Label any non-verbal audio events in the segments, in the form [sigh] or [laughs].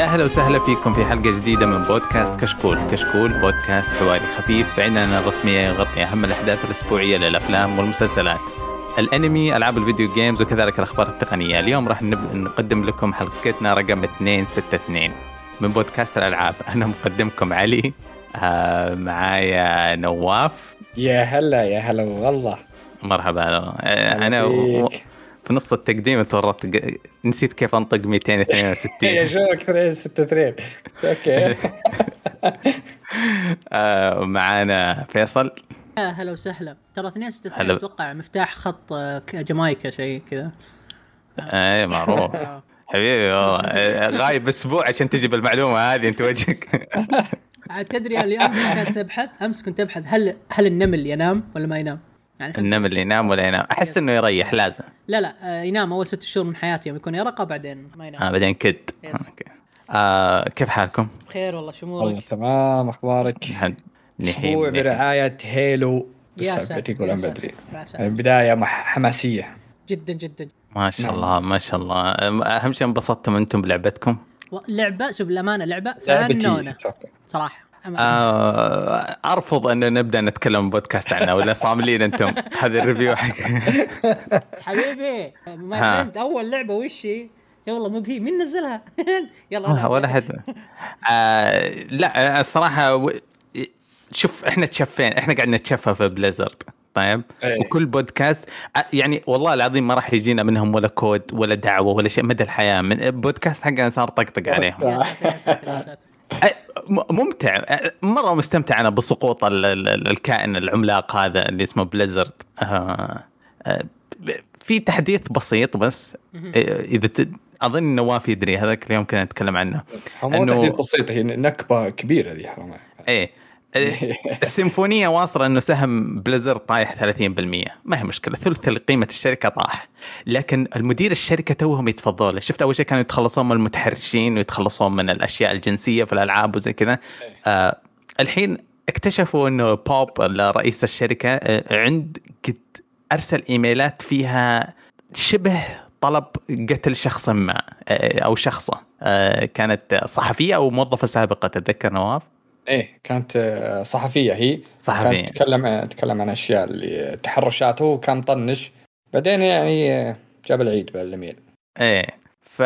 يا أهلا وسهلا فيكم في حلقة جديدة من بودكاست كشكول، كشكول بودكاست حواري خفيف بعيدا الرسميه يغطي أهم الأحداث الأسبوعية للأفلام والمسلسلات. الأنمي، ألعاب الفيديو جيمز وكذلك الأخبار التقنية، اليوم راح نقدم لكم حلقتنا رقم 262 من بودكاست الألعاب، [laughs] أنا مقدمكم علي. آه معايا نواف. يا هلا يا هلا والله. مرحبا. آه أنا و... في نص التقديم تورطت. نسيت كيف أنطق 262 [laughs] يا شوك 262 أوكي. [laughs] [laughs] آه معانا فيصل. يا هلا وسهلا. ترى 262 أتوقع مفتاح خط آه، جامايكا شيء كذا. اي معروف. حبيبي والله. آه، غايب أسبوع عشان تجيب المعلومه هذه أنت وجهك. تدري اليوم كنت أبحث أمس كنت أبحث هل هل النمل ينام ولا ما ينام؟ يعني النمل ينام ولا ينام؟ أحس إنه يريح لازم. لا لا آه، ينام أول ست شهور من حياته يوم يكون يرقى بعدين ما ينام. آه بعدين كد. [laughs] أوكي. آه كيف حالكم؟ بخير والله شو أمورك؟ والله تمام أخبارك؟ أسبوع برعاية هيلو. يا ساتر بدري. بداية حماسية. جدا جدا. ما شاء نعم. الله ما شاء الله. أهم شيء انبسطتم أنتم بلعبتكم؟ لعبه شوف الأمانة لعبة فنونه صراحة. آه أرفض أن نبدأ نتكلم بودكاست عنها ولا صاملين أنتم؟ [laughs] هذا ال review حق. حبيبي ما أول لعبة وش هي؟ يا والله مو بهي. مين نزلها؟ [laughs] يلا أنا ولا حد. آه لا الصراحه و... شوف إحنا تشفين. إحنا قاعد نتشفى في بليزرد طيب؟ أيه. وكل بودكاست يعني والله العظيم ما راح يجينا منهم ولا كود ولا دعوة ولا شيء. مدى الحياة. من بودكاست حقنا صار طقطق عليهم. ممتع. مرة مستمتع أنا بسقوط الكائن العملاق هذا اللي اسمه بليزرد آه، آه، في تحديث بسيط بس إذا أظن نواف يدري هذاك اليوم كنا نتكلم عنه. مو تحديث بسيط هي نكبة كبيرة ذي حرام. إيه. [laughs] السيمفونية واصلة إنه سهم بليزر طايح 30% ما هي مشكلة ثلث قيمه الشركة طاح. لكن المدير الشركة توهم يتفضلوا. له شفت أول شيء كانوا يتخلصون من المتحرشين ويتخلصون من الأشياء الجنسية في الألعاب وزي كذا. آه الحين اكتشفوا إنه بوب رئيس الشركة آه عند قد أرسل إيميلات فيها شبه طلب قتل شخص ما آه، أو شخصة آه، كانت صحفية أو موظفة سابقة تتذكر نواف؟ إيه كانت آه، صحفية هي. صحفية. كانت تتكلم تتكلم عن أشياء اللي تحرشات هو كان مطنش. بعدين يعني آه، جاب العيد بالايميل إيه ف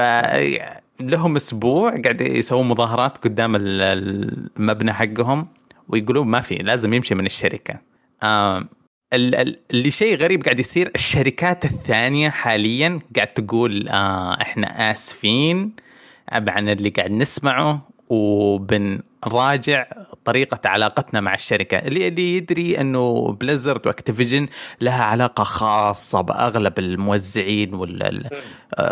لهم أسبوع قاعد يسوون مظاهرات قدام المبنى حقهم ويقولون ما في لازم يمشي من الشركة. آه اللي شيء غريب قاعد يصير الشركات الثانية حاليا قاعد تقول آه إحنا آسفين عن اللي قاعد نسمعه وبنراجع طريقة علاقتنا مع الشركة. اللي, اللي يدري أنه بليزرد وأكتيفيجن لها علاقة خاصة بأغلب الموزعين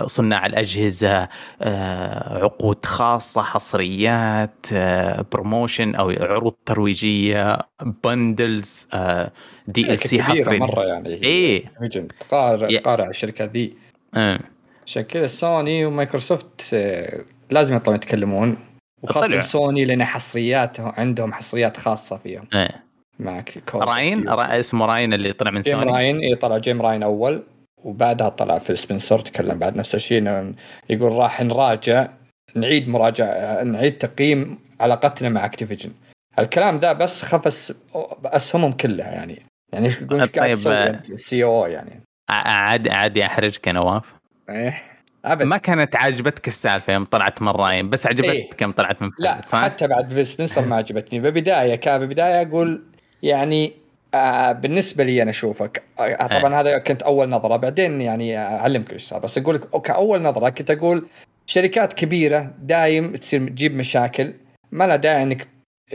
وصناع الأجهزة آه، عقود خاصة حصريات promotion آه، أو عروض ترويجية bundles DLC حصري. مرة يعني. إيه. تقارع تقارع الشركات ذي آه. عشان كذا سوني ومايكروسوفت لازم يطلعون يتكلمون. وخاصة سوني لأن حصريات عندهم حصريات خاصة فيهم. إيه. جيم راين؟ اسمه جيم راين اللي طلع من جيم سوني. راين اي طلع جيم راين أول وبعدها طلع فيل سبنسر تكلم بعد نفس الشيء يقول راح نراجع نعيد مراجعة نعيد تقييم علاقتنا مع اكتيفيجن الكلام ذا بس خفس أسهمهم كلها يعني. يعني يقول طيب ال CEO يعني. عادي عادي أحرجك يا نواف إيه. أبد. ما كانت عاجبتك السالفة يوم طلعت جيم راين بس عجبتك إيه؟ كم طلعت من لا صح؟ حتى بعد فيل سبنسر ما عجبتني ببداية كان ببداية أقول يعني آه بالنسبة لي أنا أشوفك آه طبعا إيه. هذا كنت أول نظرة بعدين يعني أعلمك إيش صار بس أقول لك كاول نظرة كنت أقول شركات كبيرة دايم تصير تجيب مشاكل ما لا داعي إنك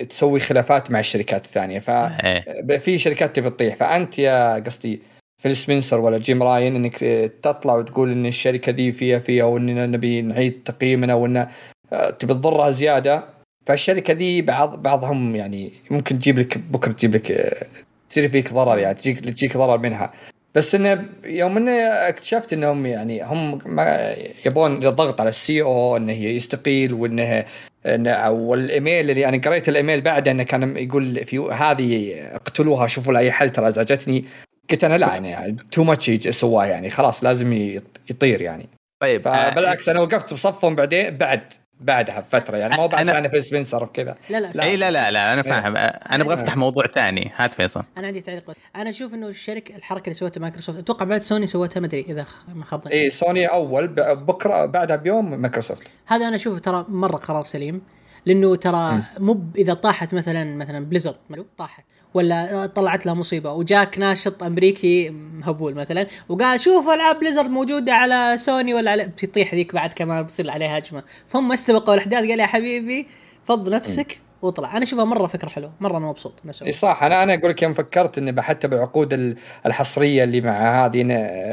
تسوي خلافات مع الشركات الثانية ففي إيه. شركات تبي تطيح فأنت يا قصدي فيل سبنسر ولا جيم راين إنك تطلع وتقول إن الشركة ذي فيها فيها واننا نبي نعيد تقييمنا وإن آه، تبي تضرها زيادة. فالشركة ذي بعض بعضهم يعني ممكن تجيب لك بكرة تجيب لك آه، تصير فيك ضرر يعني تجيك تجيك ضرر منها. بس انه يوم انه اكتشفت إنهم يعني هم يبون الضغط على ال CEO انه يستقيل وانه انه والإيميل اللي أنا قريت الإيميل بعده انه كان يقول في هذه اقتلوها شوفوا لها أي حل. ترى ازعجتني قلت أنا لا يعني too much سواه يعني خلاص لازم يطير يعني. طيب فبالعكس أنا وقفت بصفهم بعدين بعد بعدها بفترة يعني ما هو أنا- عشان فيل سبنسر وكذا. لا لا, إي لا لا لا أنا فاهم. أنا أبغى أفتح موضوع ثاني. هات فيصل. أنا عندي تعليق. أنا أشوف إنه الشركة الحركة اللي سوتها مايكروسوفت أتوقع بعد سوني سوتها ما أدري إذا خ- ما خاب. إي سوني أول ب- بكرة بعدها بيوم مايكروسوفت. هذا أنا أشوفه ترى مرة قرار سليم لأنه ترى مو إذا طاحت مثلا مثلا بليزرد طاحت. ولا طلعت لها مصيبة. وجاك ناشط أمريكي مهبول مثلا وقال شوفوا ألعاب بليزرد موجودة على سوني ولا على بتطيح ذيك بعد كمان بتصير عليها هجمه فهم استبقوا الأحداث قال يا حبيبي فض نفسك. واطلع أنا أشوفها مرة فكرة حلوة مرة أنا مبسوط نفسه إي صح أنا أنا أقول لك يوم فكرت إني حتى بالعقود ال- الحصرية اللي مع هذه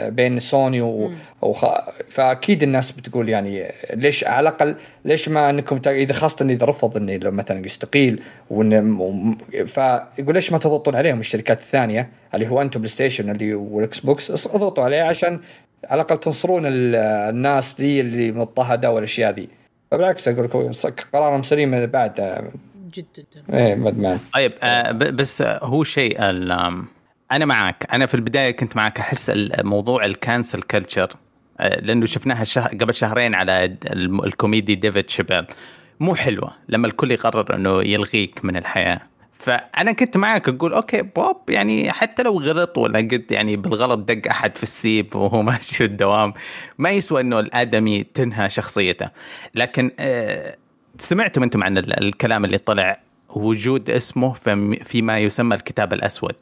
بين سوني و... وخ... فأكيد الناس بتقول يعني ليش على الأقل ليش ما إنكم. إذا خاصة إذا رفض انه لو مثلا يستقيل. وم- فيقول ليش ما تضغطون عليهم الشركات الثانية اللي هو أنتم بلاي ستيشن اللي والاكس بوكس اضغطوا عليه عشان على الأقل تنصرون ال- الناس دي اللي مضطهدة والأشياء ذي فبالعكس أقول لك هو قرارهم سليم بعد جدا. إيه مدمان. طيب آه ب- بس آه، هو شيء أنا معك أنا في البداية كنت معك أحس الموضوع ال cancel culture لأنه شفناها شه... قبل شهرين على الكوميدي ديف شابيل مو حلوة لما الكل يقرر إنه يلغيك من الحياة. فأنا كنت معك أقول okay بوب يعني حتى لو غلط ولا قد يعني بالغلط دق أحد في السيب وهو [laughs] ماشي في الدوام ما يسوى إنه الآدمي تنهى شخصيته. لكن آه سمعتم أنتم عن ال- الكلام اللي طلع وجود اسمه في فيما يسمى الكتاب الأسود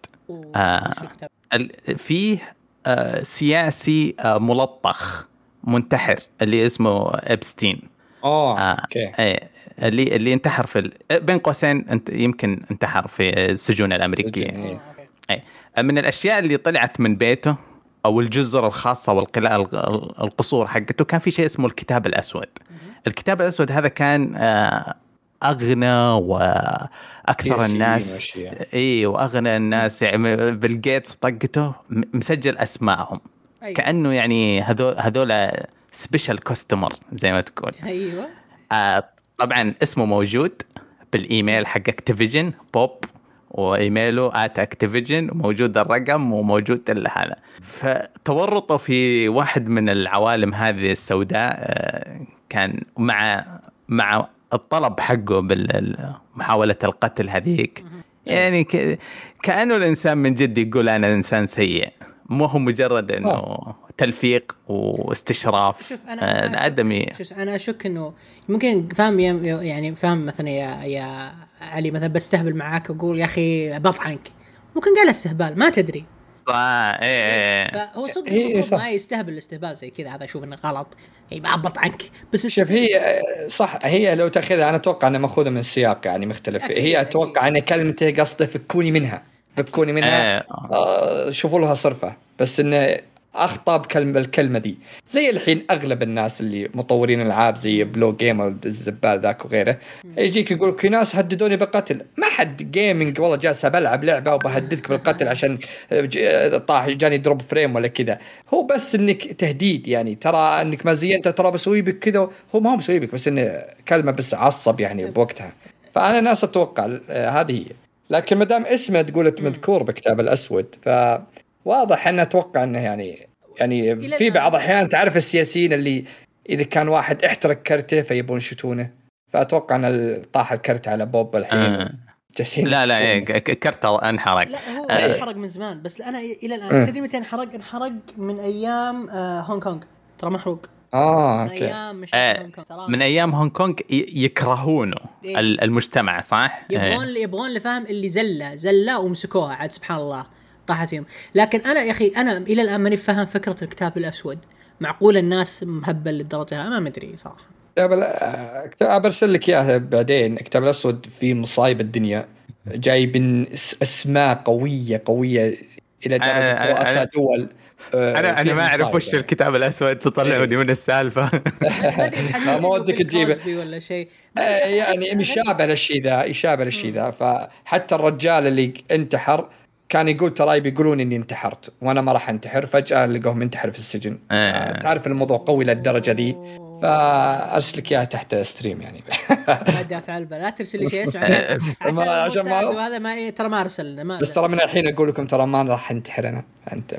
آه. ال- فيه آه سياسي آه ملطخ منتحر اللي اسمه إبستين آه آه أوكي إيه، اللي اللي انتحر في بين قوسين انت يمكن انتحر في السجون الأمريكية إيه. أي. من الأشياء اللي طلعت من بيته أو الجزر الخاصة والقلاع الق- القصور حقته كان في شيء اسمه الكتاب الأسود الكتاب الأسود هذا كان آه، أغنى وأكثر الناس. إي وأغنى الناس يعني بيل جيتس وطقته م- مسجل أسمائهم أيوة. كأنه يعني هذول هذول special customer زي ما تقول أيوه آه طبعا اسمه موجود بالإيميل حق Activision بوب وإيميله at Activision وموجود الرقم وموجود هذا فتورطوا في واحد من العوالم هذه السوداء آه، كان مع مع الطلب حقه بمحاولة القتل هذيك. يعني ك... كأنه الإنسان من جد يقول أنا إنسان سيء. مو هو مجرد إنه تلفيق واستشراف. شوف أنا آه، أنا أشك- الآدمي. شوف أنا أشك إنه ممكن فاهم يعني فاهم مثلا يا يا علي مثلا بستهبل معاك وأقول يا أخي بطعنك ممكن قال استهبال ما تدري. صح إيه إيه فهو صدق هي- صح. ما يستهبل الاستهبال زي كذا هذا أشوف إنه غلط. يبقى بطعنك بس شوف هي صح هي لو تأخذها أنا أتوقع إنها مأخوذة من سياق يعني مختلف. أكيد، هي أكيد. أتوقع إن كلمته قصده فكوني منها. فكوني منها. إيه. آه شوفوا لها صرفة. بس إنه اخطا بكلمه الكلمة ذي زي الحين أغلب الناس اللي مطورين ألعاب زي بلو جيمر الزبال ذاك وغيره يجيك يقول لك ناس هددوني بالقتل. ما حد gaming والله جالس بلعب لعبة وبهددك بالقتل عشان طاح جاني drop frame ولا كذا. هو بس إنك تهديد يعني ترى إنك ما زينت ترى بسوي بك كذا هو ما هو مسوي بك بس إنه كلمة بس عصب يعني بوقتها. فأنا ناس أتوقع آه، هذه هي. لكن ما دام اسمه تقول مذكور بالكتاب الأسود فواضح انه أتوقع إنه يعني يعني في. بعض الأحيان تعرف السياسيين اللي إذا كان واحد احترق كرته فيبون يشتونه فأتوقع أن طاح الكرت على بوب الحين آه. جالسين لا لا. إيه ك- كرت انحرق لا هو آه. انحرق من زمان بس أنا إلى الآن. تدري متى انحرق؟ انحرق من أيام آه هونغ كونغ ترى محروق آه من okay أيام مش آه، هونغ كونغ ترى من أيام هونغ كونغ يكرهونه إيه. ال- المجتمع صح؟ يبغون إيه. يبغون اللي فاهم اللي زله زله ومسكوها عاد سبحان الله طاحت فيهم لكن أنا يا أخي أنا إلى الآن ماني فاهم فكرة الكتاب الأسود. معقول الناس مهبل للدرجة ما مدري صراحة. كتاب برسل لك اياه بعدين. الكتاب الأسود في مصايب الدنيا. جايبين أس- أسماء قوية قوية إلى أنا- درجة رؤساء دول. آه، أنا أنا ما أعرف وش يعني. الكتاب الأسود. تطلعني من السالفة. [laughs] ما ودك تجيبه. ولا شيء. آه، يعني يشابه للشيء ذا يشابه للشيء ذا. فحتى الرجال اللي انتحر كان يقول ترى بيقولون إني انتحرت وأنا ما راح انتحر فجأة لقوه منتحر في السجن. آه. آه، تعرف الموضوع قوي للدرجة ذي فأرسلك إياها تحت stream يعني. [laughs] ما دافع البال لا ترسل لي شيء [laughs] [laughs] عشان عشان ما- عشان ما- ما ترى ما أرسل ما بس ترى من الحين أقول لكم ترى ما راح انتحر أنا. أنت.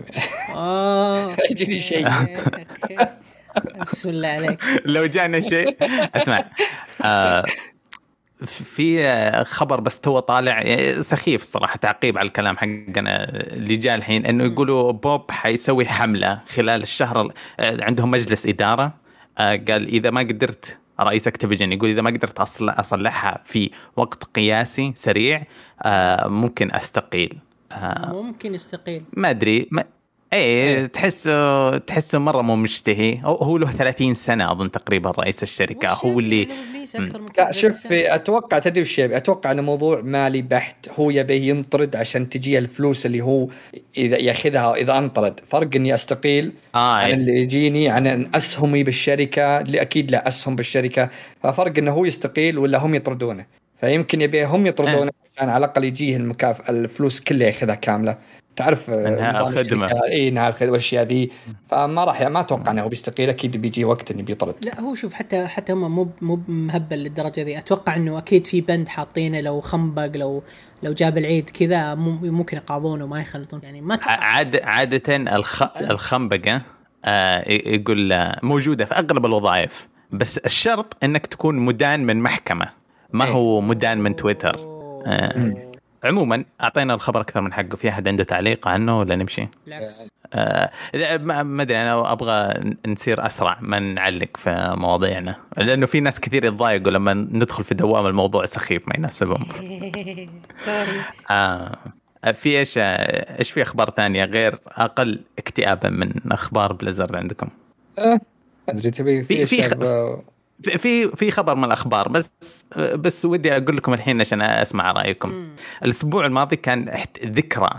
أوه. يجيني شيء. بسم الله عليك. لو جانا شيء. اسمع آه في خبر بس تو طالع سخيف الصراحة تعقيب على الكلام حقنا اللي جاء الحين إنه يقولوا بوب حيسوي حملة خلال الشهر عندهم مجلس إدارة آه، قال إذا ما قدرت رئيس Activision يقول إذا ما قدرت أصلحها في وقت قياسي سريع آه، ممكن أستقيل. آه، ممكن استقيل ما أدري ما إيه تحسه تحسه مرة مو مشتهي. هو له 30 سنة أظن تقريبا رئيس الشركة. هو اللي لا شوف أتوقع تدري وش أتوقع إنه موضوع مالي بحت. هو يبي ينطرد عشان تجيه الفلوس اللي هو إذا ياخذها إذا أنطرد. فرق إني أستقيل آه عن اللي يجيني عن أسهمي بالشركة. اللي أكيد له أسهم بالشركة. ففرق إنه هو يستقيل ولا هم يطردونه. فيمكن يبي هم يطردونه عشان على الأقل يجيه المكافاه الفلوس كلها ياخذها كاملة. تعرف انهاء الخدمه إي انهاء الخدمه والأشياء ذي. فما راح ما أتوقع إنه بيستقيل. أكيد بيجي وقت إنه بيطرد. لا هو شوف حتى حتى هم مو مو مهبل للدرجة ذي. أتوقع إنه أكيد في بند حاطينه لو خنبق لو لو جاب العيد كذا ممكن يقاضونه وما يخلطون. يعني ما عاد عادة الخ... الخنبقة آه يقول موجودة في أغلب الوظائف. بس الشرط إنك تكون مدان من محكمة. ما هو مدان من تويتر. آه. عموما أعطينا الخبر أكثر من حقه. في أحد عنده تعليق عنه ولا نمشي؟ بالعكس آه ما أدري أنا أبغى نصير أسرع ما نعلق في مواضيعنا. لأنه في ناس كثير يتضايقوا لما ندخل في دوام الموضوع سخيف ما يناسبهم. [laughs] sorry آه في إيش إيش في أخبار ثانية غير أقل اكتئابا من أخبار Blizzard عندكم؟ أه أدري تبي في في, في في في خبر من الأخبار بس بس ودي أقول لكم الحين عشان أسمع رأيكم. مم. الأسبوع الماضي كان ذكرى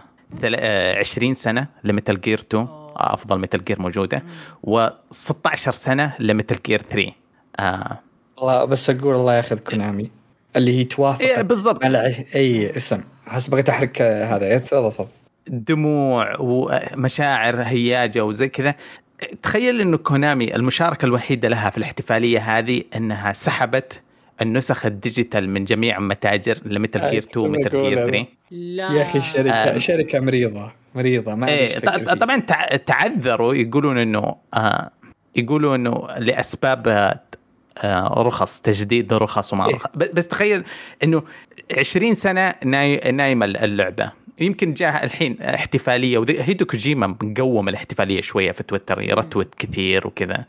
20 سنة ل Metal Gear 2 أفضل Metal Gear موجودة و16 سنة ل Metal Gear 3 آه. والله بس أقول الله ياخذ Konami اللي هي توافق إيه بالضبط. على أي اسم. حس بغيت أحرك هذا تفضل دموع ومشاعر هياجة وزي كذا. تخيل إنه Konami المشاركة الوحيدة لها في الاحتفالية هذه إنها سحبت النسخ ال digital من جميع متاجر ل Metal Gear 2 و Metal Gear 3 لا. يا أخي الشركة آه شركة مريضة. مريضة ما إيه طبعا تعذروا يقولون إنه آه يقولوا إنه لأسباب آه رخص تجديد رخص وما إيه؟ رخص بس تخيل إنه 20 سنة ناي نايمة اللعبة. يمكن جاء الحين احتفالية وهيديو كوجيما مقوم الاحتفالية شوية في تويتر يرتوت كثير وكذا.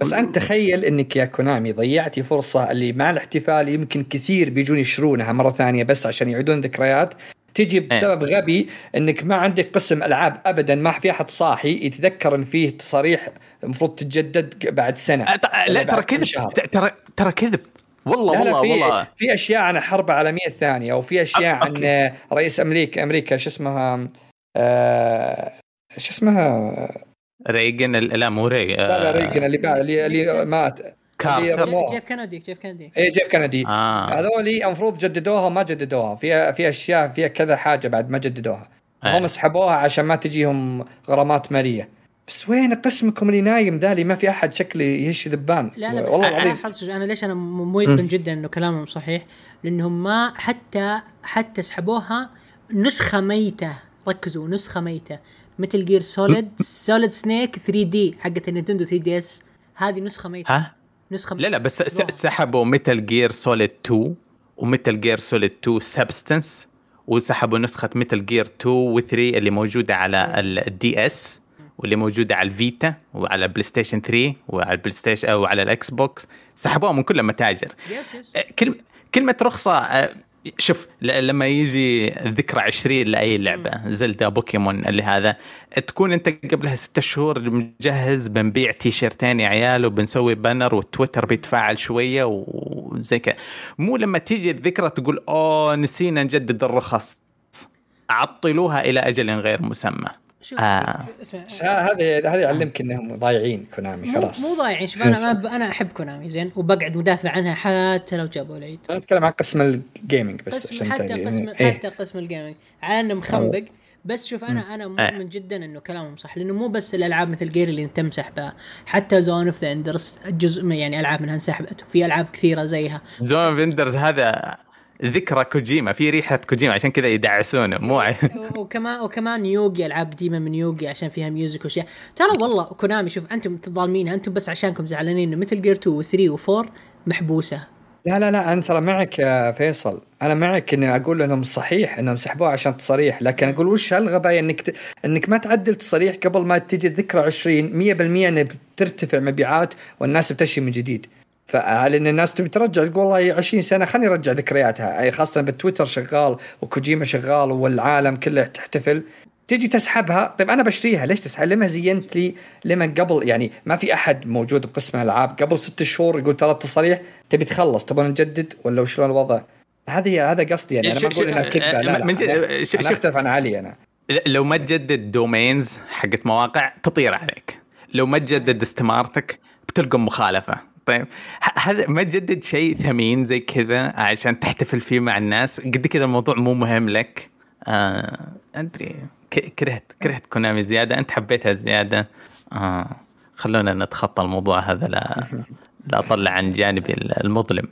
بس أنت تخيل إنك يا كونامي ضيعتي فرصة اللي مع الاحتفال يمكن كثير بيجون يشرونها مرة ثانية بس عشان يعيدون ذكريات. تجي. بسبب غبي إنك ما عندك قسم ألعاب ابدا ما في أحد صاحي يتذكر إن فيه تصاريح المفروض تتجدد بعد سنة. لا ترى كذب ترى ترى كذب. والله لا والله لا في والله. في أشياء عن الحرب العالميه الثانية وفي أشياء عن رئيس أمريكا أمريكا شو اسمها آه شو اسمها؟ ريجن لا مو ري لا لا ريجن اللي بعد اللي, اللي مات. كارتر جيف كندي جيف كندي. اي جيف كندي. آه. هذول المفروض جددوها ما جددوها. في في أشياء فيها كذا حاجة بعد ما جددوها. آه. هم سحبوها عشان ما تجيهم غرامات مالية. بس وين قسمكم اللي نايم ذا اللي ما في أحد شكله يهش ذبان؟ لا لا بس والله العظيم. أنا, أنا ليش أنا مو يقن جدا إنه كلامهم صحيح؟ لأنهم ما حتى حتى سحبوها نسخة ميتة. ركزوا نسخة ميتة. Metal Gear Solid Solid Snake 3D حقت ال Nintendo 3DS هذه نسخة ميتة. ها؟ نسخة لا لا بس سحبوا Metal Gear Solid 2 و Metal Gear Solid 2 Substance وسحبوا نسخة Metal Gear 2 و3 اللي موجودة على ال DS واللي موجودة على ال Vita وعلى ال PlayStation 3 وعلى ال PlayStation أو على ال Xbox سحبوها من كل المتاجر أه، كلمه كلمة رخصة أه، شوف لما يجي ذكرى 20 لأي لعبة زلدا بوكيمون اللي هذا تكون أنت قبلها ستة شهور مجهز بنبيع تيشيرتين يا عيال وبنسوي banner والتويتر بيتفاعل شوية وزي كذا. مو لما تيجي الذكرى تقول أوه نسينا نجدد الرخص. عطلوها إلى أجل غير مسمى. آه. اسمع هذه هذه يعلمك إنهم ضايعين كونامي خلاص. مو ضايعين شوف أنا ما أنا أحب كونامي زين وبقعد مدافع عنها حتى لو جابوا العيد أنا أتكلم عن قسم الجيمنج بس قسم عشان حتى قسم إيه؟ حتى قسم الجيمنج على انه مخنبق بس شوف أنا أنا مؤمن آه. جدا إنه كلامهم صح لأنه مو بس الألعاب مثل جير اللي تمسح بها حتى زون اوف ذا اندرز جزء يعني ألعاب منها انسحبت وفي ألعاب كثيرة زيها. زون اوف اندرز هذا ذكرى كوجيما في ريحة كوجيما عشان كذا يدعسونه مو [laughs] وكمان وكمان يوغي ألعاب قديمه من يوغي عشان فيها ميوزك وأشياء. ترى والله كونامي شوف أنتم ظالمينها أنتم بس عشانكم زعلانين إنه مثل جير 2 و3 و4 محبوسة. لا لا لا أنا ترى معك يا فيصل. أنا معك إني أقول إنهم صحيح إنهم سحبوها عشان تصريح لكن أقول وش هالغباء إنك ت... إنك ما تعدل تصريح قبل ما تجي الذكرى 20 100% انه بترتفع مبيعات والناس بتشي من جديد. فلان الناس تبي ترجع تقول والله 20 سنة خليني أرجع ذكرياتها؟ أي خاصة بالتويتر شغال وكوجيما شغال والعالم كله تحتفل. تجي تسحبها؟ طيب أنا بشتريها ليش تسحب؟ لما زينت لي لما قبل يعني ما في أحد موجود بقسم الالعاب قبل ست شهور يقول ترى التصاريح تبي تخلص تبغى نجدد ولا وشلون الوضع؟ هذه هذا قصدي يعني أنا ما أقول إنها كذبة لا لا أنا- أنا. أختلف عن علي أنا. لو ما تجدد domains حقت مواقع تطير عليك. لو ما تجدد استمارتك بتلقم مخالفة. طيب هذا ما تجدد شيء ثمين زي كذا عشان تحتفل فيه مع الناس؟ قد كذا الموضوع مو مهم لك. آه أدري. كرهت كرهت كونامي زيادة. أنت حبيتها زيادة. آه خلونا نتخطى الموضوع هذا. لا [laughs] لا أطلع عن جانبي المظلم.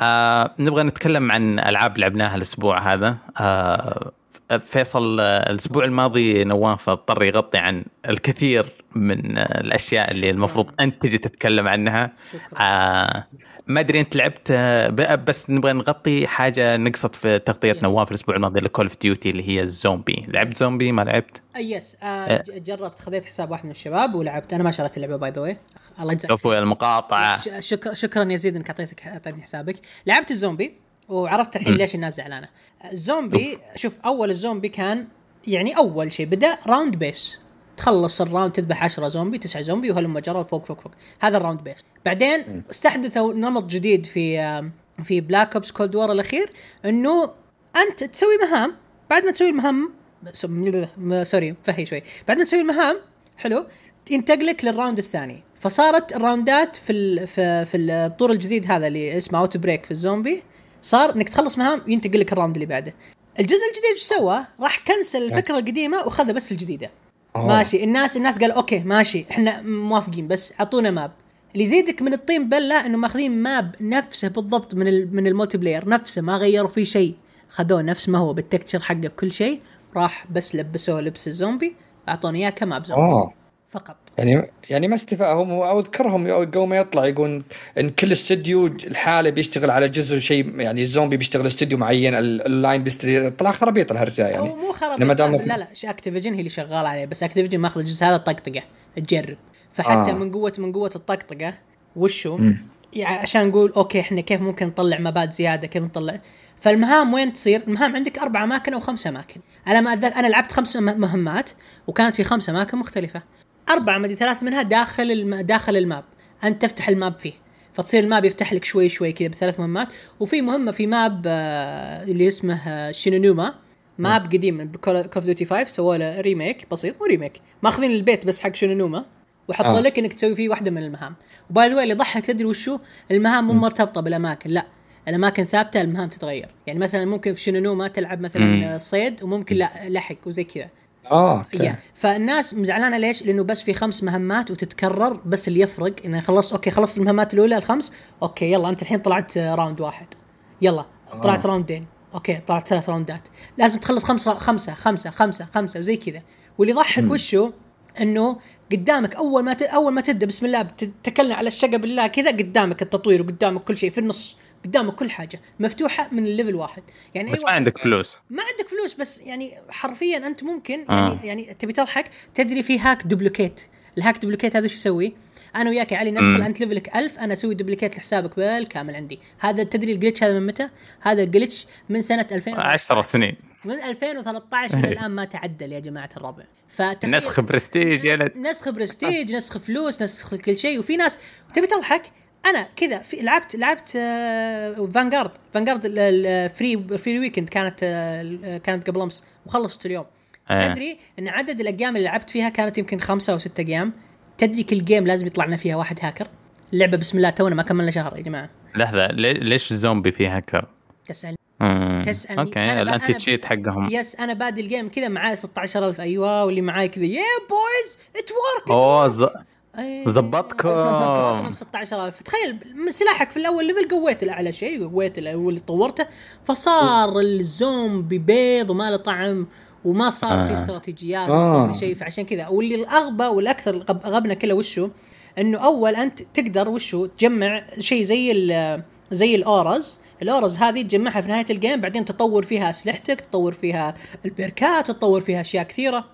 آه نبغى نتكلم عن ألعاب لعبناها الأسبوع هذا. آه فيصل آه، الأسبوع الماضي نواف اضطر يغطي عن الكثير من آه، الأشياء اللي المفروض أنت تجي تتكلم عنها. شكرا. آه ما أدري أنت لعبت آه، بس نبغى نغطي حاجة نقصت في تغطية Yes. نواف الأسبوع الماضي ل Call of Duty اللي هي الزومبي. لعبت زومبي؟ ما لعبت. yes آه جربت خذيت حساب واحد من الشباب ولعبت. أنا ما شريت اللعبة by the way الله يجزاك عفوا المقاطعة. شكرا شكرا يزيد إنك أعطيتك أعطيتني حسابك. لعبت الزومبي؟ وعرفت الحين ليش الناس زعلانة. الزومبي شوف أول الزومبي كان يعني أول شيء بدأ round base. تخلص ال round تذبح 10 زومبي 9 زومبي وهلم جرى فوق فوق فوق. هذا ال round base. بعدين استحدثوا نمط جديد في في Black Ops Cold War الأخير إنه أنت تسوي مهام بعد ما تسوي المهام sorry فهي شوي. بعد ما تسوي المهام حلو ينتقلك لل round الثاني. فصارت الراوندات في ال في في الطور الجديد هذا اللي اسمه Outbreak في الزومبي صار إنك تخلص مهام ينتقل لك ال round اللي بعده. الجزء الجديد إيش سوى؟ راح كنسل الفكرة القديمه وخذ بس الجديدة. أوه. ماشي. الناس الناس قال okay ماشي. إحنا موافقين بس أعطونا map اللي يزيدك من الطين بلة إنه ماخذين map نفسه بالضبط من من ال multiplayer نفسه ما غيروا فيه شيء. خذوه نفس ما هو بالتكتشر حقه كل شيء راح بس لبسوه لبس الزومبي أعطوني إياه كماب زومبي. آه فقط. يعني يعني ما استفاء هم أو اذكرهم قبل ما يطلع يقول إن كل استديو الحالة بيشتغل على جزء شيء يعني الزومبي بيشتغل استديو معين ال- اللاين بيشتغل طلع خرابيط الهرجة يعني. هو مو خرابيط دام لا لا اكتيفيجن هي اللي شغاله عليه بس اكتيفيجن ماخذ الجزء هذا طقطقه تجرب. فحتى آه. من قوة من قوة الطقطقة وشو؟ يعني عشان نقول okay إحنا كيف ممكن نطلع مابات زيادة كيف نطلع؟ فالمهام وين تصير؟ المهام عندك أربع أماكن أو خمس أماكن. على ما أنا لعبت خمس مهمات وكانت في خمس أماكن مختلفة. أربع مدري ثلاث منها داخل الم... داخل ال map. أنت تفتح ال map فيه. فتصير ال map يفتح لك شوي شوي كذا بثلاث مهمات. وفي مهمة في map آه، اللي اسمه آه، شينونوما. map قديم من Call of Duty 5 سووا له remake بسيط مو remake ماخذين البيت بس حق شينونوما. وحطوا آه. لك إنك تسوي فيه واحدة من المهام. و by the اللي يضحك تدري وشو؟ المهام مو مرتبطة بالأماكن لا. الأماكن ثابتة المهام تتغير. يعني مثلا ممكن في شينونوما تلعب. مثلا صيد وممكن لا لحق وزي كذا. آه okay. Yeah. فالناس مزعلانة ليش؟ لأنه بس في خمس مهمات وتتكرر بس اللي يفرق. إنه خلصت okay خلصت المهمات الأولى الخمس. okay يلا أنت الحين طلعت آه، round واحد. يلا طلعت آه. راوندين. okay طلعت ثلاث راوندات. لازم تخلص خمسه خمسة خمسة خمسة خمسة وزي كذا. واللي يضحك وشو؟ إنه قدامك أول ما ت... أول ما تبدأ بسم الله تتكلم على الشقة بالله كذا قدامك التطوير وقدامك كل شيء في النص. قدامك كل حاجة مفتوحة من ال level واحد يعني بس أي ما عندك فلوس ما عندك فلوس بس يعني حرفيا أنت ممكن آه. يعني يعني تبي تضحك تدري في hack duplicate ال hack duplicate هذا شو يسوي؟ أنا وياك يا علي ندخل. انت level ك 1000 أنا أسوي duplicate لحسابك بالكامل عندي هذا تدري ال glitch هذا من متى؟ هذا ال glitch من سنة 2000 10 [laughs] سنين من 2013 إلى الآن ما تعدل يا جماعة الربع فتخيل نسخ برستيج يا نسخ برستيج نسخ فلوس نسخ كل شيء وفي ناس تبي تضحك أنا كذا في لعبت لعبت آه Vanguard Vanguard ال free free weekend كانت آه كانت قبل أمس وخلصت اليوم. إيه. تدري إن عدد الأيام اللي لعبت فيها كانت يمكن خمسة أو ستة أيام؟ تدري كل game لازم يطلع لنا فيها واحد هاكر اللعبه بسم الله تونا ما كملنا شهر يا جماعة. لحظة لي- ليش الزومبي فيه هاكر؟ تسألني. مم. تسألني. أوكي الانتي تشيت حقهم. يس أنا بادي الجيم كذا معاي 16000 أيوه واللي معاي كذا. يا بويز ات ورك أوه ظبطكم. ظبطنا ب 16000 تخيل سلاحك في الأول ليفل قويت الاعلى شيء قويت اللي طورته فصار الزومبي بيض وما له طعم وما صار في آه. استراتيجيات ما صار آه. في شيء فعشان كذا. واللي الأغبى والأكثر غب- غبنا كله وشو؟ إنه أول أنت تقدر وشو؟ تجمع شيء زي ال زي ال orbs. ال orbs هذه تجمعها في نهاية ال game بعدين تطور فيها أسلحتك تطور فيها ال perk ات تطور فيها أشياء كثيرة.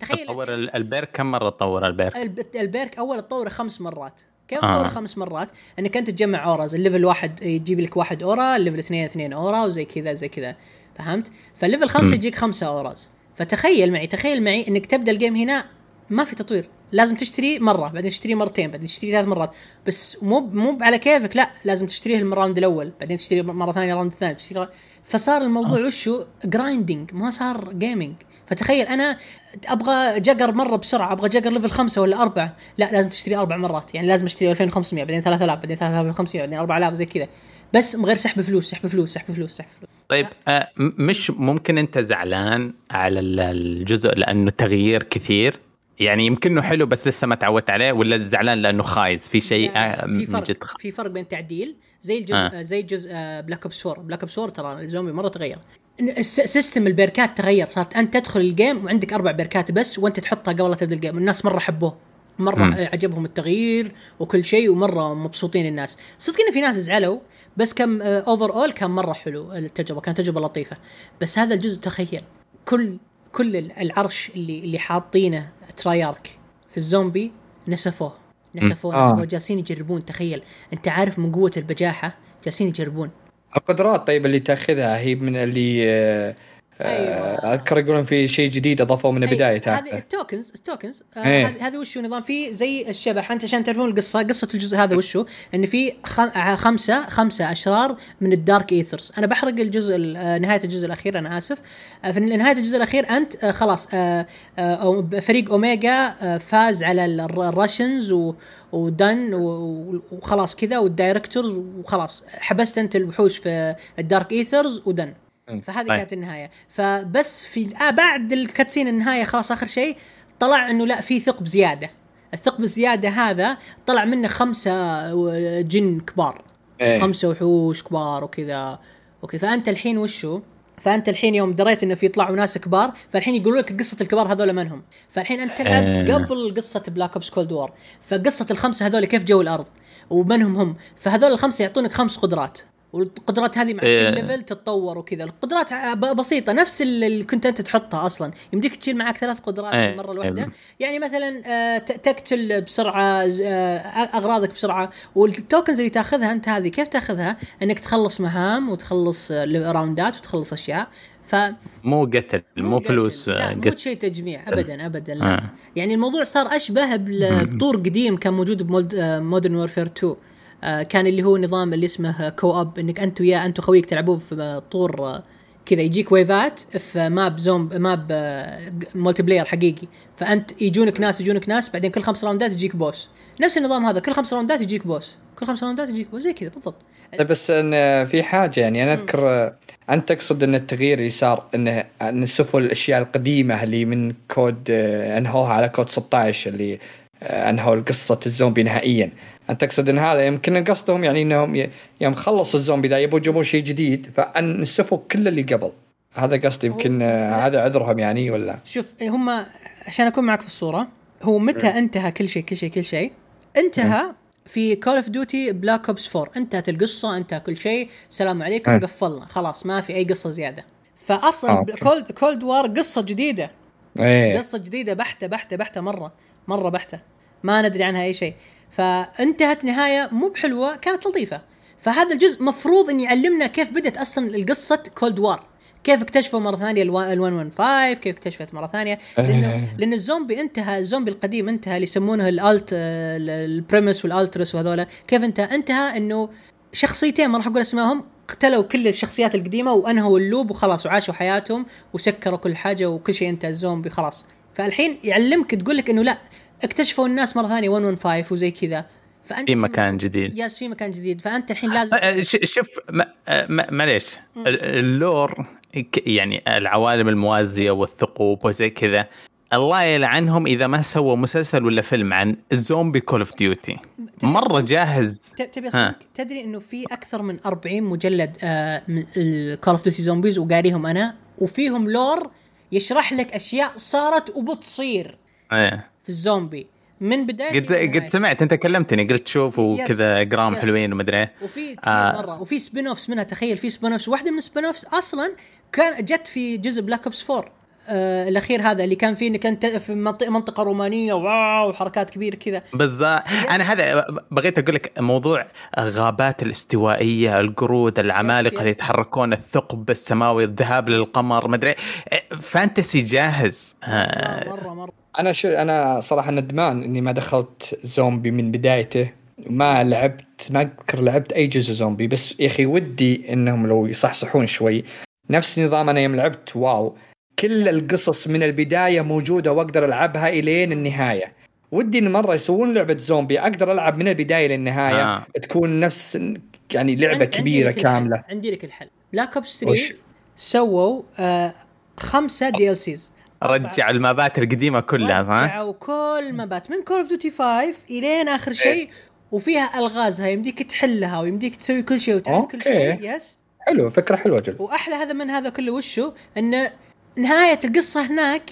تخيل. تطور ال- البيرك كم مرة تطور البيرك؟ الب- البيرك أول تطوره خمس مرات. كيف آه. تطوره خمس مرات؟ إنك أنت تجمع orbs. ال level واحد يجيب لك واحد orb ال level اثنين اثنين orb وزي كذا زي كذا. فهمت؟ فال level خمسة يجيك خمسة orbs. فتخيل معي تخيل معي إنك تبدأ ال game هنا ما في تطوير. لازم تشتري مرة بعدين تشتري مرتين بعدين تشتري ثلاث مرات. بس مو مو على كيفك لا لازم تشتريه ال round الأول بعدين تشتري مرة ثانية ال round الثاني تشتري فصار الموضوع وشو؟ grinding ما صار gaming فتخيل أنا أبغى Jugger مرة بسرعة أبغى Jugger level خمسة ولا أربعة. لا لازم تشتري أربع مرات. يعني لازم أشتري 2500 بعدين 3000 بعدين 3500 بعدين 4000 زي كذا. بس من غير سحب فلوس سحب فلوس سحب فلوس سحب فلوس. طيب آه مش ممكن أنت زعلان على ال- الجزء لأنه تغيير كثير؟ يعني يمكنه حلو بس لسه ما تعودت عليه ولا زعلان لأنه خايس؟ في شيء آه في فرق خ- في فرق بين تعديل زي الجزء آه. آه. زي جزء Black Ops 4 Black Ops 4 ترى الزومبي مرة تغير. system ال perk ات تغير. صارت أنت تدخل ال game وعندك أربع perk ات بس وأنت تحطها قبل لا تبدأ ال game الناس مرة حبوه. مرة مم. آه، عجبهم التغيير وكل شيء ومرة مبسوطين الناس. صدق إن في ناس زعلوا بس كم overall كان مرة حلو التجربة كانت تجربة لطيفة. بس هذا الجزء تخيل. كل كل العرش اللي اللي حاطينه Treyarch في الزومبي نسفوه. نسفوه آه. نسفوه جالسين يجربون. تخيل أنت عارف من قوة البجاحة؟ جالسين يجربون. القدرات طيب اللي تاخذها هي من اللي آه، أيوة. آه، أذكر يقولون في شيء جديد أضافوه من البداية هذه ال tokens ال tokens آه إيه. هذه وشو نظام؟ في زي الشبح أنت عشان تعرفون القصة قصة الجزء هذا وشو؟ إن في خم- آه، خمسة خمسة أشرار من ال Dark Aethers. أنا بحرق الجزء ال- نهاية الجزء الأخير أنا آسف. في نهاية الجزء الأخير أنت خلاص فريق أوميجا فاز على ال- الر- ال Russians و و done وخلاص كذا وال directors وخلاص. حبست أنت الوحوش في ال Dark Aethers و done. فهذه طيب. كانت النهاية. فبس في آه بعد ال cutscene النهاية خلاص آخر شيء طلع إنه لا في ثقب زيادة. الثقب الزيادة هذا طلع منه خمسة جن كبار. إيه. خمسة وحوش كبار وكذا. وكذا فأنت الحين وشو؟ فأنت الحين يوم دريت إنه في يطلعوا ناس كبار فالحين يقولوا لك قصة الكبار هذول منهم فالحين أنت تلعب آه. قبل قصة Black Ops Cold War فقصة الخمسة هذول كيف جو الأرض؟ ومنهم هم؟ فهذول الخمسة يعطونك خمس قدرات. والقدرات هذه مع إيه. كل level تتطور وكذا القدرات بسيطة نفس اللي كنت أنت تحطها أصلا يمديك تشيل معك ثلاث قدرات في إيه. المره الواحده إيه. يعني مثلا آه، تقتل بسرعة آه، أغراضك بسرعة وال tokens اللي تأخذها أنت هذه كيف تأخذها إنك تخلص مهام وتخلص آه، round ات وتخلص أشياء ف مو قتل مو. فلوس لا آه، مو شيء تجميع ابدا ابدا لا آه. يعني الموضوع صار أشبه بطور قديم كان موجود ب Modern Warfare 2 آه، كان اللي هو نظام اللي اسمه co-op إنك أنت ويا أنت وخويك تلعبون في طور آه، كذا يجيك wave ات في map زوم map آه، multiplayer حقيقي. فأنت يجونك ناس يجونك ناس بعدين كل خمس round ات يجيك boss نفس النظام هذا كل خمس round ات يجيك boss كل خمس round ات يجيك boss زي كذا بالضبط. طيب بس إن في حاجة يعني أنا أذكر آه، أنت تقصد إن التغيير اللي صار انه نسفوا الأشياء القديمة اللي من COD آه، أنهوها على COD 16 اللي آه، أنهوا قصه الزومبي نهائيا. انت تقصد ان هذا. يمكن قصدهم يعني إنهم يوم خلص الزومبي ذا يبون يجيبون شيء جديد فأن نسفوا كل اللي قبل. هذا قصدي. يمكن هذا عذرهم يعني ولا؟ شوف هم عشان أكون معك في الصورة هو متى انتهى كل شيء كل شيء كل شيء؟ انتهى في Call of Duty Black Ops 4 انتهت القصة انتهى كل شيء. سلام عليكم أه. قفلنا. خلاص ما في أي قصة زيادة. فاصلا. Cold Cold War قصة جديدة. إيه. قصة جديدة بحتة بحتة بحتة مرة. مرة بحتة. ما ندري عنها أي شيء. فانتهت نهاية مو بحلوة كانت لطيفة. فهذا الجزء مفروض إن يعلمنا كيف بدت أصلا القصة Cold War كيف اكتشفوا مرة ثانية ال 115 كيف اكتشفت مرة ثانية؟ لأنه إيه. لأن الزومبي انتهى الزومبي القديم انتهى اللي يسمونه الالت ال Primis وال Ultimis وهذولا. كيف انتهى انتهى إنه شخصيتين ما راح أقول أسمائهم قتلوا كل الشخصيات القديمة وأنهوا ال loop وخلاص وعاشوا حياتهم وسكروا كل حاجة وكل شيء انتهى الزومبي خلاص. فالحين يعلمك تقول لك إنه لا اكتشفوا الناس مرة ثانية 115 وزي كذا. فأنت في مكان جديد. yes في مكان جديد. فأنت الحين لازم آه، ش- شوف آه، معليش. ال- ال lore يعني العوالم الموازية والثقوب وزي كذا الله يلعنهم إذا ما سووا مسلسل ولا فيلم عن الزومبي كول اوف ديوتي مرة جاهز. تبي تدري إنه في أكثر من 40 مجلد آه من Call of Duty Zombies وقاريهم أنا وفيهم lore يشرح لك أشياء صارت وبتصير. إيه. في الزومبي من بداية قد. قد سمعت أنت كلمتني قلت شوف وكذا جرام يس. حلوين ومدري إيه. وفي كثير آه. آه. مرة وفي سبين اوفس منها تخيل في سبين اوفس واحدة من السبين اوفس أصلا كان جت في جزء بلاك اوبس 4 آه الأخير هذا اللي كان فيه انك انت في منطقه منطقة رومانية واو حركات كبيره كذا بالضبط أنا هذا بغيت أقول لك موضوع غابات الاستوائية القرود العمالقة. اللي يتحركون الثقب السماوي الذهاب للقمر مدري fantasy جاهز آه، مرة مرة أنا شو أنا صراحة ندمان إني ما دخلت زومبي من بدايته. ما لعبت ما أذكر لعبت أي جزء زومبي بس يا أخي ودي إنهم لو يصحصحون شوي. نفس نظام أنا يوم لعبت واو. كل القصص من البداية موجودة وأقدر ألعبها إلين النهاية. ودي إن مرة يسوون لعبة زومبي أقدر ألعب من البداية للنهاية. آه. تكون نفس يعني لعبة عندي- عندي كبيرة الحل. كاملة. عندي لك الحل. Black Ops وش؟ 3 سووا آه خمسة DLCs رجع ال maps القديمة كلها صح؟ رجعوا كل maps من Call of Duty 5 إلين آخر شيء وفيها الغازها يمديك تحلها ويمديك تسوي كل شيء وتعرف كل okay. شيء yes حلو فكرة حلوة جل وأحلى هذا من هذا كله وشو؟ إن نهاية القصة هناك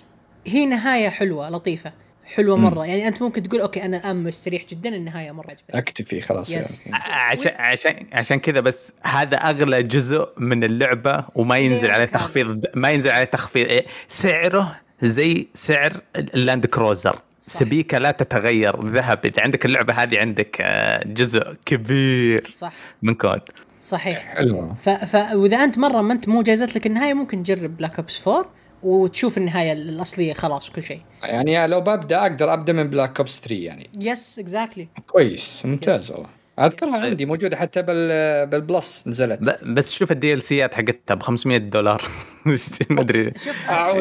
هي نهاية حلوة لطيفة. حلوة مرة. يعني أنت ممكن تقول okay أنا الان مستريح جدا النهاية مرة عجبتني. أكتفي خلاص yes. يعني. عشان عشان عشان كذا بس هذا أغلى جزء من اللعبة وما ينزل عليه. تخفيض ما ينزل عليه تخفيض. إيه، سعره زي سعر ال Land Cruiser صح. سبيكة لا تتغير ذهب. إذا عندك اللعبة هذه عندك آه، جزء كبير صح. من COD. صحيح. حلو. ف... ف... وإذا أنت مرة ما أنت مو جازت لك النهاية ممكن تجرب Black Ops 4 وتشوف النهاية الأصلية خلاص كل شيء. يعني لو ببدأ أقدر أبدأ من Black Ops 3 يعني. yes exactly كويس ممتاز والله. أذكرها عندي موجودة حتى بال بال Plus نزلت. بس شوف ال DLC ات حقتها ب 500 دولار. [laughs] ما أدري.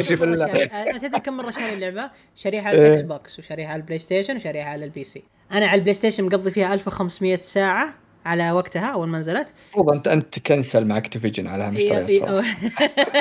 شوف [laughs] بالله. أنا تدري كم مرة شاري اللعبة؟ شاريها على ال Xbox وشاريها على ال PlayStation وشاريها على ال PC. أنا على ال PlayStation مقضي فيها 1500 ساعة. على وقتها أول ما نزلت. المفروض انت أنت ت cancel مع Activision على مشتريات صراحة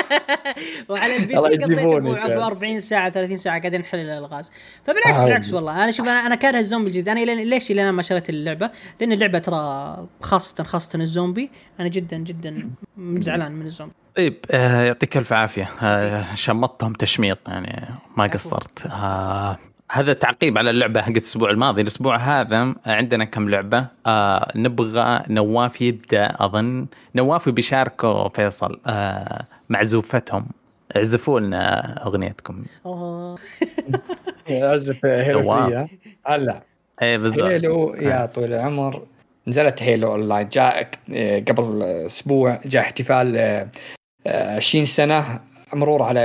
[laughs] وعلى ال PC قضيت يجيبوني ابو كان. 40 ساعة 30 ساعة قاعدين نحل الالغاز فبالعكس عادي. بالعكس والله. أنا شوف أنا أنا كاره الزومبي الجديد. أنا ليش إلى الآن ما شريت اللعبة؟ لأن اللعبة ترى خاصه خاصة الزومبي. أنا جدا جدا زعلان من الزومبي. طيب آه يعطيك ألف عافية. آه شمطتهم تشميط يعني ما قصرت. آه هذا تعقيب على اللعبة حقت الأسبوع الماضي. الأسبوع هذا عندنا كم لعبة؟ آه نبغى نواف يبدأ أظن نواف بيشاركوا فيصل. آه معزوفتهم اعزفوا لنا أغنيتكم. [laughs] أعزف Halo واو. 3 هلا. إيه بالضبط. Halo يا طويل العمر. نزلت Halo online. جاء آه، قبل أسبوع جاء احتفال آه، آه، 20 سنة. مرور على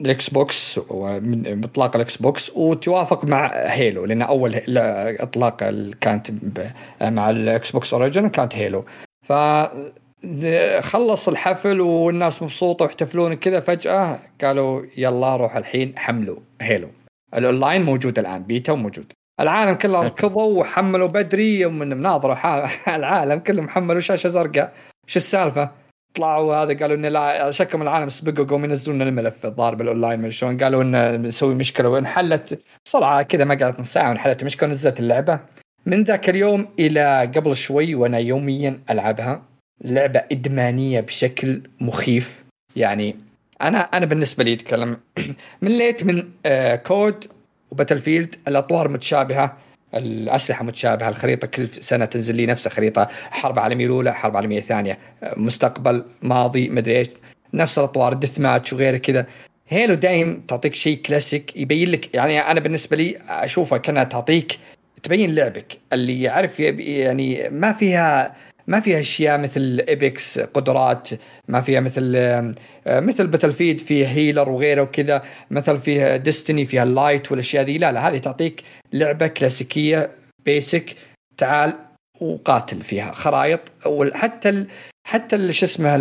ال Xbox ومن باطلاق ال Xbox وتوافق مع Halo لأن أول إطلاق كانت مع الإكس بوكس أوريجن كانت هيلو. ف خلص الحفل والناس مبسوطة ويحتفلون كذا فجأة قالوا يلا روح الحين حملوا هيلو. الاونلاين موجود الآن بيتا وموجود العالم كله ركضوا وحملوا بدري يوم من مناظرة [laughs] العالم كلهم حملوا شاشة زرقاء. شو السالفة؟ طلعوا هذا قالوا إنه لا شكل من العالم سبقوا قوم ينزلون الملف الظاهر بالأونلاين من شلون. قالوا إنه نسوي مشكلة وانحلت بسرعة كذا ما قعدت نص ساعة وانحلت المشكلة ونزلت اللعبة. من ذاك اليوم إلى قبل شوي وأنا يوميا ألعبها لعبة إدمانية بشكل مخيف. يعني أنا أنا بالنسبة لي أتكلم [clears throat] مليت من آه COD و Battlefield الأطوار متشابهة. الأسلحة متشابهة الخريطة كل سنة تنزل لي نفس الخريطة حرب عالميه الاولى حرب عالميه ثانية مستقبل ماضي مدري إيش نفس الأطوار deathmatch وغيره كذا. Halo دايم تعطيك شيء كلاسيك يبين لك يعني أنا بالنسبة لي اشوفها كأنها تعطيك تبين لعبك اللي يعرف يعني ما فيها ما فيها أشياء مثل Apex قدرات ما فيها مثل آه، مثل Battlefield فيه healer وغيره وكذا مثل فيها Destiny فيها ال light والأشياء ذي. لا لا هذه تعطيك لعبة كلاسيكية basic تعال وقاتل فيها. خرائط وحتى حتى شو اسمه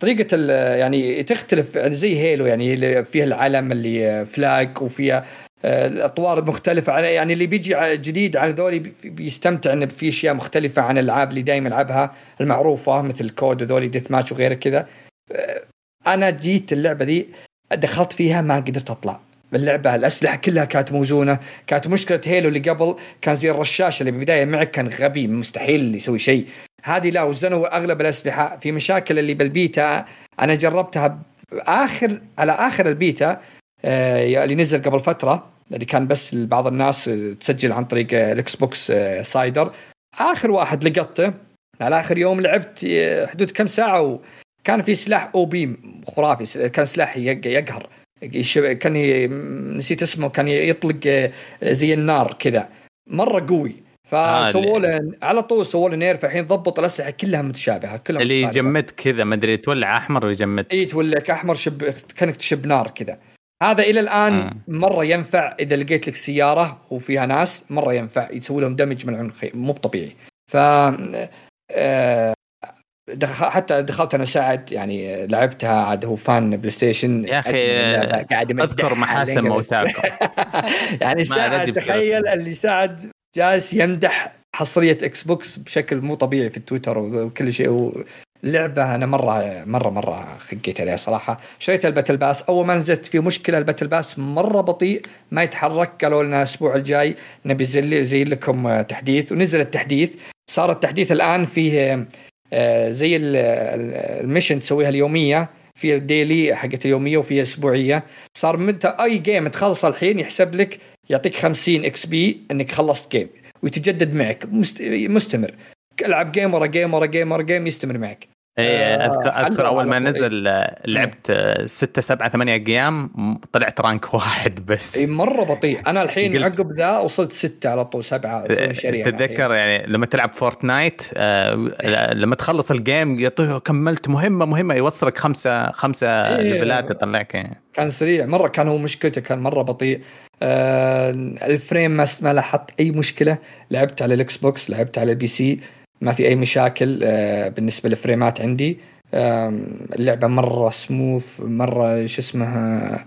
طريقة يعني تختلف عن زي Halo يعني فيها العلم اللي flag وفيها الأطوار مختلفة على يعني اللي بيجي جديد على ذولي بي- بيستمتع انه في أشياء مختلفة عن الألعاب اللي دائما يلعبها المعروفة مثل COD وذولي deathmatch وغيره كذا. آه، أنا جيت اللعبة ذي دخلت فيها ما قدرت أطلع. اللعبة الأسلحة كلها كانت موزونة. كانت مشكلة Halo اللي قبل كان زي الرشاش اللي بالبداية معك كان غبي مستحيل يسوي شيء. هذه لا وزنوا أغلب الأسلحة. في مشاكل اللي بالبيتا أنا جربتها اخر على آخر البيتا اللي نزل قبل فترة اللي كان بس بعض الناس تسجل عن طريق ال Xbox آه Insider. آخر واحد لقطته على آخر يوم لعبت آه، حدود كم ساعة وكان في سلاح أو بي خرافي كان سلاح يقهر كان نسيت اسمه كان يطلق آه، زي النار كذا. مرة قوي. فسووا له على طول سووا له nerf فالحين ضبط الأسلحة كلها متشابهة كلها اللي يجمد كذا ما أدري تولع أحمر ولا يجمد اي تولعك احمر شب كأنك تشب نار كذا. هذا إلى الآن آه. مرة ينفع إذا لقيت لك سيارة وفيها ناس مرة ينفع يسوي لهم damage من العنق مو طبيعي ف آه دخل حتى دخلت أنا سعد يعني لعبتها عاد هو fan PlayStation يا أخي قاعد أذكر محاسن موتاكم [laughs] يعني سعد تخيل اللي سعد جالس يمدح حصرية Xbox بشكل مو طبيعي في التويتر وكل شيء لعبة أنا مره مره مرة خقيت عليها صراحة. شريت ال battle pass. أول ما نزلت في مشكلة ال battle pass مرة بطيء ما يتحرك. قالوا لنا الأسبوع الجاي نبي زي لكم تحديث. ونزل التحديث. صار التحديث الآن فيه آه، زي ال mission تسويها اليومية. في ال daily حقت اليومية وفي أسبوعية. صار من أي game تخلص الحين يحسب لك يعطيك 50 XP إنك خلصت game ويتجدد معك. مستمر. ألعب game ورا game ورا game ورا game يستمر معك. إيه آه، اذكر, أذكر أول ما نزل آه، لعبت 6 7 8 أيام طلعت rank [laughs] واحد بس. اي مرة بطيء. أنا الحين عقب ذا وصلت 6 على طول 7 تتذكر يعني لما تلعب فورتنايت آه لما تخلص ال game كملت مهمة مهمة. يوصلك خمسة خمسة إيه. level ات يطلعك. يعني. كان سريع. مرة كان هو مشكلته كان مرة بطيء. آه ال frame ما ما لاحظت أي مشكلة. لعبت على الإكس بوكس لعبت على ال PC. ما في أي مشاكل آه، بالنسبة لل frame ات عندي. اللعبة مرة سموث مرة شو اسمها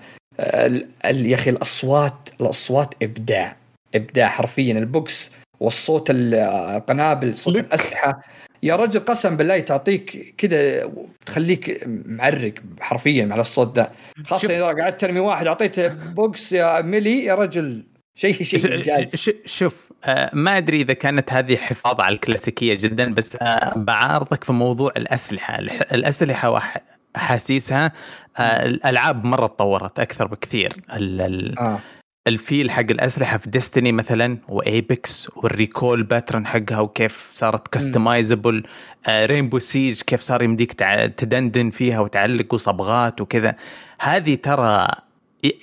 يا أخي الأصوات الأصوات إبداع إبداع حرفيا. ال box والصوت القنابل صوت الأسلحة. يا رجل قسم بالله تعطيك كذا تخليك معرق حرفيا على الصوت ده. خاصة إذا قعدت ترمي واحد أعطيته box يا melee يا رجل شيء شيء انجاز شوف آه، ما أدري إذا كانت هذه حفاظ على الكلاسيكية جدا بس آه، بعارضك في موضوع الأسلحة. الأسلحة واحاسيسها آه، الألعاب مرة تطورت أكثر بكثير. آه. ال feel حق الأسلحة في Destiny مثلا و Apex وال recoil pattern حقها وكيف صارت customizable رينبو سيج كيف صار يمديك تدندن فيها وتعلق وصبغات وكذا. هذه ترى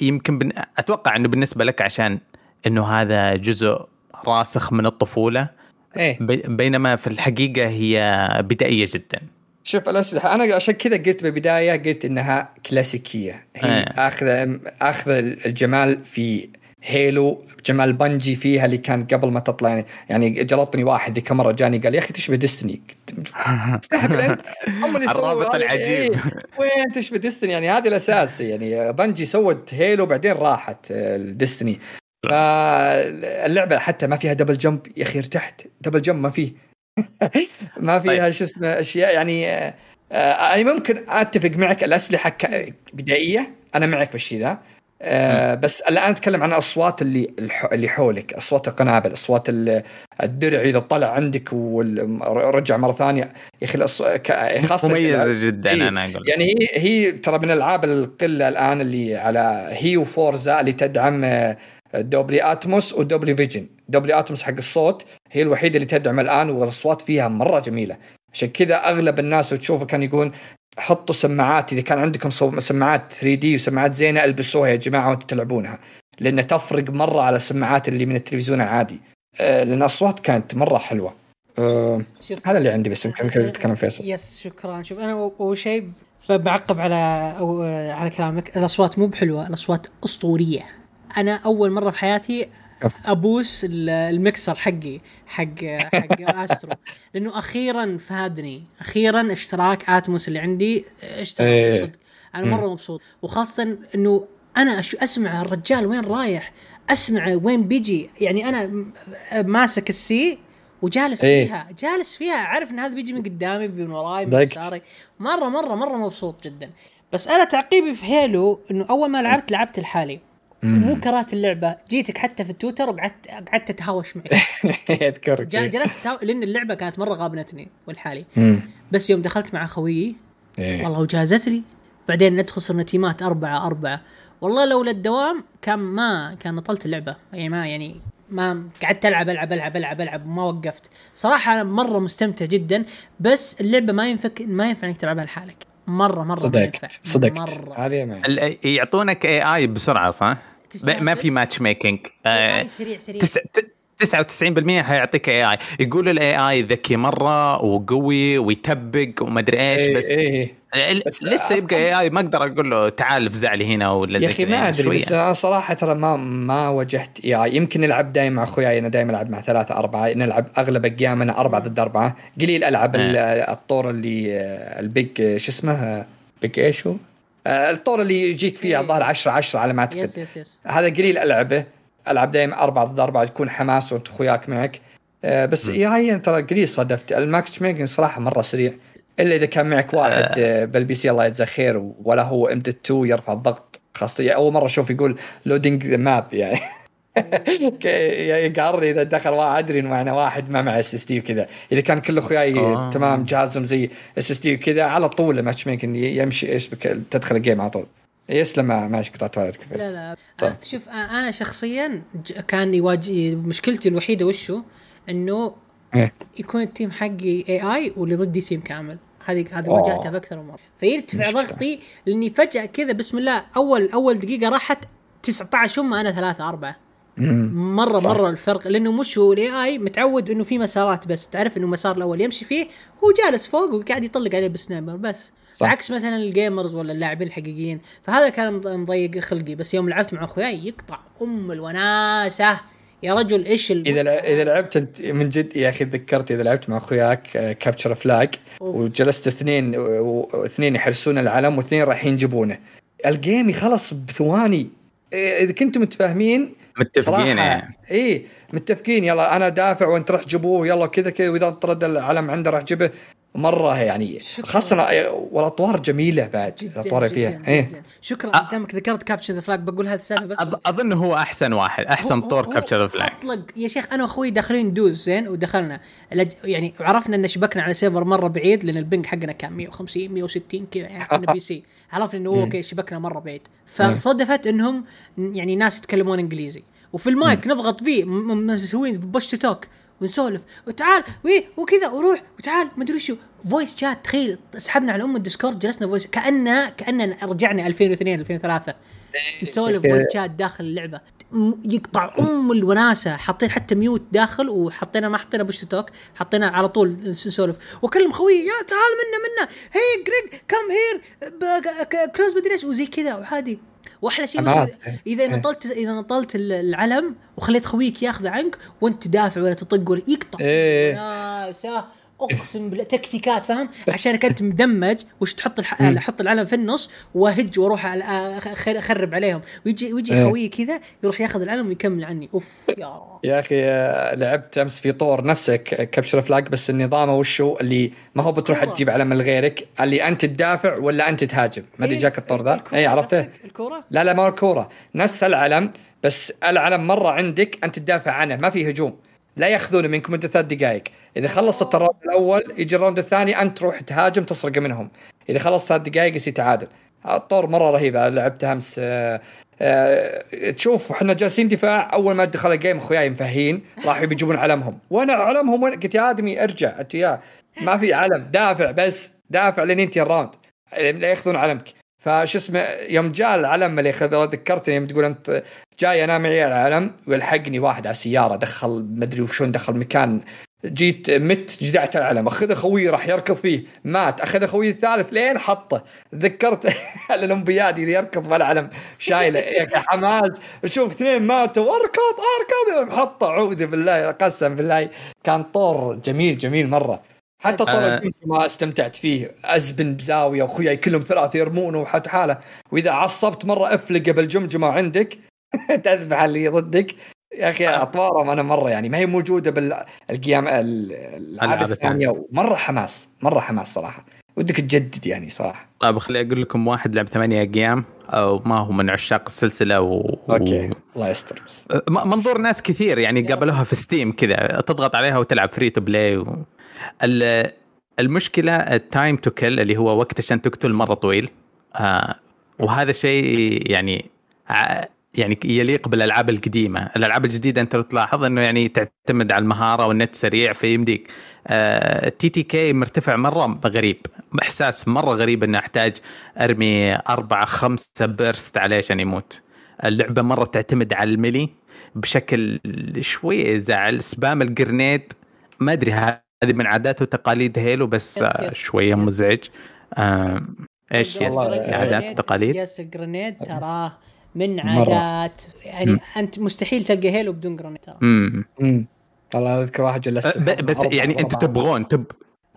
يمكن بن... أتوقع إنه بالنسبة لك عشان إنه هذا جزء راسخ من الطفولة. إيه. بينما في الحقيقة هي بدائية جدا. شوف الأسلحة أنا عشان كذا قلت بالبداية قلت إنها كلاسيكية. هي إيه. آخذ آخذ الجمال في هيلو جمال بنجي فيها اللي كان قبل ما تطلع. يعني يعني جلطني واحد ذيك مره جاني قال يا أخي تشبه ديستني. استهبل أنت. [laughs] الرابط العجيب. إيه. وين تشبه Destiny؟ يعني هذه الأساس. يعني Bungie سوت Halo بعدين راحت Destiny. فاللعبة حتى ما فيها double jump يا أخي ارتحت. double jump ما فيه [laughs] ما فيها طيب. شو اسمه أشياء يعني آه أنا ممكن أتفق معك الأسلحة بدائية أنا معك بالشيء ذا. آه بس الآن أتكلم عن الاصوات اللي اللي حولك أصوات القنابل أصوات الدرع إذا طلع عندك ورجع مرة ثانية. يا أخي خاصة مميزة جدا هي أنا أقول يعني هي هي ترى من الالعاب القلة الآن اللي على هي و Forza اللي تدعم آه، Dolby Atmos و Dolby Vision Dolby Atmos حق الصوت هي الوحيدة اللي تدعم الآن والأصوات فيها مرة جميلة. عشان كذا أغلب الناس وتشوفه كان يقول حطوا سماعات إذا كان عندكم سماعات 3D وسماعات زينة البسوها يا جماعة وأنتم تلعبونها لأن تفرق مرة على السماعات اللي من التلفزيون العادي. أه لأن الأصوات كانت مرة حلوة. أه هذا اللي عندي بس يمكن تتكلم فيصل. يس شكرا. شوف أنا أول شيء بعقب على أو على كلامك. الأصوات مو بحلوة الأصوات أسطورية. أنا أول مرة في حياتي أبوس المكسر حقي حق حق [laughs] أسترو. لأنه أخيرا فادني. أخيرا اشتراك آتموس اللي عندي اشتراك إيه. صدق أنا مرة مبسوط. وخاصة إنه أنا أسمع الرجال وين رايح أسمع وين بيجي. يعني أنا ماسك السي وجالس إيه. فيها جالس فيها. أعرف إن هذا بيجي من قدامي من وراي من يساري. مرة مرة مرة مبسوط جدا. بس أنا تعقيبي في Halo إنه أول ما لعبت لعبت لحالي مو كرهت اللعبة. جيتك حتى في التويتر وقعدت قعدت اتهاوش معك اذكرك [laughs] جا- جلست لأن اللعبة كانت مرة غابنتني ولحالي. بس يوم دخلت مع خويي إيه. والله وجازت لي بعدين ندخل صرنا team ات أربعة أربعة. والله لولا الدوام كان ما كان طلت اللعبة. يعني ما يعني ما قعدت ألعب ألعب ألعب ألعب ألعب وما وقفت. صراحة أنا مرة مستمتع جدا. بس اللعبة ما ينفك ما ينفع إنك تلعبها لحالك. مرة مرة ما ينفع. صدقت. صدقت مرة. هذه يعطونك AI بسرعة صح؟ ما في matchmaking AI سريع سريع. تس... ت- 99% حيعطيك AI يقول ال AI ذكي مرة وقوي ويتبق وما أدري إيش إيه، بس إيه. بس لسه يبقى AI ما أقدر أقول له تعال افزع لي هنا ولا يا أخي ما يعني أدري بس. أنا صراحة ترى ما ما واجهت AI يمكن نلعب دائما مع أخوياي أنا دائما ألعب مع ثلاثة أربعة نلعب أغلب ايامنا أربعة ضد أربعة. قليل ألعب ال- الطور اللي آه، ال big آه، شو اسمه؟ آه، big إيش هو؟ آه، الطور اللي يجيك فيه إيه. الظاهر 10 10 على ما يس- اعتقد yes yes هذا قليل ألعبه. ألعب دائما أربعة ضد أربعة يكون حماس وأنت اخوياك معك. آه، بس AI ترى قليل صادفت. ال matchmaking صراحة مرة سريع. إلا إذا كان معك واحد آه، بال PC الله يجزاه خير ولا هو M2 يرفع الضغط. خاصة أول مرة أشوف يقول loading map يعني. [laughs] يقهرني إذا دخل واحد أدري إنه معنا واحد ما معه SSD وكذا إذا كان كل أخوياي آه. تمام جهازهم زي SSD وكذا على طول ال matchmaking يمشي إيش بك تدخل ال game على طول يسلم ما- ماشي قطعت والدك لا لا طيب. شوف أنا شخصيا كان يواجه مشكلتي الوحيدة وشو إنه إيه. يكون ال team حقي AI واللي ضدي team كامل هذه هذه. واجهتها باكثر من مرة فيرتفع مشكلة. ضغطي لأني فجأة كذا بسم الله أول أول دقيقة راحت 19 هم أنا ثلاثة أربعة مرة صح. مرة الفرق لأنه مش هو ال AI متعود إنه في مسارات بس تعرف إنه المسار الأول يمشي فيه هو جالس فوق وقاعد يطلق عليه بال sniper بس صح. عكس مثلا ال gamers ولا اللاعبين الحقيقيين فهذا كان مض- مضيق خلقي بس يوم لعبت مع أخوياي يقطع أم الوناسة يا رجل إيش ال... إذا إذا لعبت أنت من جد يا أخي تذكرت إذا لعبت مع أخوياك capture flag أوه. وجلست اثنين واثنين يحرسون العلم واثنين رايحين يجيبونه ال game يخلص بثواني إذا كنتم متفاهمين متفقين يعني. اي متفقين. يلا أنا دافع وأنت روح جيبوه. يلا كذا كذا وإذا طرد العلم عنده راح جيبه. مرة يعني شكراً. خاصة والاطوار جميلة بعد الاطوار اللي فيها. جدا, إيه. جدا. شكرا. أ- دامك ذكرت capture the flag بقول هذه السالفة بس أظن هو أحسن واحد أحسن طور capture the flag أطلق. يا شيخ أنا وأخوي داخلين دوز زين ودخلنا. lag... يعني عرفنا إن شبكنا على server مرة بعيد لأن ال ping حقنا كان 150 160 كذا يعني كنا PC. [laughs] عرفنا إنه هو okay شبكنا مرة بعيد. فصدفت إنهم يعني ناس يتكلمون إنجليزي. وفي المايك نضغط فيه م- م- مسوين push to talk ونسولف وتعال وي وكذا وروح وتعال مدري شو voice chat تخيل سحبنا على أم ال Discord جلسنا voice كاننا كاننا رجعنا 2002 2003 نسولف. voice chat داخل اللعبة. يقطع أم الوناسة حاطين حتى mute داخل وحطينا ما حطينا push talk حطينا على طول نس- نسولف. واكلم خوي يا تعال منا منا. hey Greg come here كروز مدري إيش وزي كذا وعادي. واحلى شيء إذا نطلت إذا نطلت ال- العلم وخليت خويك ياخذه عنك وأنت تدافع ولا تطق ولا يقطع إيه. وناسه أقسم بالله تكتيكات فاهم؟ [laughs] عشانك انت مدمج وش تحط الح... أحط العلم في النص وأهج وأروح على- أخ- أخرب عليهم. ويجي ويجي إيه. خويي كذا يروح ياخذ العلم ويكمل عني. أوف يا [laughs] يا أخي آه، لعبت أمس في طور نفسه ك- capture flag بس النظام وشو اللي ما هو بتروح. تجيب علم لغيرك اللي أنت تدافع ولا أنت تهاجم. ما أدري إيه، جاك الطور ذا اي عرفته؟ الكورة؟ لا لا ما هو الكورة. نفس العلم بس العلم مرة عندك أنت تدافع عنه ما في هجوم. لا ياخذونه منك مده ثلاث دقائق. إذا خلصت ال round الأول يجي ال round الثاني أنت تروح تهاجم تسرقه منهم. إذا خلص ثلاث دقائق يصير تعادل. الطور مرة رهيبة لعبتها أمس آه، آه، تشوف إحنا جالسين دفاع أول ما دخل ال game أخوياي مفهين راحوا بيجيبون علمهم. وأنا علمهم وين قلت يا آدمي ارجع أنت ما في علم دافع بس دافع لين ينتهي ال round. لا ياخذون علمك. فش اسمه يوم جاء العلم اللي خذ ذكرتني يوم تقول أنت جاي أنا معي العلم ويلحقني واحد على السيارة دخل مدري وشون دخل مكان جيت مت جدعت العلم أخذ أخوي راح يركض فيه مات أخذ أخوي الثالث لين حطه. تذكرت [laughs] الأولمبياد اذا يركض بالعلم شايله يا حماس شوف اثنين ماتوا أركض أركض حطه أعوذ بالله قسم بالله كان طور جميل جميل مرة. حتى طور ما استمتعت فيه. أزبن بزاوية واخوياي كلهم ثلاثة يرمونه وحد حاله. وإذا عصبت مرة أفلقة بالجمجمة عندك [laughs] تذبح اللي ضدك. يا أخي اطوارهم أنا مرة يعني. ما هي موجودة بال games الالعاب الثانية. مرة حماس. مرة حماس صراحة. ودك تجدد يعني صراحة. طيب خليني أقول لكم واحد لعب ثمانية أيام أو ما هو من عشاق السلسلة و... okay. الله يستر. بس منظور ناس كثير يعني قابلوها في Steam كذا تضغط عليها وتلعب free to play و... المشكلة ال time to kill اللي هو وقت عشان تقتل مرة طويل. آه وهذا شيء يعني يعني يليق بالألعاب القديمة، الألعاب الجديدة أنت تلاحظ إنه يعني تعتمد على المهارة والنت سريع فيمديك. ال TTK مرتفع مرة غريب، إحساس مرة غريب اني أحتاج أرمي أربعة خمسة burst عليه عشان يموت. اللعبة مرة تعتمد على ال melee. بشكل شوي يزعل spam ال grenade. ما أدري هذه من عادات وتقاليد Halo بس yes yes شوية yes مزعج. آه إيش yes عادات وتقاليد yes ال grenade تراه من عادات. يعني مم. أنت مستحيل تلقى Halo بدون grenade ترى امم والله أذكر واحد جلست بس يعني أنتم تبغون تب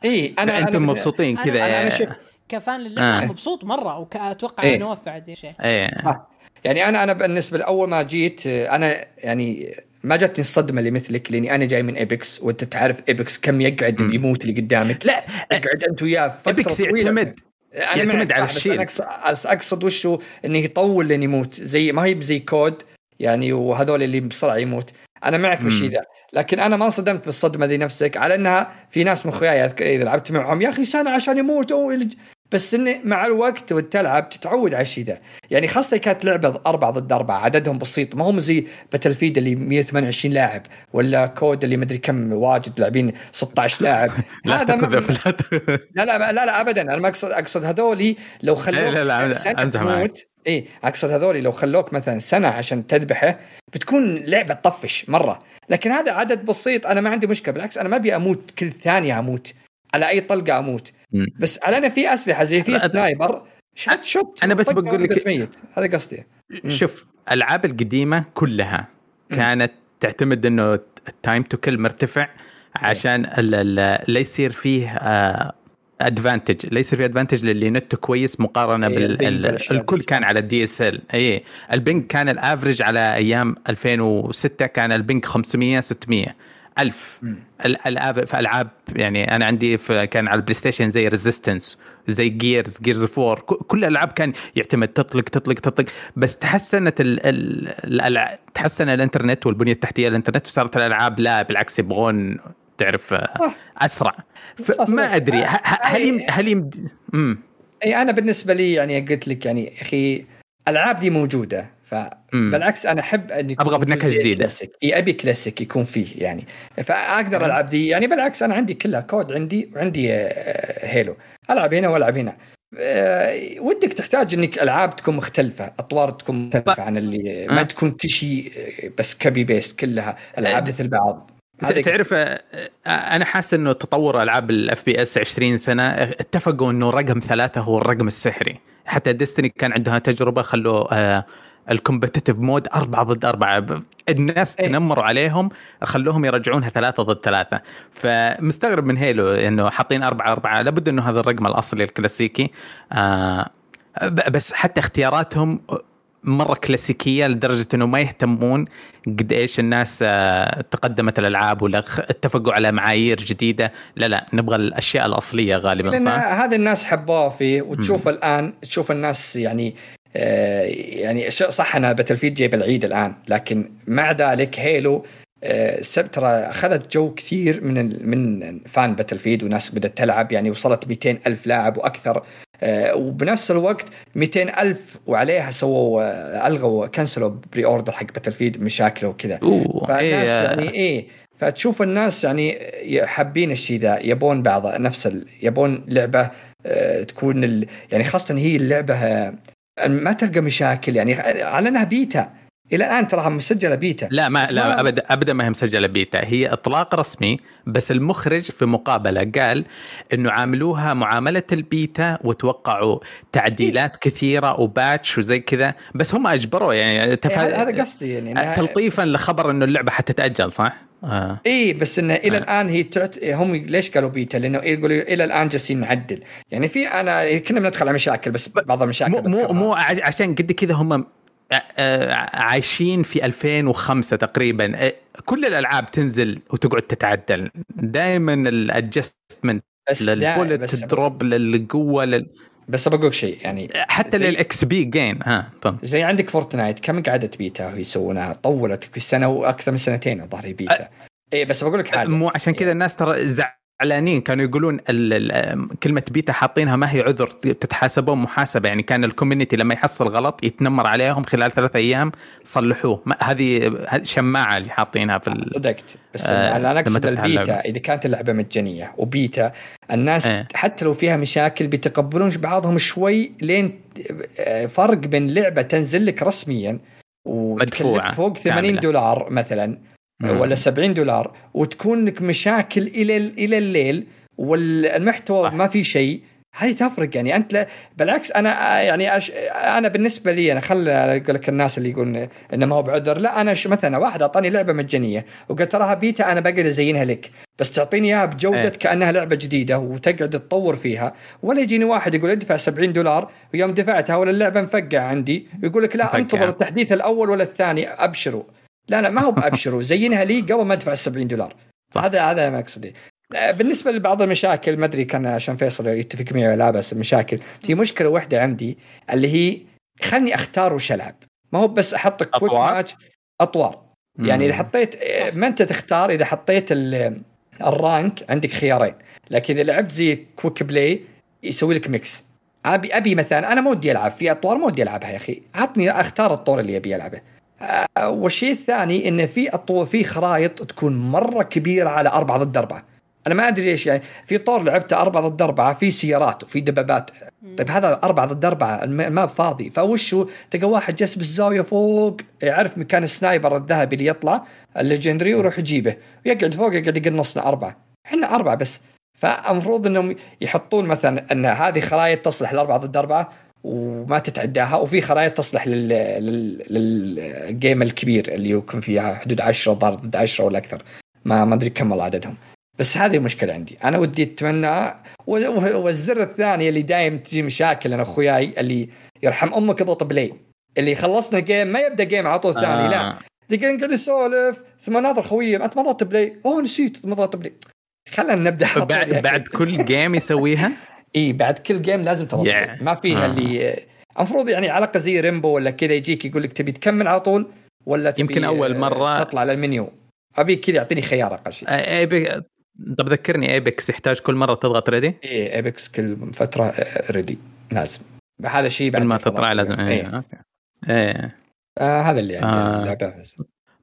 إي أنا أنتم مبسوطين كذا أنا, أنا شوف ك fan للعبه آه. مبسوط مرة واتوقع إيه؟ نواف بعد شيء. إيه صح. يعني أنا أنا بالنسبة لأول ما جيت أنا يعني ما جتني الصدمة اللي مثلك لأني أنا جاي من Apex وأنت تعرف Apex كم يقعد يموت اللي قدامك. لا يقعد أنت وياه فترة Apex يعتمد أنا يعتمد على الشيء أنا أقصد وشو إنه يطول لين يموت. زي ما هي زي COD يعني وهذول اللي بسرعة يموت. أنا معك بالشيء ذا. لكن أنا ما صدمت بالصدمة ذي نفسك على إنها في ناس من اخوياي إذا لعبت معهم يا أخي سنة عشان يموت بس انه مع الوقت وتلعب تتعود على الشيء ذا يعني خاصة كانت لعبة أربعة ضد أربعة عددهم بسيط ما هم زي Battlefield اللي 128 لاعب ولا COD اللي مدري كم واجد لاعبين 16 لاعب. [laughs] هذا ما... لا لا لا لا ابدا. أنا ما أقصد اقصد هذولي لو خلوك لا لا سنة تموت اي أقصد هذولي لو خلوك مثلا سنة عشان تذبحه بتكون لعبة تطفش مرة. لكن هذا عدد بسيط أنا ما عندي مشكلة بالعكس أنا ما أبي أموت كل ثانية أموت. على أي طلقة أموت. بس علينا في أسلحة زي في sniper shot shot أنا بس بقول لك ميت. هذا قصدي. شوف الالعاب القديمة كلها كانت تعتمد إنه ال time to kill مرتفع عشان لا يصير فيه advantage لا يصير فيه advantage للي نته كويس مقارنة بال الكل كان على ال DSL اي ال ping كان ال average على أيام 2006 كان ال ping 500 600 ألف. الالعاب في ألعاب يعني أنا عندي في كان على ال PlayStation زي Resistance زي Gears Gears 4 كل الألعاب كان يعتمد تطلق تطلق تطلق. بس تحسنت ال ال تحسن الإنترنت والبنية التحتية. للانترنت فصارت الألعاب لا بالعكس يبغون تعرف أسرع. ما أدري هل يم هل يم أي أنا بالنسبة لي يعني قلت لك يعني أخي الألعاب دي موجودة. فبالعكس أنا أحب أن يكون أبغى بنكهه جديدة. كلاسيك إي أبي كلاسيك يكون فيه يعني. فأقدر ألعب ذي. يعني بالعكس أنا عندي كلها COD عندي وعندي Halo ألعب هنا وألعب هنا. أه ودك تحتاج إنك ألعاب تكون مختلفة أطوار تكون مختلفة عن اللي ما تكون كل شيء بس copy paste كلها ألعاب مثل بعض. تعرف أنا حاسس إنه تطور ألعاب ال FPS 20 سنة اتفقوا إنه رقم ثلاثة هو الرقم السحري. حتى Destiny كان عندها تجربة خلوا ال competitive mode أربعة ضد أربعة الناس أي. تنمروا عليهم خلوهم يرجعونها ثلاثة ضد ثلاثة فمستغرب من هيلو إنه حاطين أربعة أربعة لابد إنه هذا الرقم الأصلي الكلاسيكي آه بس حتى اختياراتهم مرة كلاسيكية لدرجة إنه ما يهتمون قد إيش الناس آه، تقدمت الألعاب ولا اتفقوا على معايير جديدة لا لا نبغى الأشياء الأصلية غالبا صح؟ هذا الناس حبوه فيه وتشوف م. الآن تشوف الناس يعني يعني صح أنا باتل فيد جايب العيد الآن لكن مع ذلك هيلو آه ترى أخذت جو كثير من من فان باتلفيلد وناس بدأت تلعب يعني وصلت 200 ألف لاعب وأكثر آه، وبنفس الوقت 200 ألف وعليها سووا آه، ألغوا كنسلوا pre-order حق باتلفيلد مشاكل وكذا فالناس إيه. يعني إيه فتشوف الناس يعني حابين الشيء ذا يبون بعض نفس ال... يبون لعبة آه، تكون ال... يعني خاصة هي اللعبة ما تلقى مشاكل يعني على أنها بيتا. إلى الآن تراها مسجلة بيتا. لا ما لا ابدا أبدا ما هي مسجلة بيتا. هي إطلاق رسمي بس المخرج في مقابلة قال إنه عاملوها معاملة البيتا وتوقعوا تعديلات كثيرة و patch وزي كذا بس هم أجبروا يعني تفا... هذا قصدي يعني. تلطيفا لخبر إنه اللعبة حتتأجل صح؟ آه. إي بس إنه إلى آه. الآن هي تعت... هم ليش قالوا بيتا؟ لأنه يقولوا إلى الآن جالسين نعدل، يعني في أنا كنا بندخل على مشاكل بس بعض المشاكل مو مو, مو عشان قد كذا هم آه، عايشين في 2005 تقريبا آه، كل الألعاب تنزل وتقعد تتعدل دائما ال adjustment لل bullet drop للقوة لل... بس بقول شيء يعني حتى لل XP gain ها طن. زي عندك فورتنايت كم قعدت بيتا يسوونها؟ طولت في سنة وأكثر من سنتين الظاهر بيتا. اي بس بقول لك حاجة. مو عشان كذا الناس ترى زعلانين كانوا يقولون كلمة بيتا حاطينها ما هي عذر تتحاسبون محاسبه يعني كان ال community لما يحصل غلط يتنمر عليهم خلال ثلاث أيام صلحوه هذه شماعة اللي حاطينها في ال... صدقت بس آه، أنا أقصد البيتا اللعبة. إذا كانت اللعبة مجانية وبيتا الناس إيه. حتى لو فيها مشاكل بيتقبلون بعضهم شوي لين آه، فرق بين لعبة تنزل لك رسميا وتكلف فوق 80 كاملة. دولار مثلا مم. ولا 70 دولار وتكون لك مشاكل إلى إلى الليل والمحتوى صح. ما في شيء هذه تفرق يعني أنت لا بالعكس أنا يعني أش أنا بالنسبة لي أنا خل أقول لك الناس اللي يقولون إنه ما هو بعذر لا أنا ش- مثلا واحد أعطاني لعبة مجانية وقلت تراها بيتا أنا بقعد أزينها لك بس تعطيني إياها بجوده إيه. كأنها لعبة جديدة وتقعد تطور فيها ولا يجيني واحد يقول ادفع 70 دولار ويوم دفعتها ولا اللعبة مفقعة عندي ويقول لك لا. انتظر التحديث الأول ولا الثاني أبشروا لا لا ما هو بأبشروا. [laughs] زينها لي قبل ما أدفع ال 70 دولار. صح. هذا هذا مقصدي آه، بالنسبة لبعض المشاكل ما أدري كان عشان فيصل يتفق معي ولا لا بس المشاكل. في مشكلة واحدة عندي اللي هي خلني أختار وش ألعب. ما هو بس أحط quick؟ match أطوار. يعني إذا. حطيت آه، ما أنت تختار إذا حطيت ال- ال rank عندك خيارين. لكن إذا لعبت زي quick play يسوي لك mix أبي أبي مثلا أنا ما ودي ألعب في أطوار ما ودي ألعبها يا أخي. عطني أختار الطور اللي أبي ألعبه. والشيء الثاني انه في في خرائط تكون مرة كبيرة على أربعة ضد أربعة. أنا ما أدري ليش يعني في طور لعبته أربعة ضد أربعة في سيارات وفي دبابات. طيب هذا أربعة ضد أربعة الم- ال map فاضي. فوش هو؟ تلقى واحد جالس بالزاوية فوق يعرف مكان ال sniper الذهبي اللي يطلع ال legendary ويروح يجيبه. ويقعد فوق يقعد يقنصنا أربعة. إحنا أربعة بس. فالمفروض إنهم يحطون مثلا إن هذه خرائط تصلح لأربعة ضد أربعة وما تتعداها وفي خرائط تصلح لل... لل... لل game الكبير اللي يكون فيها حدود 10 ضرب ضد 10 ولا أكثر. ما ما أدري كم والله عددهم. بس هذه المشكلة عندي. أنا ودي أتمنى والزر الثاني اللي دايم تجي مشاكل أنا أخوياي اللي يرحم أمك اضغط play. اللي خلصنا game ما يبدأ game على طول ثاني لا. آه. تلقى نقعد نسولف ثم ناظر خويي أنت ما ضغطت play؟ أوه نسيت ما ضغطت play. خلينا نبدأ بعد. بعد كل game يسويها؟ اي بعد كل game لازم تضغط إيه. ما فيها آه. اللي المفروض يعني علاقه زي رينبو ولا كذا يجيك يقول لك تبي تكمل على طول ولا تبي يمكن أول آه، مرة- تطلع للمنيو. أبي كذا يعطيني خيار أقل شيء. ايبك طب ذكرني ايبكس يحتاج كل مرة تضغط ready اي ايبكس كل فترة ready لازم. هذا شيء بعد ما. تطلع لازم. إيه. إيه أوكي. إيه. آه هذا اللي عندي آه. اللعبة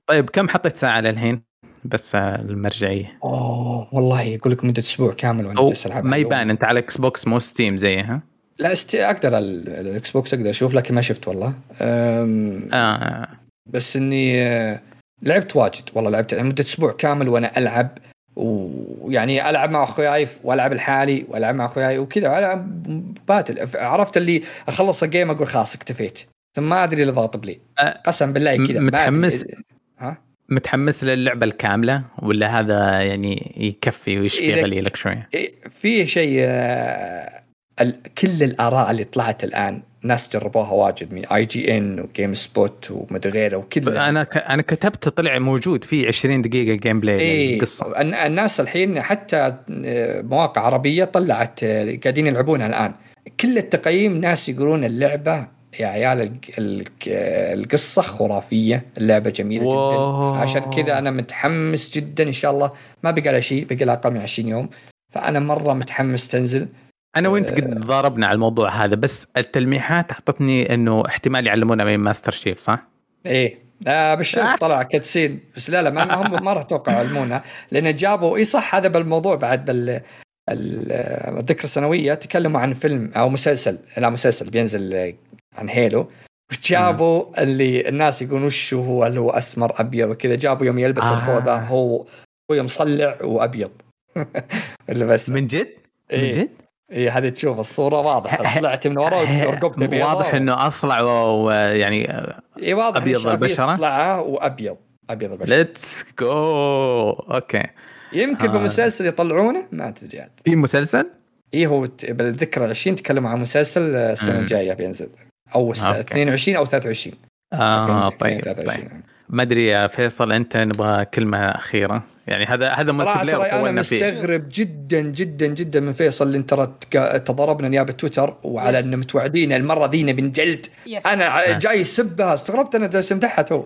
طيب كم حطيت ساعة للحين؟ بس آه، المرجعية. أوه والله يقول لك مدة أسبوع كامل وأنا جالس العب ما يبان أنت على إكس بوكس مو ستيم زي ها؟ لا است... أقدر ال- الاكس بوكس أقدر أشوف لكن ما شفت والله. أم... آه. بس إني آه، لعبت واجد والله لعبت مدة أسبوع كامل وأنا ألعب ويعني ألعب مع اخوياي وألعب لحالي وألعب مع اخوياي وكذا ألعب باتل. عرفت اللي أخلص ال game أقول خلاص اكتفيت. ثم ما أدري اللي ضغط play أه، قسم بالله كذا. متحمس؟ ها؟ متحمس للعبة الكاملة ولا هذا يعني يكفي ويشفي غليلك شوية إيه، في شيء آه، كل الآراء اللي طلعت الآن ناس جربوها واجد من اي جي ان وجيم سبوت ومدري غيره وكل أنا ك... أنا كتبت طلع موجود في 20 دقيقة gameplay إيه القصة الن- الناس الحين حتى آه، مواقع عربية طلعت آه، قاعدين يلعبونها الآن. كل التقييم ناس يقولون اللعبة يا عيال الق- الق- القصة خرافية اللعبة جميلة جدا. عشان كذا أنا متحمس جدا إن شاء الله ما بقى لها شيء بقى لها أقل من 20 يوم فأنا مرة متحمس تنزل أنا وأنت آه. قد ضاربنا على الموضوع هذا بس التلميحات أعطتني إنه احتمال يعلمونا من ماستر شيف صح؟ إيه آه بالشرط. [laughs] طلع كتسين بس لا لا ما هم ما راح أتوقع يعلمونا لأن جابوا إي صح هذا بالموضوع بعد بال ال- الذكرى السنوية تكلموا عن فيلم أو مسلسل لا مسلسل بينزل عن هيلو وش جابوا اللي الناس يقولون وش هو اللي هو أسمر أبيض وكذا جابوا يوم يلبس آه. الخوذة هو هو مصلع وأبيض [laughs] اللي بس من جد؟ من إيه. جد؟ اي هذه تشوف الصورة واضحة طلعت من ورا ورقبته بيضاء واضح إنه أصلع ويعني اي واضح أبيض إن في البشرة؟ صلعه وأبيض أبيض البشره let's go أوكي يمكن آه. بمسلسل يطلعونه ما تدري عاد في مسلسل؟ اي هو بالذكرى 20 تكلموا عن مسلسل آه، السنة. الجاية بينزل أو الس- أوكي. 22 أو 23 آه طيب 2023. طيب ما أدري يا فيصل أنت نبغى كلمة أخيرة يعني هذا هذا multiplayer ترى أنا طولنا فيه مستغرب جدا جدا جدا من فيصل لأن ترى تضاربنا في تويتر وعلى. إنه متوعدين المرة ذي نبي نجلد. أنا جاي يسبها استغربت أنا جالس أمدحها تو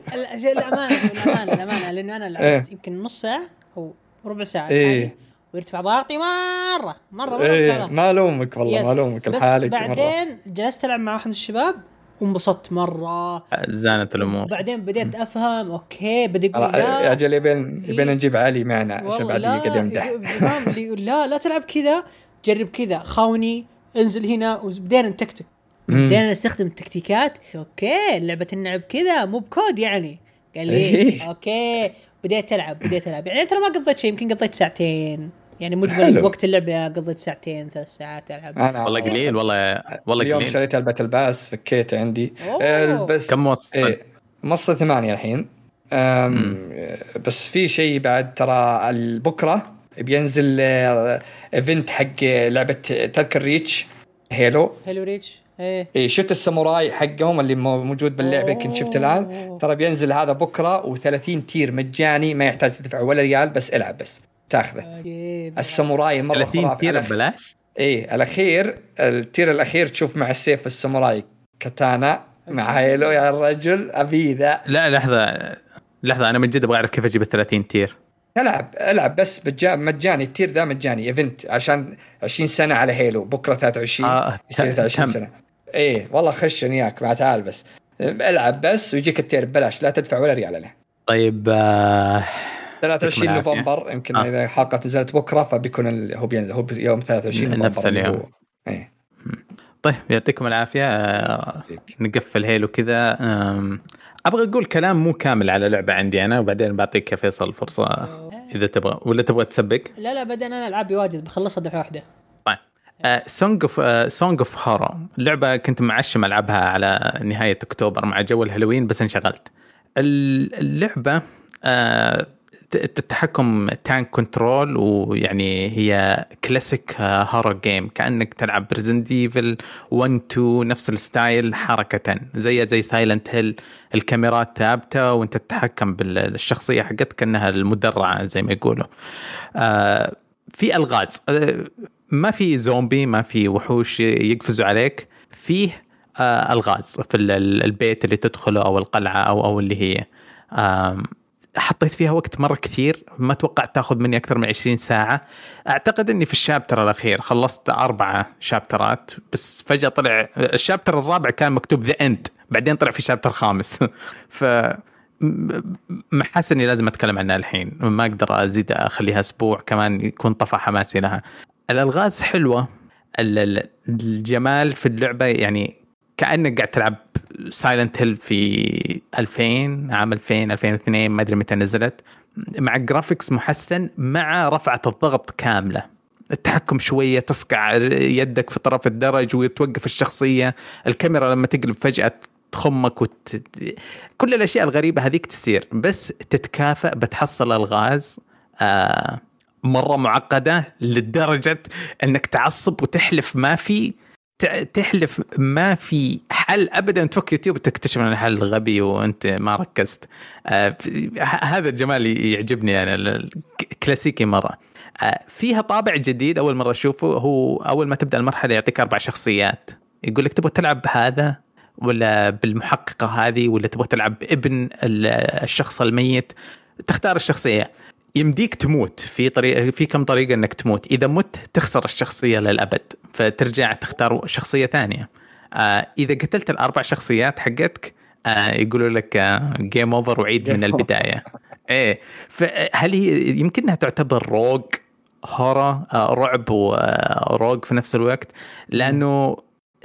الامانه الامانه الامانه لأنه أنا إيه. لعبت يمكن نص ساعة أو ربع ساعة إيه. ويرتفع ضغطي مرة مرة مرة إيه. ما الومك والله. ما الومك لحالك مرة. بعدين جلست ألعب مع واحد من الشباب وانبسطت مرة. زانت الأمور. بعدين بديت أفهم أوكي والله يا لا أجل يبين يبين نجيب علي معنا عشان بعد يقعد يمدح فاهم اللي يقول لا لا تلعب كذا جرب كذا. خاوني انزل هنا وبدينا نتكتك. بدينا نستخدم تكتيكات okay لعبة اللعب كذا مو بكود يعني. قال لي إيه. okay بديت ألعب بديت ألعب. يعني ترى ما قضيت شيء يمكن قضيت ساعتين. يعني مجمل حلو. وقت اللعبة قضيت ساعتين ثلاث ساعات ألعب. أنا والله قليل والله والله اليوم قليل. شريت ال battle pass فكيته عندي. أوه. آه، بس كم وصل؟ إيه وصلت ثمانية الحين. أم بس في شيء بعد ترى بكرة بينزل آه، event حق لعبة تذكر Reach Halo. Halo Reach؟ إيه. إيه شفت الساموراي حقهم اللي مو- موجود باللعبة يمكن شفت الآن. ترى بينزل هذا بكرة و30 tier مجاني ما يحتاج تدفع ولا ريال بس العب بس. تاخذه. الساموراي مرة 30 خرافي. tier ببلاش؟ إيه الأخير ال tier الأخير تشوف مع السيف الساموراي كاتانا مع Halo يا رجل ابي ذا لا لحظة لحظة أنا من جد أبغى أعرف كيف أجيب ال 30 tier. العب العب بس بجا مجاني ال tier ذا مجاني event عشان 20 سنة على Halo بكرة 23 آه، يصير تم- 23 تم. سنة. إيه والله خش وياك مع تعال بس. العب بس ويجيك ال tier ببلاش لا تدفع ولا ريال عليه. طيب آه 23 يعطيكم العافية. نوفمبر يمكن آه. إذا الحلقة نزلت بكرة فبيكون ال... هو هو يوم 23 نوفمبر نفس اليوم. هو- إيه. طيب يعطيكم العافية. آه. نقفل Halo كذا أبغى أقول كلام مو كامل على لعبة عندي أنا وبعدين بعطيك يا فيصل فرصة إذا تبغى. ولا تبغى تسبق؟ لا لا بعدين أنا ألعابي واجد بخلصها دفعة واحدة. طيب. Song of Song of Horror لعبة كنت معشم ألعبها على نهاية أكتوبر مع جو الهالوين بس انشغلت. ال- اللعبة ت- التحكم tank control ويعني هي classic horror game كأنك تلعب ب Resident Evil 1 2 نفس ال style حركة. زي زي Silent Hill الكاميرات ثابتة وانت تتحكم بالشخصيه حقتك كأنها المدرعة زي ما يقولوا. آه، في ألغاز. آه، ما في زومبي ما في وحوش يقفزوا عليك. فيه آه، ألغاز في ال- ال- البيت اللي تدخله أو القلعة أو أو اللي هي. حطيت فيها وقت مرة كثير ما توقعت تاخذ مني أكثر من 20 ساعة. أعتقد إني في ال chapter الأخير خلصت أربعة شابترات بس فجأة طلع ال chapter الرابع كان مكتوب the end بعدين طلع في chapter خامس. [laughs] ف حاسس إني لازم أتكلم عنها الحين ما أقدر أزيد أخليها أسبوع كمان يكون طفى حماسي لها الألغاز حلوة ال- ال- الجمال في اللعبة يعني كأنك قاعد تلعب Silent Hill في 2000 عام 2000 2002 ما أدري متى نزلت. مع graphics محسن مع رفعة الضغط كاملة. التحكم شوية تصقع يدك في طرف الدرج وتوقف الشخصية. الكاميرا لما تقلب فجأة تخمك وت... كل الأشياء الغريبة هذيك تصير بس تتكافئ بتحصل الغاز آه مرة معقدة لدرجة إنك تعصب وتحلف ما في. تحلف ما في حل ابدا. تفك يوتيوب تكتشف ان الحل غبي وأنت ما ركزت. آه هذا الجمال يعجبني أنا كلاسيكي مرة. آه فيها طابع جديد أول مرة أشوفه. هو أول ما تبدأ المرحلة يعطيك أربع شخصيات. يقول لك تبغى تلعب بهذا ولا بالمحققة هذه ولا تبغى تلعب بابن ال- الشخص الميت؟ تختار الشخصية. يمديك تموت في طريقه في كم طريقة إنك تموت. إذا مت تخسر الشخصية للأبد فترجع تختار شخصية ثانية. آه إذا قتلت الأربع شخصيات حقتك آه يقولوا لك game over وعيد من. البداية. إيه فهل هي يمكن إنها تعتبر rogue horror آه رعب و rogue في نفس الوقت؟ لأنه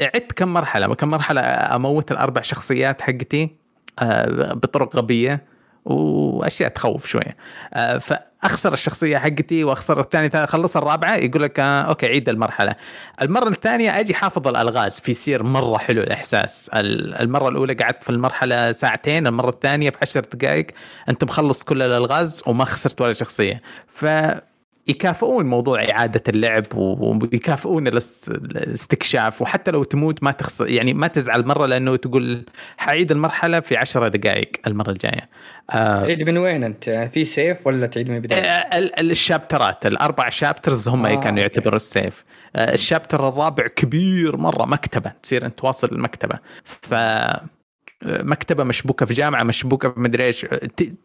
عدت كم مرحلة كم مرحلة أموت الأربع شخصيات حقتي آه بطرق غبية. وأشياء تخوف شوية. آه، فأخسر الشخصية حقتي وأخسر الثاني أخلص الرابعة يقول لك آه، okay عيد المرحلة. المرة الثانية أجي حافظ الألغاز في سير مرة حلو الإحساس. ال- المرة الأولى قعدت في المرحلة ساعتين المرة الثانية في عشر دقائق أنت مخلص كل الألغاز وما خسرت ولا شخصية. ف يكافئون موضوع إعادة اللعب ويكافئون الاستكشاف. وحتى لو تموت ما تخسر يعني ما تزعل مرة لأنه تقول حعيد المرحلة في عشرة دقائق المرة الجاية. آه تعيد من وين أنت؟ في سيف ولا تعيد من البداية؟ آه الشابترات الأربع شابترز هم آه كانوا يعتبروا السيف. آه الشابتر الرابع كبير مرة مكتبة تصير أنت واصل المكتبة. ف مكتبة مشبوكة في جامعة مشبوكة في مدري إيش.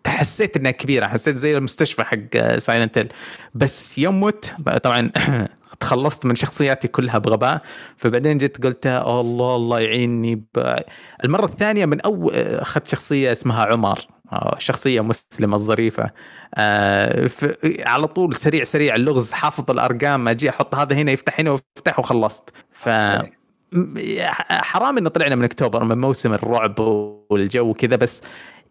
تحسيت إنها كبيرة حسيت زي المستشفى حق سايلنت بس يوم مت طبعا [clears throat] تخلصت من شخصياتي كلها بغباء. فبعدين جيت قلت الله الله يعيني. المرة الثانية من اول أخذت شخصية اسمها عمر آه، شخصية مسلمة الظريفة. آه على طول سريع سريع اللغز حافظ الأرقام أجي أحط هذا هنا يفتح هنا ويفتح وخلصت. ف حرام انه طلعنا من أكتوبر من موسم الرعب والجو كذا بس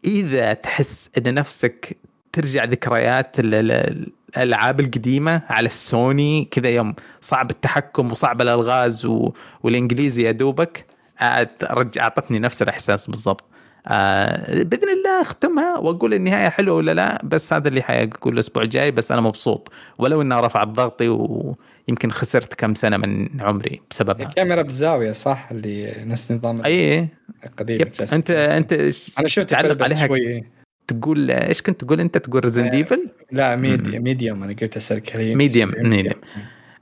إذا تحس إن نفسك ترجع ذكريات الألعاب القديمة على السوني كذا يوم صعب التحكم وصعب الألغاز والإنجليزي يا دوبك أعطتني نفس الإحساس بالضبط. آه بإذن الله أختمها وأقول النهاية حلوة ولا لا بس هذا اللي حيقول الأسبوع الجاي بس أنا مبسوط. ولو انها رفعت ضغطي ويمكن خسرت كم سنة من عمري بسببها. الكاميرا بزاوية صح؟ اللي نفس نظام أي. القديم انت أنت أنا شفت تعلق عليها شوي. تقول إيش كنت تقول أنت؟ تقول Resident Evil؟ لا Medium Medium. أنا قلت اسال كريم Medium Medium.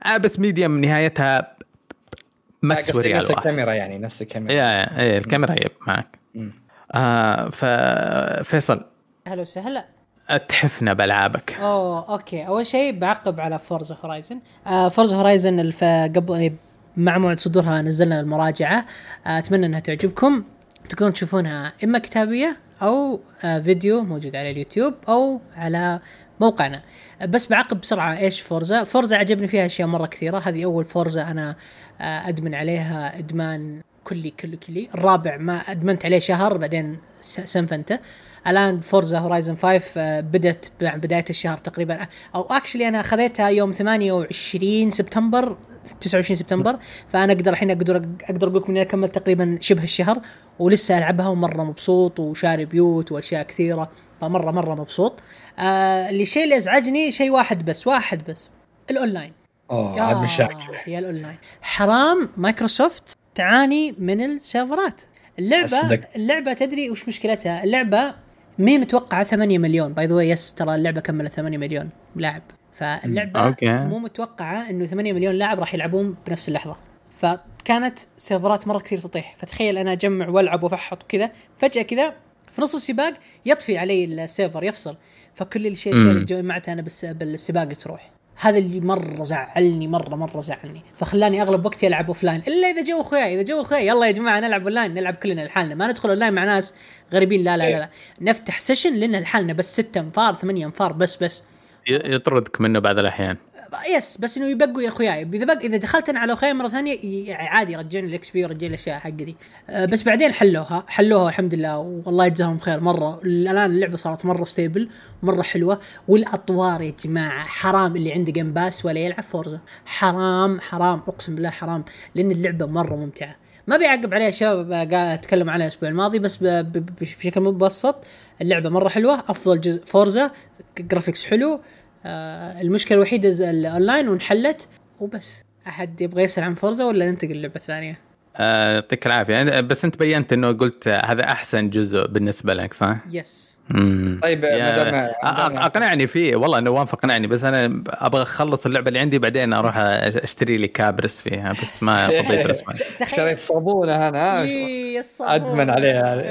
آه بس Medium نهايتها ما تسوي نفس الكاميرا يعني نفس الكاميرا. يا إيه الكاميرا يب معك. آه ففيصل هلا وسهلا. أتحفنا بألعابك. أوه okay. أول شيء بعقب على Forza Horizon آه Forza Horizon قبل مع موعد صدورها نزلنا المراجعة. آه أتمنى إنها تعجبكم. تقدرون تشوفونها إما كتابية أو آه فيديو موجود على اليوتيوب أو على موقعنا. بس بعقب بسرعة إيش Forza Forza عجبني فيها أشياء مرة كثيرة. هذه أول Forza أنا آه أدمن عليها إدمان كلي كلي كلي. الرابع ما أدمنت عليه شهر بعدين سنفنته. الان Forza Horizon 5 بدت بداية الشهر تقريبا. أو actually أنا خذيتها يوم 28 سبتمبر 29 سبتمبر. فأنا أقدر الحين أقدر أقدر أقول لكم إني كملت تقريبا شبه الشهر ولسه ألعبها ومرة مبسوط وشاري بيوت وأشياء كثيرة فمره مرة مبسوط. آه الشيء اللي أزعجني شيء واحد بس واحد بس الأونلاين. اوه عاد مشاكل. يا الأونلاين. حرام مايكروسوفت تعاني من السيرفرات. اللعبه اللعبة تدري وش مشكلتها؟ اللعبة مي متوقعة 8 مليون. by the way ترى اللعبة كملت 8 مليون لاعب. فاللعبة okay. مو متوقعة إنه 8 مليون لاعب راح يلعبون بنفس اللحظة. فكانت سيرفرات مرة كثير تطيح. فتخيل أنا أجمع وألعب وأفحط وكذا فجأة كذا في نص السباق يطفي علي ال server يفصل. فكل الشيء اللي جمعته أنا بالسباق تروح. هذا اللي مرة زعلني مرة مرة زعلني. فخلاني أغلب وقتي ألعب offline إلا إذا جو أخوياي إذا جو أخوياي. يلا يا جماعة نلعب اون لاين نلعب كلنا لحالنا. ما ندخل اون لاين مع ناس غريبين. لا لا لا, لا. نفتح session لنا لحالنا بس ستة أنفار ثمانية أنفار بس بس. يطردك منه بعض الأحيان. yes بس إنه يبقوا يا أخوياي. إذا بق إذا دخلت أنا على أخوياي مرة ثانية عادي يرجعني ال XP ويرجعني الاشياء حقتي أه بس بعدين حلوها. حلوها الحمد لله. والله يجزاهم خير. مرة الآن اللعبة صارت مرة stable مرة حلوة. والأطوار يا جماعة حرام اللي عنده Game Pass ولا يلعب Forza حرام حرام. أقسم بالله حرام. لأن اللعبة مرة ممتعة. ما بيعقب عليها شباب قاعد أتكلم عنها الأسبوع الماضي بس بشكل مبسط اللعبة مرة حلوة. أفضل جزء Forza graphics حلو. المشكلة الوحيدة الاونلاين وانحلت وبس أحد يبغى يسأل عن Forza ولا ننتقل للعبة الثانية؟ آه، يعطيك آه العافيه بس أنت بينت إنه قلت هذا أحسن جزء بالنسبة لك صح؟ yes طيب أقنعني فيه والله نواف أقنعني بس أنا أبغى أخلص اللعبة اللي عندي بعدين أروح أشتري لي كابرس فيها بس ما فضيت رسمه اشتريت صابونه أنا أدمن عليها.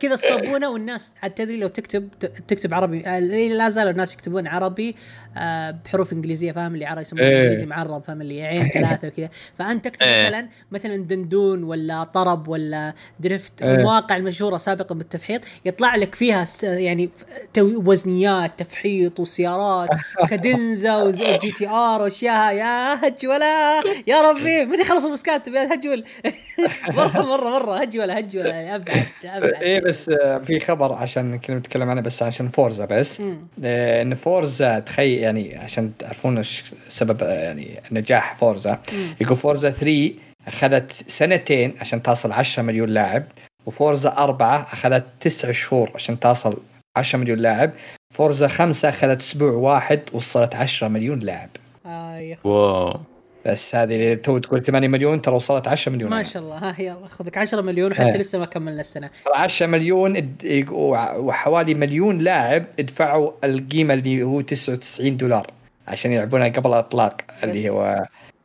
كذا الصابونه والناس تدري لو تكتب تكتب عربي لا زالوا الناس يكتبون عربي آه، بحروف إنجليزية فاهم اللي عربي يسمونه؟ إيه. إنجليزي معرب فاهم اللي عين [laughs] ثلاثة وكذا. فأنت تكتب إيه. مثلا مثلا دندون ولا طرب ولا drift إيه. المواقع المشهورة سابقا بالتفحيط يطلع لك فيها يعني وزنيات تفحيط وسيارات [laughs] Cadenza و GTR وأشياء. يا هجوله يا ربي. [laughs] متى خلص المسكات؟ يا هجول [laughs] مرة مرة مرة. هجوله هجوله يعني ابعد ابعد إيه بس آه، في خبر عشان كنا نتكلم عنه بس عشان Forza بس. آه، إن Forza تخيل يعني عشان تعرفون سبب آه، يعني نجاح Forza. يقول Forza 3 أخذت سنتين عشان تصل 10 مليون لاعب. و Forza أربعة أخذت تسع شهور عشان تصل 10 مليون لاعب. Forza 5 أخذت أسبوع واحد وصلت 10 مليون لاعب. آه يا. wow. بس هذه اللي تو تقول 8 مليون ترى وصلت 10 مليون. ما. شاء الله. ها يلا خذك 10 مليون وحتى إيه. لسه ما كملنا السنة. ترى 10 مليون وحوالي مليون لاعب ادفعوا القيمة اللي هو 99 دولار عشان يلعبونها قبل الإطلاق اللي هو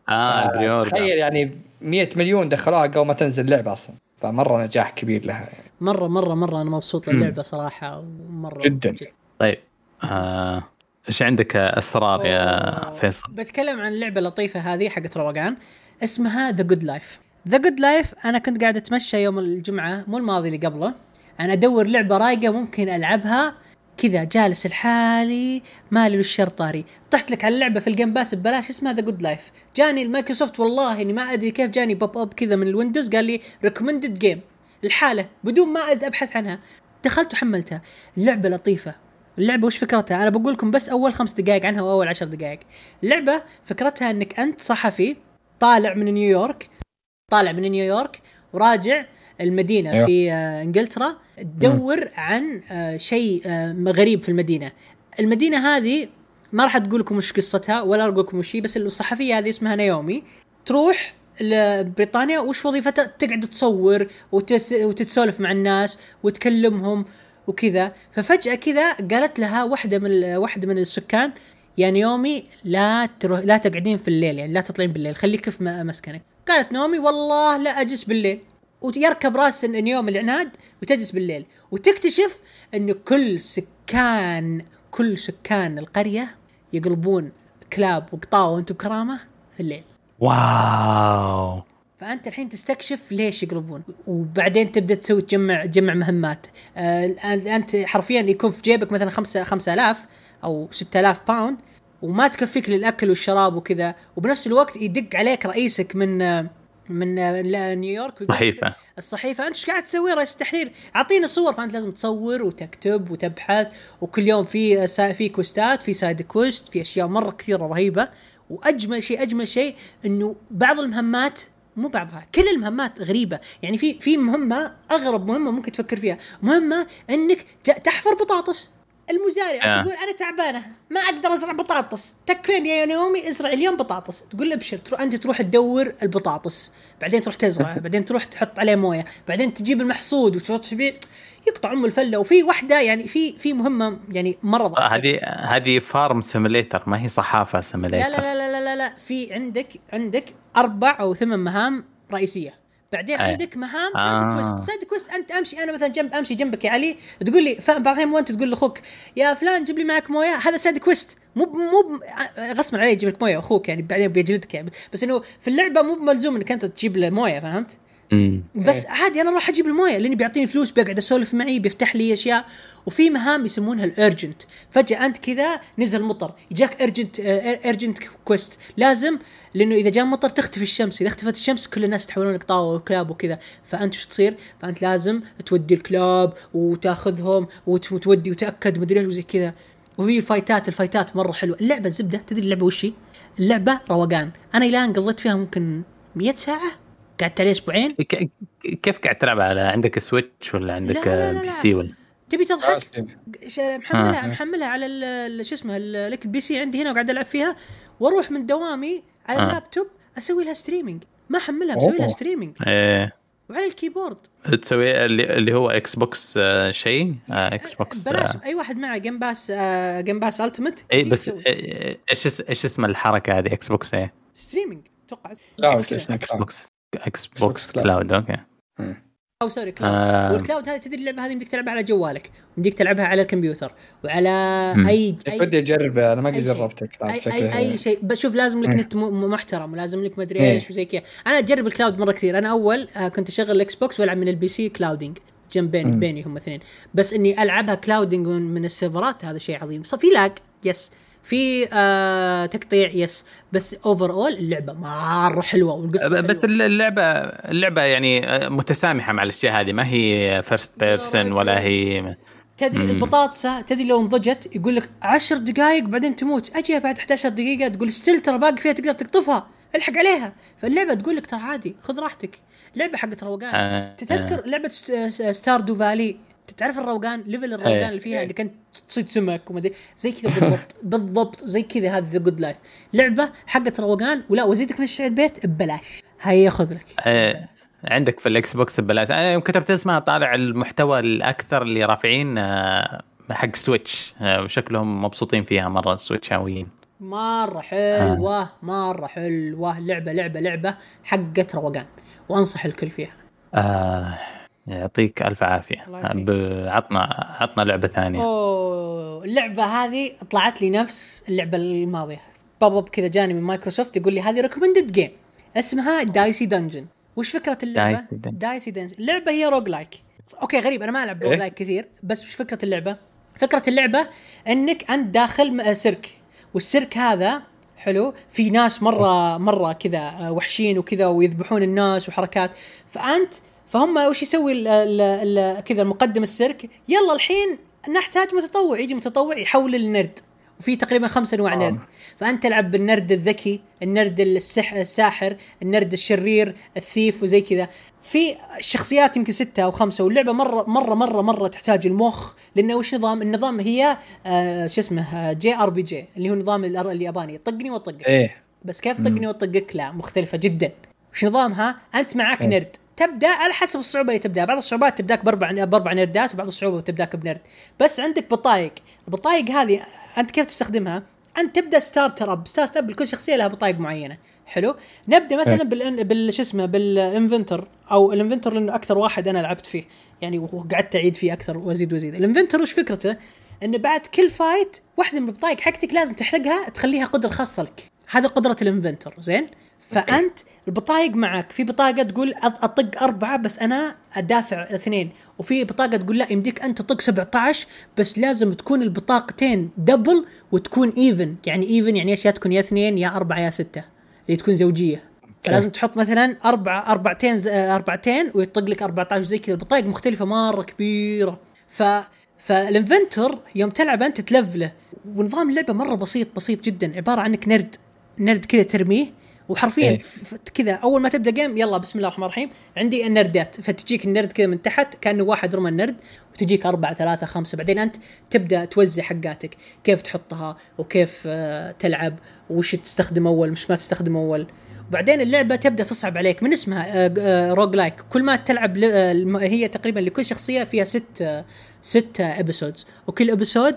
آه ال pre تخيل يعني 100 مليون دخلوها قبل ما تنزل اللعبة أصلا. فمرة نجاح كبير لها يعني. مره مره مرة أنا مبسوط للعبة صراحة ومرة جداً. طيب آه، إيش عندك أسرار يا. فيصل؟ بتكلم عن اللعبة اللطيفة هذه حقت روقان اسمها The Good Life The Good Life أنا كنت قاعد أتمشى يوم الجمعة مو الماضي اللي قبله أنا أدور لعبة رايقة ممكن ألعبها كذا جالس لحالي مالي بالشر طاري طحت لك على اللعبة في ال Game Pass ببلاش اسمها The Good Life جاني المايكروسوفت والله إني ما أدري كيف جاني pop up كذا من ال Windows قال لي recommended game الحالة بدون ما أبحث عنها. دخلت وحملتها. اللعبة لطيفة. اللعبة وش فكرتها؟ أنا بقول لكم بس أول خمس دقائق عنها وأول عشر دقائق. اللعبة فكرتها أنك أنت صحفي طالع من نيويورك طالع من نيويورك وراجع المدينة أيوه. في آه، إنجلترا تدور عن آه، شيء آه، غريب في المدينة. المدينة هذه ما راح تقول لكم وش قصتها ولا أقول لكم وش بس الصحفية هذه اسمها نيومي تروح لبريطانيا وش وظيفتها؟ تقعد تصور وتس وتتسولف مع الناس وتكلمهم وكذا ففجأة كذا قالت لها واحدة من ال- واحدة من السكان يا نيومي لا تروح لا تقعدين في الليل يعني لا تطلعين بالليل خليك في مسكنك قالت نومي والله لا أجلس بالليل ويركب راس نيومي العناد وتجلس بالليل. وتكتشف انه كل سكان كل سكان القرية يقلبون كلاب وقطاوة وأنتم بكرامة في الليل. wow. فأنت الحين تستكشف ليش يقلبون. وبعدين تبدأ تسوي تجمع تجمع مهمات. آه أنت حرفيا يكون في جيبك مثلا خمسة خمسة آلاف أو ستة آلاف pound وما تكفيك للأكل والشراب وكذا. وبنفس الوقت يدق عليك رئيسك من آه، من نيويورك صحيفة. الصحيفة. أنت إيش قاعد تسوي؟ رئيس التحرير. أعطينا صور فأنت لازم تصور وتكتب وتبحث. وكل يوم في سا- في quest ات في side quest في أشياء مرة كثيرة رهيبة. وأجمل شيء أجمل شيء إنه بعض المهمات مو بعضها كل المهمات غريبة. يعني في في مهمة أغرب مهمة ممكن تفكر فيها. مهمة إنك تحفر بطاطس. المزارع آه. تقول أنا تعبانة ما أقدر أزرع بطاطس. تكفين يا نومي؟ ازرع اليوم بطاطس. تقول له ابشر تروح أنت تروح تدور البطاطس بعدين تروح تزرع [laughs] بعدين تروح تحط عليه موية بعدين تجيب المحصود وتروح تبيع يقطع أم الفلة. وفي واحدة يعني في في مهمة يعني مره آه،. هذه هذه farm simulator ما هي صحافة لا simulator لا لا لا لا لا, لا. في عندك عندك أربع أو ثمان مهام رئيسية. بعدين أي. عندك مهام side آه. quest side quest أنت أمشي أنا مثلا جنب أمشي جنبك يا علي تقول لي فاهم بعض الاحيان وانت تقول لأخوك يا فلان جيب لي معك موية هذا side quest مو مو غصبا عليه يجيب لك موية أخوك يعني بعدين بيجلدك يعني بس إنه في اللعبة مو بملزوم إنك أنت تجيب له موية فهمت؟ مم. بس إيه. عادي أنا أروح أجيب الموية لأني بيعطيني فلوس بيقعد اسولف معي بيفتح لي أشياء. وفي مهام يسمونها ال urgent فجأة أنت كذا نزل مطر. يجاك urgent urgent quest لازم لأنه إذا جاء مطر تختفي الشمس. إذا اختفت الشمس كل الناس يتحولون لقطاوه وكلاب وكذا. فأنت شو تصير؟ فأنت لازم تودي الكلاب وتاخذهم وت- وتودي وتأكد مدري إيش وزي كذا. وفي fight ات ال fight ات مرة حلوة. اللعبة الزبده تدري اللعبة وش هي؟ اللعبة روقان. أنا الآن قضيت فيها ممكن 100 ساعة. قعدت عليه أسبوعين؟ ك- كيف قاعد تلعب على عندك Switch ولا عندك لا، لا، لا، P. C ولا؟ تبي تضحك؟ آه، محملها آه. محملها على ال- ال- شو اسمه لك ال PC عندي هنا وقاعد ألعب فيها وأروح من دوامي على آه. اللابتوب أسوي لها streaming ما أحملها بسوي لها. streaming إيه. وعلى ال keyboard. تسوي اللي, اللي هو Xbox شيء؟ Xbox بلاش آه. أي واحد معه Game Pass Game Pass Ultimate اي بس آه، إيش إيش اسم الحركة هذه Xbox إيه؟ streaming أتوقع. لا X. box Xbox Cloud. okay أو سوري كلاود آه. والكلاود هذه تدري اللعبة هذه يمديك تلعبها على جوالك يمديك تلعبها على الكمبيوتر وعلى مم. اي ودي اجرب أنا ما قد أي شيء. جربت كلاود اي اي, أي شيء بس شوف لازم لك مم. نت محترم ولازم لك مدري إيه. إيش وزي كذا أنا أجرب الكلاود مرة كثير أنا أول آه كنت أشغل الإكس بوكس وألعب من البي سي كلاودنج جنب بيني. بيني هم اثنين بس إني ألعبها كلاودنج من, من السيرفرات هذا شيء عظيم صار في لاج يس في آه تقطيع يس بس اوفر اول اللعبة مرة حلوة والقصة ب- بس حلوة. اللعبة اللعبة يعني آه، متسامحة مع الأشياء هذه. ما هي first person ولا هي تدري مم. البطاطسه تدري لو انضجت يقول لك 10 دقائق بعدين تموت. اجيها بعد 11 دقيقة تقول still ترى باقي فيها تقدر تقطفها. الحق عليها. فاللعبة تقول لك ترى عادي خذ راحتك. لعبه حقت روقان آه، تذكر لعبة ست- Stardew Valley تعرف الروقان؟ level الروقان إيه. اللي فيها انك انت تصيد سمك وما زي كذا بالضبط. [laughs] بالضبط. زي كذا هذه the good life لعبة حقت روقان ولا وزيدك من الشيء البيت ببلاش. هاي ياخذ لك. آه، عندك في الاكس بوكس ببلاش. أنا يوم كتبت اسمها طالع المحتوى الأكثر اللي رافعين آه، حق سويتش آه، وشكلهم مبسوطين فيها مرة السويتشاويين مرة حلوة. مرة حلوة. لعبة لعبة لعبة حقت روقان. وأنصح الكل فيها. آه. يعطيك ألف عافية. عطنا عطنا لعبة ثانية. أوه اللعبة هذه طلعت لي نفس اللعبة الماضية. pop up كذا جاني من مايكروسوفت يقول لي هذه recommended game اسمها Dicey Dungeon وش فكرة اللعبة؟ Dicey Dungeon. Dicey Dungeon اللعبة هي roguelike okay غريب أنا ما ألعب rogue؟ like كثير بس وش فكرة اللعبة؟ فكرة اللعبة إنك أنت داخل سيرك. والسيرك هذا حلو في ناس مره مرة كذا وحشين وكذا ويذبحون الناس وحركات. فأنت فهم وش يسوي كذا المقدم السيرك؟ يلا الحين نحتاج متطوع يجي متطوع يحول النرد. وفي تقريبا خمس أنواع آه. نرد. فأنت تلعب بالنرد الذكي النرد السح الساحر النرد الشرير ال thief وزي كذا. في شخصيات يمكن ستة أو خمسة واللعبة مرة مرة مرة مرة تحتاج المخ لأنه وش نظام؟ النظام هي آه شو اسمه JRPG اللي هو نظام الياباني. طقني وطقك. إيه. بس كيف طقني وطقك؟ لا مختلفة جدا. وش نظامها؟ أنت معك إيه. نرد. تبدأ على حسب الصعوبة اللي تبدأ. بعض الصعوبات تبدأك باربع بأربع نردات وبعض الصعوبة تبدأك بنرد. بس عندك بطايق. البطايق هذه أنت كيف تستخدمها؟ أنت تبدأ starter up start up لكل شخصية لها بطايق معينة. حلو؟ نبدأ مثلا إيه. بال بال شو اسمه بال inventor أو ال inventor لأنه أكثر واحد أنا لعبت فيه. يعني وقعدت أعيد فيه أكثر وأزيد وأزيد. ال inventor وش فكرته؟ ان بعد كل fight واحدة من البطايق حقتك لازم تحرقها تخليها قدرة خاصة لك. هذا قدرة ال inventor. زين؟ فأنت البطايق معك. في بطاقة تقول أطق أربعة بس أنا أدافع اثنين. وفي بطاقة تقول لا يمديك أنت تطق 17 بس لازم تكون البطاقتين double وتكون even يعني even يعني إيش؟ يا تكون يا اثنين يا أربعة يا ستة. اللي تكون زوجية. فلازم تحط مثلا أربع أربعتين آه، أربعتين ويطق لك 14 زي كذا. البطايق مختلفة مرة كبيرة. ف فال inventor يوم تلعب أنت تلفله. ونظام اللعبة مرة بسيط بسيط جدا. عبارة عنك نرد نرد كذا ترميه. وحرفيا إيه. كذا أول ما تبدأ game يلا بسم الله الرحمن الرحيم عندي النردات فتجيك النرد كذا من تحت كأنه واحد رمى النرد وتجيك أربعة ثلاثة خمسة بعدين أنت تبدأ توزع حقاتك كيف تحطها وكيف آه، تلعب وش تستخدم أول مش ما تستخدم أول. وبعدين اللعبة تبدأ تصعب عليك من اسمها roguelike كل ما تلعب آه، هي تقريبا لكل شخصية فيها ست آه، ست episodes وكل episode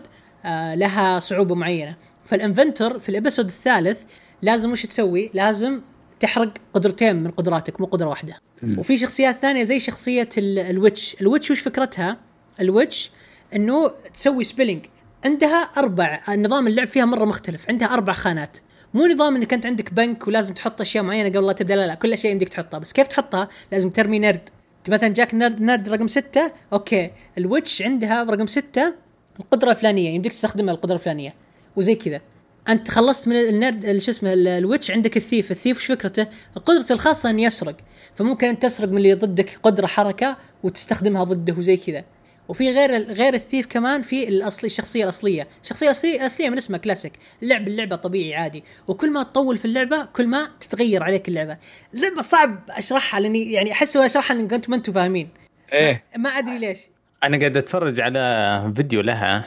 لها صعوبة معينة. فال inventor في ال episode الثالث لازم وش تسوي؟ لازم تحرق قدرتين من قدراتك مو قدرة واحدة. وفي شخصيات ثانية زي شخصية ال- ال witch. ال witch وش فكرتها؟ ال witch إنه تسوي spelling عندها أربع نظام اللعب فيها مرة مختلف. عندها أربع خانات. مو نظام إنك أنت عندك بنك ولازم تحط أشياء معينة قبل لا تبدأ. لا لا كل شيء يمديك تحطها. بس كيف تحطها؟ لازم ترمي نرد. أنت مثلا جاك نرد, نرد رقم ستة okay. ال witch عندها رقم ستة القدرة الفلانية. يمديك تستخدمها القدرة الفلانية. وزي كذا. أنت خلصت من النرد ال- شو اسمه ال- ال witch عندك ال thief. ال thief وش فكرته؟ قدرته الخاصة إنه يسرق. فممكن أنت تسرق من اللي ضدك قدرة حركة وتستخدمها ضده وزي كذا. وفي غير غير ال thief كمان في الأصلي الشخصية الأصلية. الشخصيه الاصليه الأصلية من اسمها كلاسيك. اللعب اللعبة طبيعي عادي. وكل ما تطول في اللعبة كل ما تتغير عليك اللعبة. اللعبة صعب أشرحها لأني يعني أحس وأنا أشرحها ان أنتم ما أنتم فاهمين. إيه. ما أدري ليش. أنا قاعد أتفرج على فيديو لها.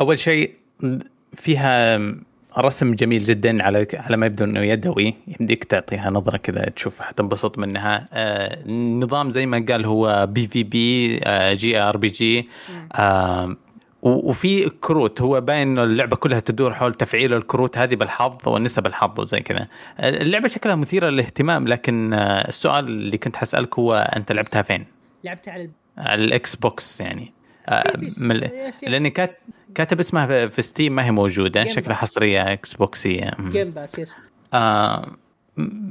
أول شيء فيها رسم جميل جدا على على ما يبدو إنه يدوي. يمديك تعطيها نظرة كذا تشوف حتنبسط منها. آه، النظام زي ما قال هو بي في بي جي آر بي جي. وفي كروت هو باين إنه اللعبة كلها تدور حول تفعيل الكروت هذه بالحظ والنسب الحظ وزي كذا. اللعبة شكلها مثيرة للاهتمام لكن آه، السؤال اللي كنت حسألك هو أنت لعبتها فين؟ لعبت على على الإكس بوكس يعني. آه، yes. لاني كات كاتب اسمها في- Steam ما هي موجودة شكلها. حصرية إكس بوكسيه. Game Pass yes آه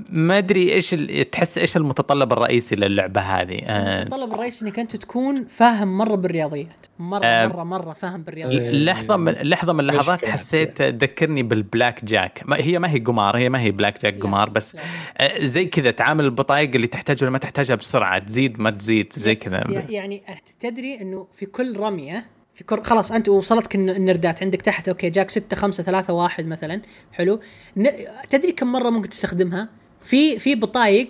ما أدري إيش ال- تحس إيش المتطلب الرئيسي للعبة هذه؟ آه. المتطلب الرئيسي إنك أنت تكون فاهم مرة بالرياضيات. مرة آه، مرة مرة فاهم بالرياضيات. لحظة من لحظة من اللحظات. حسيت تذكرني بالبلاك جاك. ما هي ما هي قمار هي ما هي بلاك جاك لا، قمار بس لا. آه، زي كذا تعامل البطايق اللي تحتاجها ولا ما تحتاجها بسرعة تزيد ما تزيد زي كذا. يع- يعني تدري إنه في كل رمية في كل خلاص أنت وصلتك الن- النردات عندك تحت okay جاك 6 5 3 1 مثلا. حلو. ن... تدري كم مرة ممكن تستخدمها؟ في في بطايق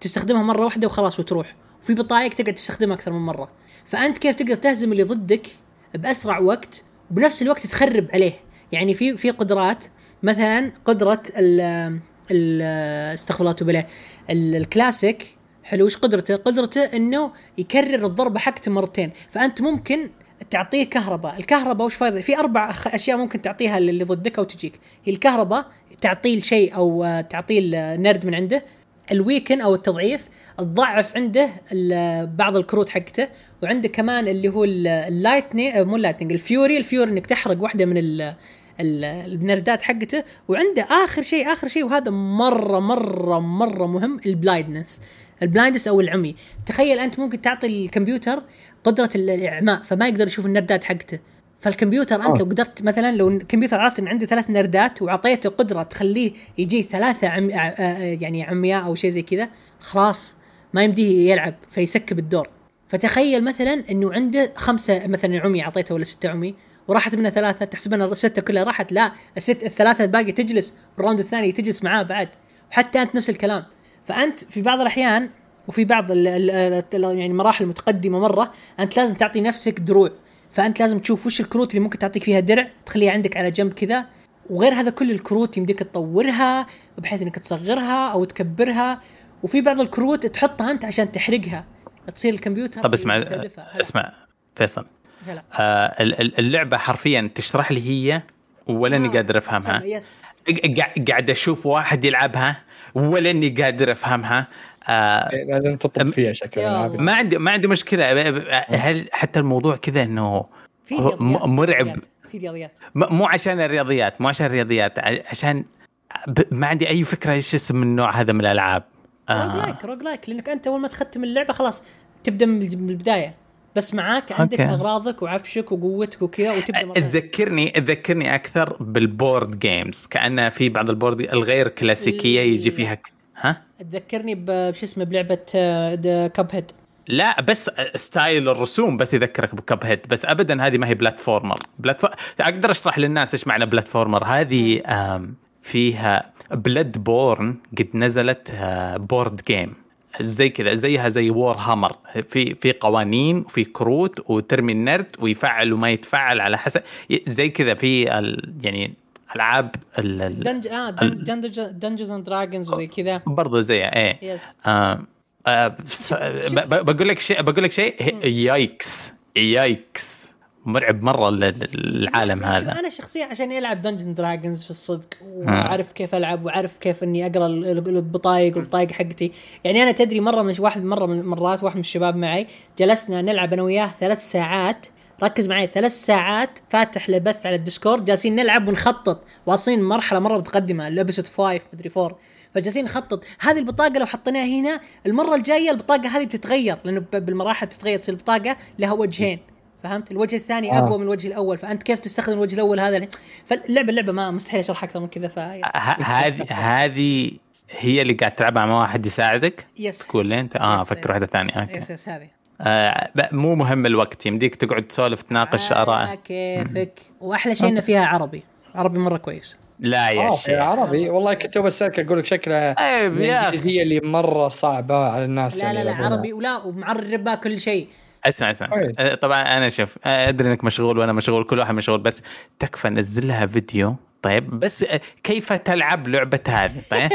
تستخدمها مرة واحدة وخلاص وتروح. وفي بطايق تقدر تستخدمها أكثر من مرة. فأنت كيف تقدر تهزم اللي ضدك بأسرع وقت وبنفس الوقت تخرب عليه؟ يعني في في قدرات مثلا قدرة ال استغفر الله وتوب الكلاسيك حلو وش قدرته؟ قدرته إنه يكرر الضربة حقته مرتين، فأنت ممكن تعطيه كهرباء، الكهرباء وش فايدة؟ في أربع أشياء ممكن تعطيها اللي ضدك أو تجيك، هي الكهرباء تعطيه الشيء أو آه، تعطيه النرد من عنده، ال weaken أو التضعيف تضعف عنده ال- بعض الكروت حقته. وعنده كمان اللي هو ال- ال lightni- آه، مو ال lightning ال fury. ال fury إنك تحرق واحدة من ال ال- النردات حقته. وعنده آخر شيء آخر شيء وهذا مرة مرة مرة مهم ال blindness ال blindness أو العمي. تخيل أنت ممكن تعطي الكمبيوتر قدرة ال- الإعماء فما يقدر يشوف النردات حقته. فالكمبيوتر أنت آه. لو قدرت مثلا لو الكمبيوتر عرفت إن عنده ثلاث نردات واعطيته قدره تخليه يجي ثلاثة عم... آه، آه، يعني عمياء أو شيء زي كذا خلاص ما يمديه يلعب ف skip الدور. فتخيل مثلا إنه عنده خمسة مثلا عمي أعطيته ولا ستة عمي وراحت منها ثلاثة تحسب ان السته كلها راحت لا الست الثلاثة الباقي تجلس وال round الثاني تجلس معاه بعد. وحتى أنت نفس الكلام. فأنت في بعض الأحيان وفي بعض ال ال ال يعني المراحل المتقدمه مرة أنت لازم تعطي نفسك دروع. فأنت لازم تشوف وش الكروت اللي ممكن تعطيك فيها درع تخليها عندك على جنب كذا. وغير هذا كل الكروت يمديك تطورها بحيث إنك تصغرها أو تكبرها. وفي بعض الكروت تحطها أنت عشان تحرقها. تصير الكمبيوتر طب اسمع. اسمع فيصل. هلا. آه ال- ال- اللعبة حرفيا تشرح لي هي ولا إني آه، قادر أفهمها. يس قا- قاعد أشوف واحد يلعبها ولا إني قادر أفهمها. آه إيه، لازم تطب فيها شكلها. ما عندي ما عندي مشكلة هل حتى الموضوع كذا إنه مرعب في رياضيات مو عشان الرياضيات مو عشان الرياضيات ع- عشان ما عندي أي فكرة إيش اسم النوع هذا من الألعاب rogue آه. like roguelike لأنك أنت أول ما تختم اللعبة خلاص تبدأ من البداية بس معاك عندك okay. أغراضك وعفشك وقوتك وكذا وتبدأ. تذكرني تذكرني أكثر بال board games كانه في بعض ال board الغير كلاسيكية يجي فيها. ها؟ تذكرني بش اسمه بلعبة Cuphead لا بس style الرسوم بس يذكرك ب Cuphead بس ابدا هذه ما هي platformer platfor... أقدر أشرح للناس إيش معنى platformer هذه فيها Bloodborne قد نزلت آه، board game زي كذا زيها زي Warhammer في في قوانين وفي كروت وترمي النرد ويفعل وما يتفعل على حسب. زي كذا في ال... يعني العاب ال... ال... Dung آه Dungeons and Dragons وزي كذا. برضه زيها إيه. yes آه آه بقول لك شيء بقول لك شيء yikes yikes. مرعب مرة ال- ال- العالم هذا. أنا شخصيا عشان ألعب Dungeon Dragons في الصدق وأعرف كيف ألعب وأعرف كيف إني أقرأ ال- ال- البطايق والبطايق حقتي. يعني أنا تدري مرة من واحد مرة من المرات واحد من الشباب معي جلسنا نلعب أنا وياه ثلاث ساعات ركز معي ثلاث ساعات فاتح له بث على ال Discord جالسين نلعب ونخطط. واصلين مرحلة مرة متقدمة ل episode 5 مدري 4 فجالسين نخطط. هذه البطاقة لو حطيناها هنا المرة الجاية البطاقة هذه بتتغير لأنه ب- بالمراحل بتتغير تصير البطاقة لها وجهين. فهمت؟ الوجه الثاني آه. أقوى من الوجه الأول. فأنت كيف تستخدم الوجه الأول هذا؟ فاللعبه اللعبة ما مستحيل أشرح أكثر من كذا هذه هذه هي اللي قاعد تلعبها مع واحد يساعدك؟ yes تقول أنت؟ آه yes، yes. واحدة ثانية. okay. yes yes هذه. آه ب- مو مهم الوقت يمديك تقعد تسولف تناقش على آراء. كيفك؟ وأحلى شيء إنه فيها عربي. عربي مرة كويس. لا يا في شيخ. عربي. والله كنت بسالك أقول لك شكلها. الانجليزيه اللي مرة صعبة على الناس لا يعني لا لا يلعبونها. عربي ولا ومعربة كل شيء. اسمع اسمع. كويس. آه، طبعا أنا شوف آه، أدري إنك مشغول وأنا مشغول كل واحد مشغول بس تكفى نزل لها فيديو. طيب بس آه، كيف تلعب لعبة هذه؟ طيب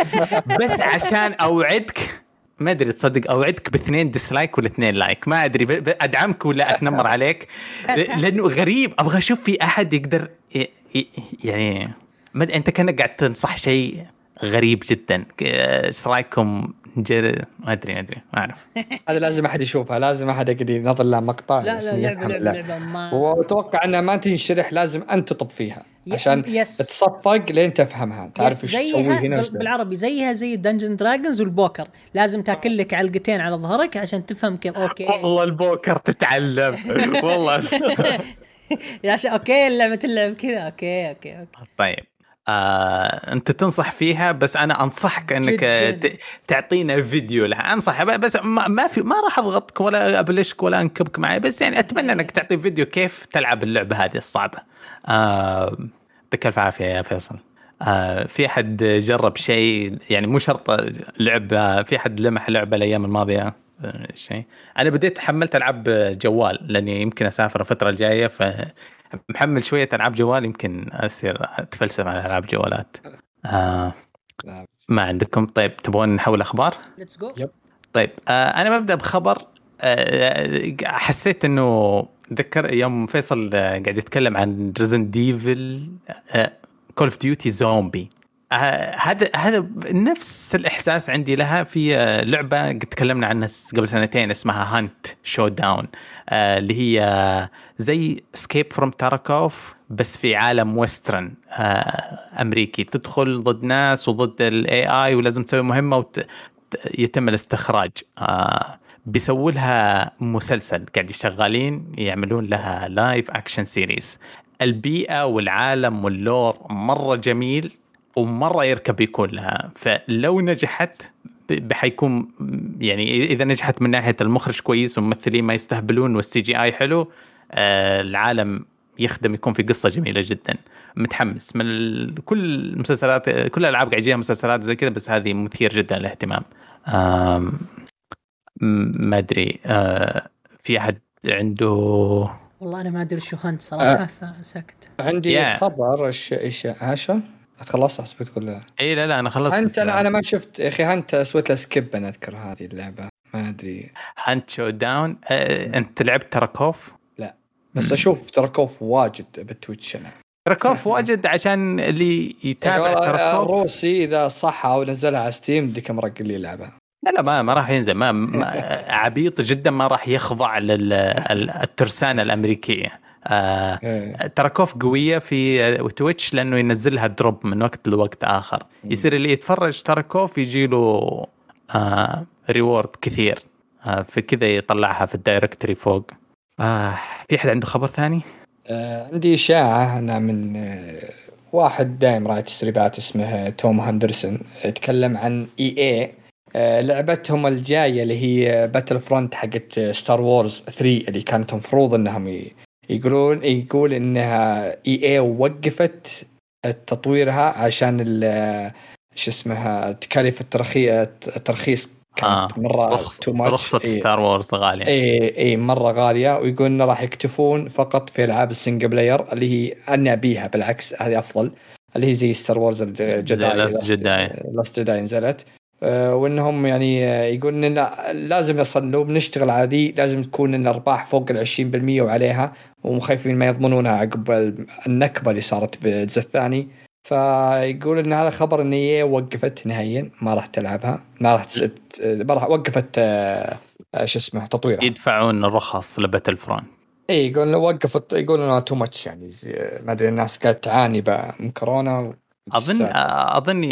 بس عشان أوعدك ما أدري تصدق أوعدك باثنين dislike ولا اثنين like ما أدري أدعمك ولا أتنمر عليك. لأنه غريب أبغى أشوف في أحد يقدر يعني ما أنت كأنك قاعد تنصح شيء. غريب جدا. إيش رأيكم نجر- ما ادري ما أدري ما أعرف. [laughs] هذا لازم أحد يشوفها لازم أحد يقدر ينظر لها مقطع لا لا لعبه لعبه. لعبه ما وأتوقع أنها ما تنشرح لازم أنت تطب فيها. عشان yes. تصفق لين تفهمها. تعرف إيش تسوي زيها هنا. بالعربي زيها زي Dungeon Dragons والبوكر. لازم تاكل لك علقتين على ظهرك عشان تفهم كيف okay. [laughs] والله البوكر تتعلم. [laughs] والله. عشان okay اللعبة تلعب كذا. okay okay okay. طيب. آه، أنت تنصح فيها بس أنا أنصحك أنك آه، جداً. تعطينا فيديو لها. أنصح بس ما, ما في ما راح أضغطك ولا أبلشك ولا أنكبك معي بس يعني أتمنى أنك تعطي فيديو كيف تلعب اللعبة هذه الصعبة. آه، يعطيك ألف عافية يا فيصل. آه، في حد جرب شيء يعني مو شرط لعبه في حد لمح لعبة الأيام الماضية؟ شيء. أنا بديت حملت ألعاب جوال لأني يمكن أسافر الفترة الجاية فمحمل شوية ألعاب جوال يمكن أصير أتفلسف على ألعاب جوالات. آه ما عندكم؟ طيب تبغون نحول أخبار؟ let's go yep طيب آه أنا ببدأ بخبر. آه حسيت إنه ذكر يوم فيصل آه، قاعد يتكلم عن Resident Evil Call of Duty Zombie هذا هذا نفس الإحساس عندي لها في آه، لعبة قد تكلمنا عنها قبل سنتين اسمها Hunt Showdown اللي هي زي Escape from Tarkov بس في عالم western آه، أمريكي. تدخل ضد ناس وضد ال AI ولازم تسوي مهمة ويتم الاستخراج. آه، بيسووا لها مسلسل قاعد شغالين يعملون لها live action series البيئة والعالم وال lore مرة جميل ومرة يركب يكون لها. فلو نجحت بحيكون يعني إذا نجحت من ناحية المخرج كويس والممثلين ما يستهبلون وال CGI حلو العالم يخدم يكون في قصة جميلة جدا. متحمس. من كل المسلسلات كل الالعاب قاعد يجيها مسلسلات زي كذا بس هذه مثير جدا للاهتمام. ما أدري. آه، في أحد عنده؟ والله أنا ما أدري شو Hunt صراحة أه. فساكت عندي yeah. خبر إيش إيش عاشا خلصت حسبت كلها إي لا لا أنا خلصت انت أنا أنا ما شفت. يا أخي انت سويت له skip أنا أذكر هذه اللعبة. ما أدري. Hunt Showdown. أه أنت لعبت Tarkov؟ بس أشوف Tarkov واجد بال Twitch أنا. Tarkov واجد عشان اللي يتابع Tarkov الروسي إذا صح أو نزلها على Steam Deck مرق لي لعبه لا لا ما ما راح ينزل. ما, ما [laughs] عبيط جدا ما راح يخضع للترسانه الأمريكية. آه إيه. Tarkov قوية في Twitch لأنه ينزلها drop من وقت لوقت آخر. يصير اللي يتفرج Tarkov يجي له آه reward كثير. آه فكذا يطلعها في ال directory فوق. آه في أحد عنده خبر ثاني؟ آه عندي إشاعة. أنا من آه واحد دايم راعي تسريبات اسمه Tom Henderson يتكلم عن EA آه لعبتهم الجاية اللي هي Battlefront حقت Star Wars 3 اللي كانت المفروض إنهم يقولون يقول إنها EA وقفت تطويرها عشان شو اسمها تكاليف الترخيص كانت آه. مرة رخص رخصة إيه. Star Wars غالية. EA مرة غالية ويقول انه راح يكتفون فقط في ألعاب ال single player اللي هي أنا بيها بالعكس هذه أفضل اللي هي زي Star Wars ال Jedi Last Jedi نزلت. آه، وإنهم يعني آه، يقول إن لازم أصلا لو بنشتغل ذي لازم تكون الأرباح فوق ال 20% وعليها ومخيفين ما يضمنونها عقب النكبة اللي صارت بالجزء الثاني فيقول إن هذا خبر إن هي وقفت نهائيا ما راح تلعبها. ما راح ما راح وقفت آه، شو اسمه تطويرها. يدفعون الرخص ل Battlefront إي يقول وقفت يقول إنه too much يعني ما أدري الناس قاعد تعاني من كورونا. اظن أظن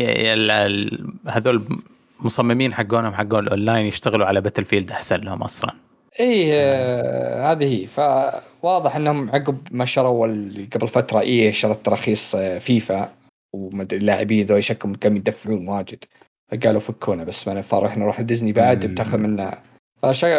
هذول المصممين حقونهم حقون الأونلاين يشتغلوا على Battlefield أحسن لهم أصلا. إي آه هذه هي. فواضح إنهم عقب ما شروا قبل فترة EA شرت تراخيص آه، فيفا. ومدري اللاعبين ذول شكلهم كانوا يدفعون واجد. فقالوا فكونا بس ما نفرح نروح ديزني بعد بتاخذ منا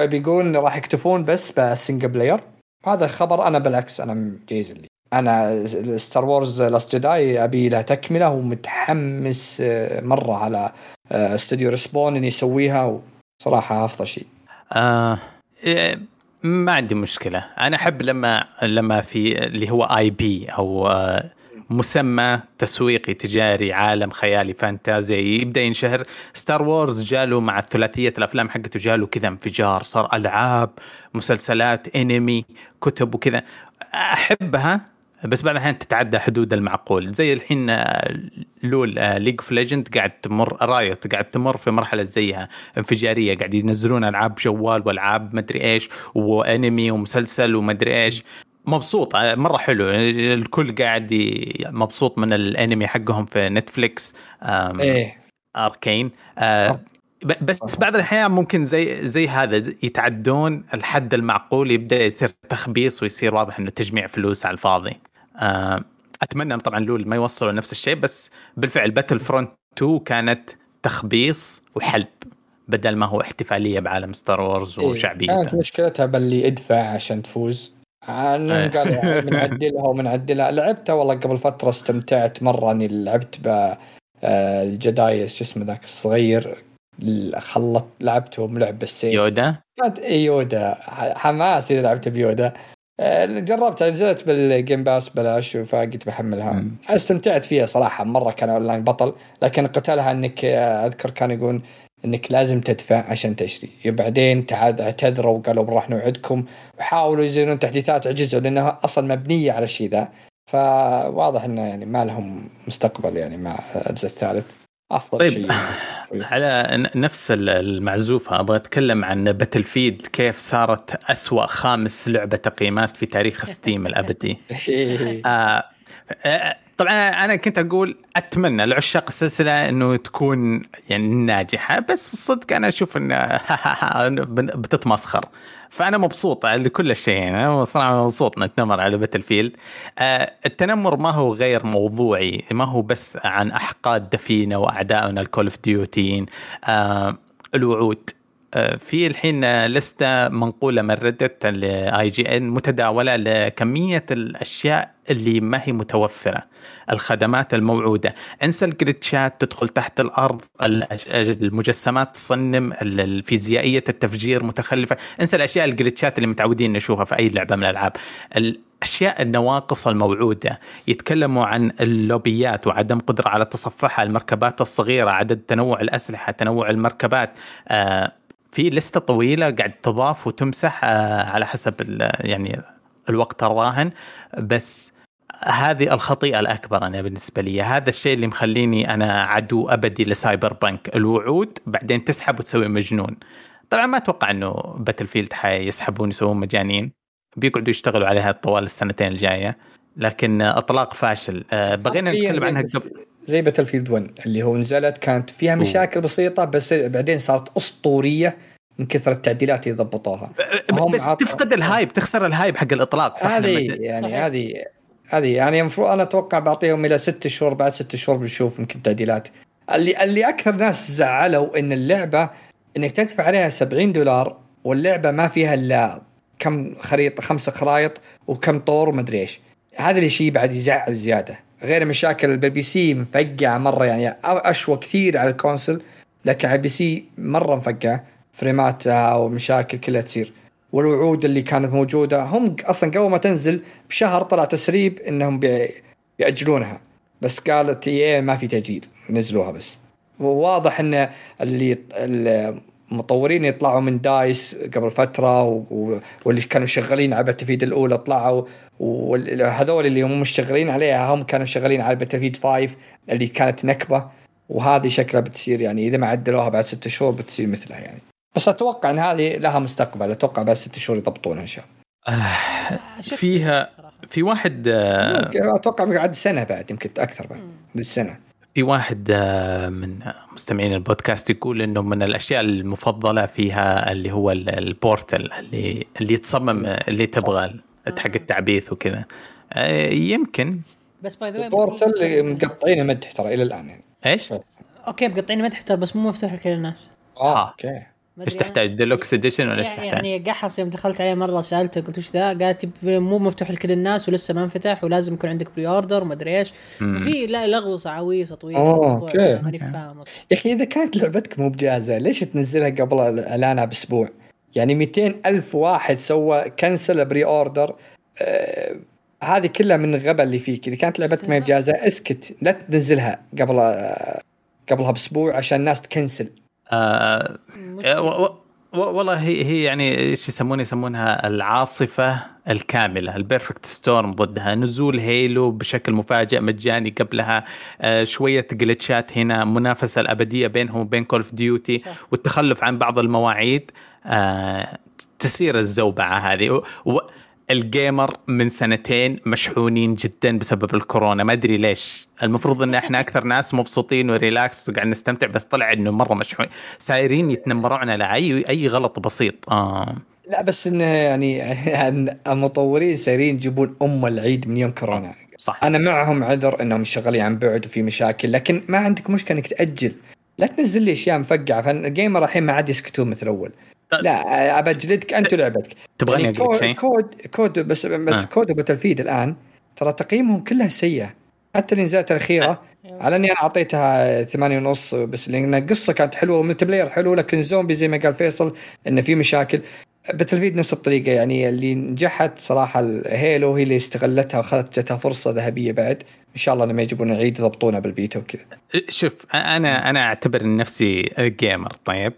بيقول راح يكتفون بس بال single player. هذا خبر أنا بالعكس أنا جايز لي أنا Star Wars Last Jedi أبي لها تكملة ومتحمس آه، مرة على استوديو Respawn اني يسويها وصراحة أفضل شيء. آه إيه، ما عندي مشكلة. أنا أحب لما لما في اللي هو IP أو آه مسمى تسويقي تجاري عالم خيالي fantasy. يبدأ ينشهر. Star Wars جاله مع ثلاثيه الأفلام حقته جاله كذا انفجار صار ألعاب مسلسلات أنمي كتب وكذا. احبها بس بعض الاحيان تتعدى حدود المعقول. زي الحين آه، LoL League of Legend قاعد تمر Riot قاعد تمر في مرحلة زيها انفجارية. قاعد ينزلون ألعاب جوال وألعاب مدري إيش وأنمي ومسلسل ومدري إيش. مبسوط مرة حلو. الكل قاعد مبسوط من الأنمي حقهم في نتفليكس إيه. Arcane آه بس بعض الأحيان ممكن زي زي هذا يتعدون الحد المعقول يبدأ يصير تخبيص ويصير واضح إنه تجميع فلوس على الفاضي. آه، أتمنى طبعا LoL ما يوصلوا نفس الشيء بس بالفعل Battlefront 2 كانت تخبيص وحلب بدل ما هو احتفالية بعالم Star Wars وشعبيته. كانت مشكلتها باللي ادفع عشان تفوز. انهم إيه. بنعدلها [laughs] وبنعدلها لعبتها والله قبل فترة استمتعت مرة إني لعبت ب آه، ال Jedi شو اسمه ذاك الصغير خلط لعبتهم لعب السيف Yoda؟ كانت Yoda. حماس إذا لعبت ب Yoda. آه، جربتها نزلت بال Game Pass بلاش فقلت بحملها. استمتعت فيها صراحة مرة كان اونلاين بطل لكن قتالها إنك آه، أذكر كان يقول إنك لازم تدفع عشان تشتري. بعدين اعتذروا وقالوا راح نوعدكم. وحاولوا يزيدون تحديثات عجزوا لأنها أصلا مبنية على الشيء ذا. فواضح إنه يعني ما لهم مستقبل يعني مع الجزء الثالث. أفضل طيب. شيء. [laughs] على نفس المعزوفه أبغى أتكلم عن Battlefield كيف صارت أسوأ خامس لعبة تقييمات في تاريخ Steam الأبدي. [laughs] آه, آه، طبعا أنا كنت أقول أتمنى لعشاق السلسلة إنه تكون يعني ناجحة بس الصدق أنا أشوف إنه [laughs] بتتمسخر. فأنا مبسوط لكل يعني أنا صراحة مبسوط نتنمر على Battlefield آه التنمر ما هو غير موضوعي ما هو بس عن أحقاد دفينة وأعدائنا ال Call of Duty ين الوعود. في الحين لستة منقولة من Reddit ل IGN متداولة لكمية الأشياء اللي ما هي متوفرة الخدمات الموعودة. انسى ال glitch ات تدخل تحت الأرض المجسمات تصنم الفيزيائية التفجير متخلفة. انسى الأشياء ال glitch ات اللي متعودين نشوفها في أي لعبة من الألعاب. الأشياء النواقص الموعودة يتكلموا عن اللوبيات وعدم قدرة على تصفحها المركبات الصغيرة عدد تنوع الأسلحة تنوع المركبات آه في لستة طويلة قاعد تضاف وتمسح آه على حسب يعني الوقت الراهن. بس هذه الخطيئة الأكبر أنا بالنسبة لي. هذا الشيء اللي مخليني أنا عدو أبدي لسايبر بنك الوعود بعدين تسحب وتسوي مجنون. طبعا ما أتوقع أنه باتل فيلد حيسحبون يسوون مجانين. بيقعدوا يشتغلوا عليها طوال السنتين الجاية. لكن أطلاق فاشل. آه، بغينا نتكلم عنها قبل. زي باتل فيلد 1 اللي هو نزلت كانت فيها مشاكل بسيطة بس بعدين صارت أسطورية من كثر التعديلات اللي ضبطوها. بس تفقد ال hype تخسر ال hype حق الإطلاق صح؟ هذه يعني هذه هذه يعني المفروض أنا أتوقع بعطيهم إلى ست شهور بعد ست شهور بنشوف يمكن تعديلات. اللي اللي أكثر ناس زعلوا إن اللعبة إنك تدفع عليها 70 دولار واللعبة ما فيها إلا كم خريطة خمسة خرائط وكم طور ومدري إيش. هذا الشيء بعد يزعل زيادة. غير مشاكل ال PC مفقعة مرة يعني اشوى كثير على ال console لكن على ال PC مرة مفقعة فريماتها ومشاكل كلها تصير. والوعود اللي كانت موجودة هم أصلا قبل ما تنزل بشهر طلع تسريب إنهم بيأجلونها. بس قالت إي ما في تأجيل نزلوها بس. وواضح إن اللي المطورين يطلعوا من دايس قبل فترة واللي كانوا شغالين على باتفيد الأولى طلعوا وهذول اللي هم مش شغالين عليها هم كانوا شغالين على باتفيد 5 اللي كانت نكبة وهذه شكلها بتصير يعني إذا ما عدلوها بعد ست شهور بتصير مثلها يعني. بس أتوقع إن هذه لها مستقبل أتوقع بعد ست شهور يضبطونها إن شاء الله. آه فيها في واحد آه أتوقع بعد سنة بعد يمكن أكثر بعد سنة. في واحد آه من مستمعين البودكاست يقول إنه من الأشياء المفضلة فيها اللي هو ال portal اللي اللي يتصمم اللي تبغى حق التعبيث وكذا. آه، يمكن. بس by the way البورتل مقطعينه مدح ترى إلى الآن يعني. إيش؟ أوكي مقطعينه مدح ترى بس مو مفتوح لكل الناس. آه. أوكي. إيش تحتاج deluxe edition ولا إيش تحتاج؟ يعني قحص يوم دخلت عليه مرة وسألته قلت وش ذا؟ قالت مو مفتوح لكل الناس ولسه ما انفتح ولازم يكون عندك pre-order وما أدري إيش. ففي لا لغوصه عويصة طويلة. أوكي. ماني فاهم يا أخي إذا كانت لعبتك مو بجاهزة ليش تنزلها قبل اعلانها بأسبوع؟ يعني 200 ألف واحد سوى cancel pre-order آه هذه كلها من الغباء اللي فيك. إذا كانت لعبتك ما بجاهزة اسكت. لا تنزلها قبل آه قبلها بأسبوع عشان الناس تكنسل آه والله هي هي يعني إيش يسمونها؟ يسمونها العاصفة الكاملة ال perfect storm ضدها. نزول هيلو بشكل مفاجئ مجاني قبلها. آه شوية glitch ات هنا منافسة الأبدية بينهم وبين كول اوف ديوتي والتخلف عن بعض المواعيد. آه تسير الزوبعة هذه. ال gamer من سنتين مشحونين جدا بسبب الكورونا. ما أدري ليش. المفروض إن إحنا أكثر ناس مبسوطين و relax وقاعد نستمتع بس طلع إنه مرة مشحون. سايرين يتنمرون على أي أي غلط بسيط. آه. لا بس إنه يعني [laughs] المطورين سايرين يجيبون أم العيد من يوم كورونا. صح. أنا معهم عذر إنهم شغالين عن بعد وفي مشاكل لكن ما عندك مشكلة إنك تأجل. لا تنزل لي أشياء مفقعة. فال gamer الحين ما عاد يسكتون مثل اول. لا ابى اجلدك أنت ولعبتك تبغاني يعني أقول شيء؟ كود كود بس بس آه. كود وباتل فيلد الآن. ترى تقييمهم كلها سيئة. حتى اللي نزلت الاخيره على إني أنا أعطيتها ثمانية ونص بس لأن القصة كانت حلوة وال multiplayer حلو لكن زومبي زي ما قال فيصل إنه في مشاكل. باتلفيلد نفس الطريقة يعني اللي نجحت صراحة الهيلو هي اللي استغلتها واخذت جتها فرصة ذهبية بعد. إن شاء الله لما يجيبون العيد يضبطونها بالبيتا وكذا. شوف أنا أنا أعتبر نفسي gamer طيب؟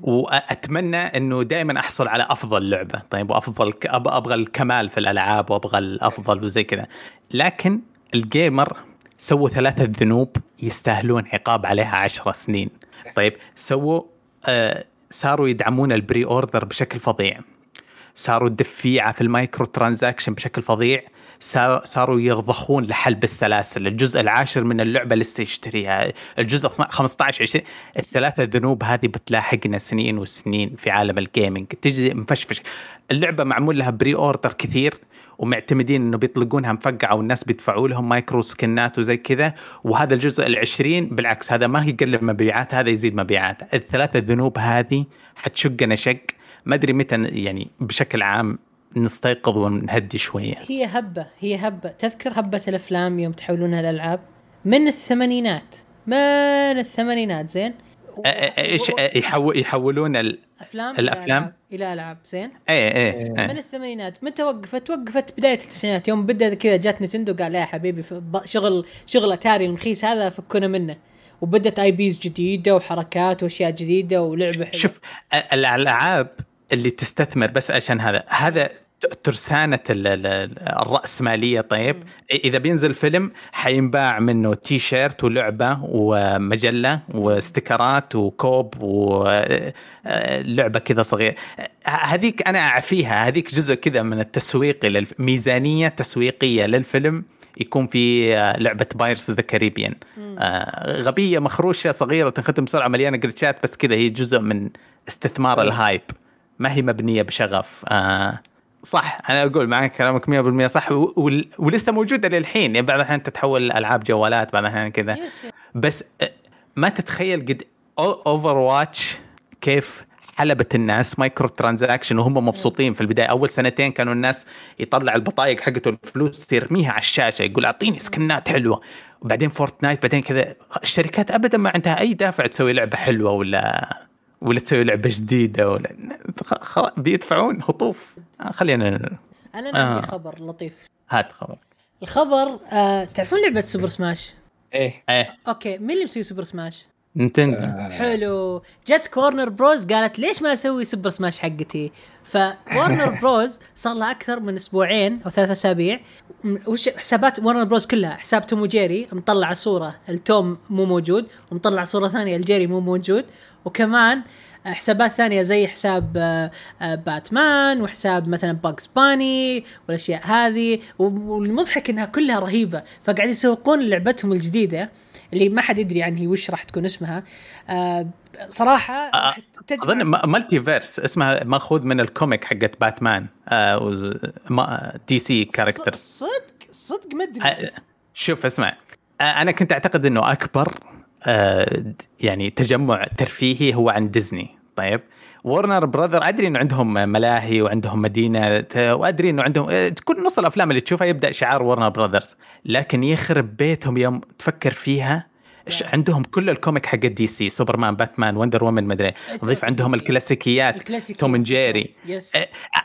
وأتمنى إنه دائما أحصل على أفضل لعبة. طيب وأفضل أبغى الكمال في الألعاب وأبغى الأفضل وزي كذا. لكن ال gamer سووا ثلاثة ذنوب يستاهلون عقاب عليها عشر سنين. طيب سووا آه صاروا يدعمون ال pre-order بشكل فظيع. صاروا الدفيعة في ال microtransaction بشكل فظيع. صاروا يرضخون لحلب السلاسل. الجزء العاشر من اللعبة لسه يشتريها. الجزء 15 20 الثلاثة ذنوب هذه بتلاحقنا سنين وسنين في عالم ال gaming تجي مفشفش. اللعبة معمول لها pre-order كثير ومعتمدين إنه بيطلقونها مفقعة والناس بيدفعوا لهم micro skin ات وزي كذا. وهذا الجزء ال20 بالعكس هذا ما يقلل مبيعات هذا يزيد مبيعات. الثلاثة ذنوب هذه حتشقنا شق. ما أدري متى يعني بشكل عام نستيقظ ونهدي شوية. هي هبة هي هبة. تذكر هبة الأفلام يوم تحولونها الالعاب من الثمانينات. من الثمانينات زين؟ إيش يحول يحولون الأفلام؟ الافلام إلى ألعاب زين؟ إيه إيه, إيه. من الثمانينات. متى وقفت؟ وقفت بداية التسعينات. يوم بدأ كذا جات نتندو قال يا حبيبي شغل شغل أتاري المخيس هذا فكونا منه. وبدت IPs جديدة وحركات وأشياء جديدة ولعبة حلوة. شوف الألعاب اللي تستثمر بس عشان هذا. هذا ترسانة الرأسمالية. طيب إذا بينزل فيلم حينباع منه تي شيرت ولعبة ومجلة و sticker ات وكوب ولعبة كذا صغيرة. هذيك أنا أعفيها. هذيك جزء كذا من التسويق ميزانية تسويقية للفيلم يكون في لعبة بايرس ذا كاريبيان غبية مخروشة صغيرة تنختم بسرعة مليانة glitch ات بس كذا هي جزء من استثمار ال hype. ما هي مبنية بشغف. آه صح أنا أقول معك كلامك 100% صح ولسه موجودة للحين. يعني بعض الأحيان تتحول ألعاب جوالات بعض الأحيان كذا. بس ما تتخيل قد اوفر واتش كيف حلبت الناس microtransaction وهم مبسوطين. في البداية أول سنتين كانوا الناس يطلع البطايق حقته الفلوس يرميها على الشاشة يقول أعطيني skin ات حلوة. وبعدين فورتنايت بعدين كذا. الشركات ابدا ما عندها أي دافع تسوي لعبة حلوة ولا ولا تسوي لعبة جديدة ولا خلاص بيدفعون هطوف. آه خلينا أنا عندي آه. خبر لطيف. هات خبر. الخبر آه تعرفون لعبة سوبر سماش؟ إيه. إيه. okay مين اللي مسوي Super Smash؟ Nintendo آه. حلو. جت Warner Bros قالت ليش ما أسوي Super Smash حقتي؟ ف Warner Bros [laughs] صار لها أكثر من أسبوعين أو ثلاث أسابيع. وش حسابات Warner Bros كلها حساب Tom و Jerry مطلع صورة التوم مو موجود ومطلع صورة ثانية ال Jerry مو موجود. وكمان حسابات ثانية زي حساب آه، آه، باتمان وحساب مثلا Bugs Bunny والأشياء هذه. والمضحك إنها كلها رهيبة. فقاعد يسوقون لعبتهم الجديدة اللي ما حد يدري عنها وش راح تكون اسمها. آه صراحة أظن MultiVersus اسمها مأخوذ من ال comic حقت باتمان DC character صدق صدق ما أدري. شوف اسمع. أنا كنت أعتقد إنه أكبر يعني تجمع ترفيهي هو عن ديزني. طيب Warner Brother أدري إنه عندهم ملاهي وعندهم مدينة وأدري إنه عندهم آه، كل نص الأفلام اللي تشوفها يبدأ شعار Warner Brothers لكن يخرب بيتهم يوم تفكر فيها عندهم كل ال comic حق DC سوبرمان باتمان Wonder Woman مدري ضيف عندهم الكلاسيكيات Tom Jerry.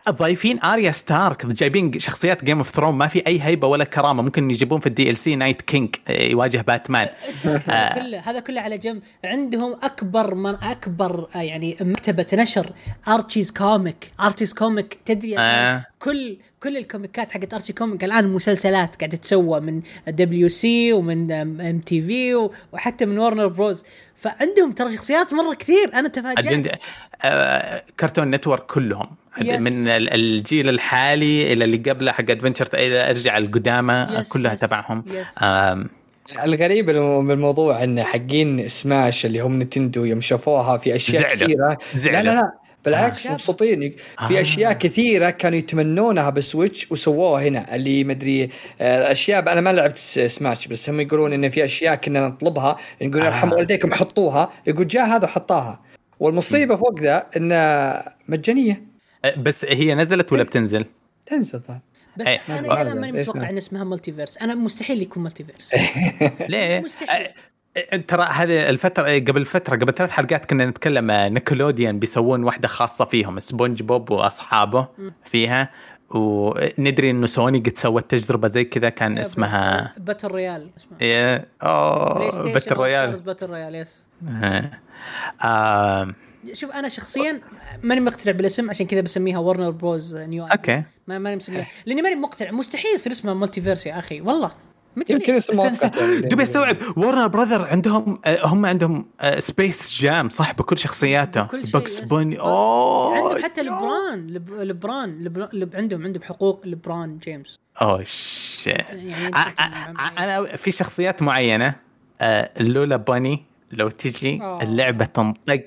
ضايفين Arya Stark جايبين شخصيات Game of Thrones ما في أي هيبة ولا كرامة ممكن يجيبون في ال DLC Night King يواجه باتمان. هذا كله هذا كله على جنب. عندهم أكبر من أكبر يعني مكتبة نشر Archie's Comic Archie's Comic تدري آه. كل كل ال comic ات حقت Archie Comic الآن مسلسلات قاعدة تسوى من WC ومن MTV وحتى من Warner Bros فعندهم ترى شخصيات مرة كثير أنا تفاجأت آه Cartoon Network كلهم yes. من الجيل الحالي إلى اللي قبله حق Adventure إلى أرجع القدامى كلها yes. تبعهم yes. الغريب بالموضوع إن حقين سماش اللي هم Nintendo يوم شافوها في أشياء زعلة. كثيرة زعلة. لا لا لا بالعكس آه. مبسوطين في آه. أشياء كثيرة كانوا يتمنونها ب Switch وسووها هنا اللي مدري آه، أشياء أنا ما لعبت سماتش بس هم يقولون إن في أشياء كنا نطلبها نقول يرحم آه. والديكم حطوها يقول جاء هذا وحطاها والمصيبة فوق ذا انها مجانية بس هي نزلت ولا بتنزل؟ تنزل طبعا بس إيه. أنا أنا ماني متوقع؟ إن اسمها MultiVersus أنا مستحيل يكون MultiVersus [laughs] ليه؟ مستحيل. ترى هذه الفترة قبل فترة قبل ثلاث حلقات كنا نتكلم Nickelodeon بيسوون واحدة خاصة فيهم سبونج بوب وأصحابه فيها. وندري إنه سوني قد سوت تجربة زي كذا كان اسمها باتل رويال اسمها إيه، أوه Battle Royale Battle Royale yes. شوف أنا شخصيا ماني مقتنع بالاسم عشان كذا بسميها Warner Bros new okay. ما ماني مسميها. لأني ماني مقتنع. مستحيل يصير اسمها MultiVersus يا أخي والله. يمكن اسم مؤقت يعني. دوبي استوعب Warner Brother عندهم آه، هم عندهم Space Jam صح؟ بكل شخصياته. بكل Bugs. Bunny. أوه عندهم حتى لبران لب- لبران لب- لب- عندهم عندهم حقوق لبران جيمس. أوه شيت يعني أنا في شخصيات معينة آه، لولا بوني لو تجي. اللعبة تنطق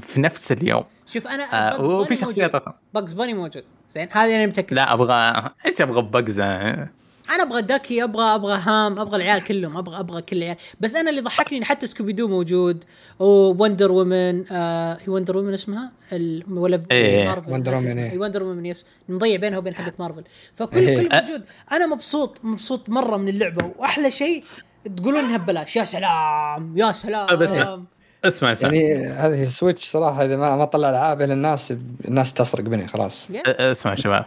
في نفس اليوم. شوف أنا آه، وفي شخصيات موجود. أخرى باجز باني موجود. زين هذه أنا متأكد. لا أبغى إيش أبغى بجزة أنا أبغى داكي أبغى أبغى هام أبغى العيال كلهم أبغى أبغى كل العيال بس أنا اللي ضحكني إن حتى سكوبي دو موجود و Wonder Woman آه Wonder Woman اسمها ال... ولا إيه. Marvel Wonder Woman، اسمها. إيه. إي Wonder Woman yes نضيع بينها وبين حقت مارفل فكل إيه. كل موجود أنا مبسوط مبسوط مرة من اللعبة وأحلى شيء تقولون إنها ببلاش يا سلام يا سلام طيب اسمع اسمع. يعني هذه Switch صراحة إذا ما ما طلع العاب إلى الناس تسرق مني خلاص. يا. اسمع شباب.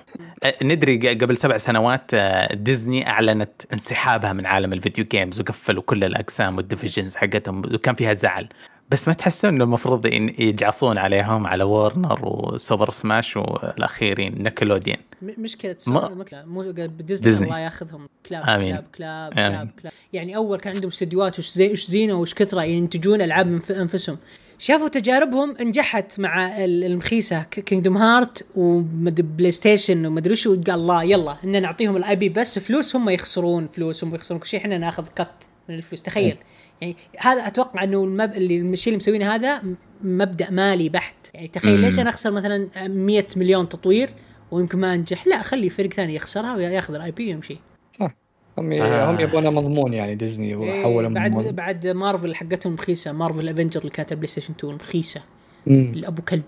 ندري قبل سبع سنوات ديزني أعلنت انسحابها من عالم ال video games وقفلوا كل الأقسام وال divisions حقتهم وكان فيها زعل. بس ما تحسون إنه المفروض يجعصون عليهم على Warner و Super Smash والأخيرين Nickelodeon. م- مشكلة ما- مو Disney, Disney. الله ياخذهم. كلاب آمين. كلاب كلاب آمين. كلاب. كلاب يعني أول كان عندهم استديوهات وش زي وش زينة وش كثرة ينتجون ألعاب من أنفسهم. شافوا تجاربهم نجحت مع ال- المخيسة Kingdom Hearts و PlayStation ومدري شو قال الله يلا إن نعطيهم ال IP بس فلوس هم يخسرون فلوس هم يخسرون كل شيء إحنا ناخذ cut من الفلوس. تخيل. يعني هذا أتوقع إنه المب... اللي الشيء اللي مسوينه هذا مبدأ مالي بحت. يعني تخيل. ليش أنا أخسر مثلا 100 مليون تطوير ويمكن ما أنجح؟ لا خلي فريق ثاني يخسرها وياخذ ال IP ويمشي. صح. هم آه. هم يبون مضمون يعني ديزني إيه، وحولوا بعد مضمون. بعد مارفل حقتهم رخيصة. Marvel Avenger اللي كانت PlayStation 2 رخيصة. الأبو كلب.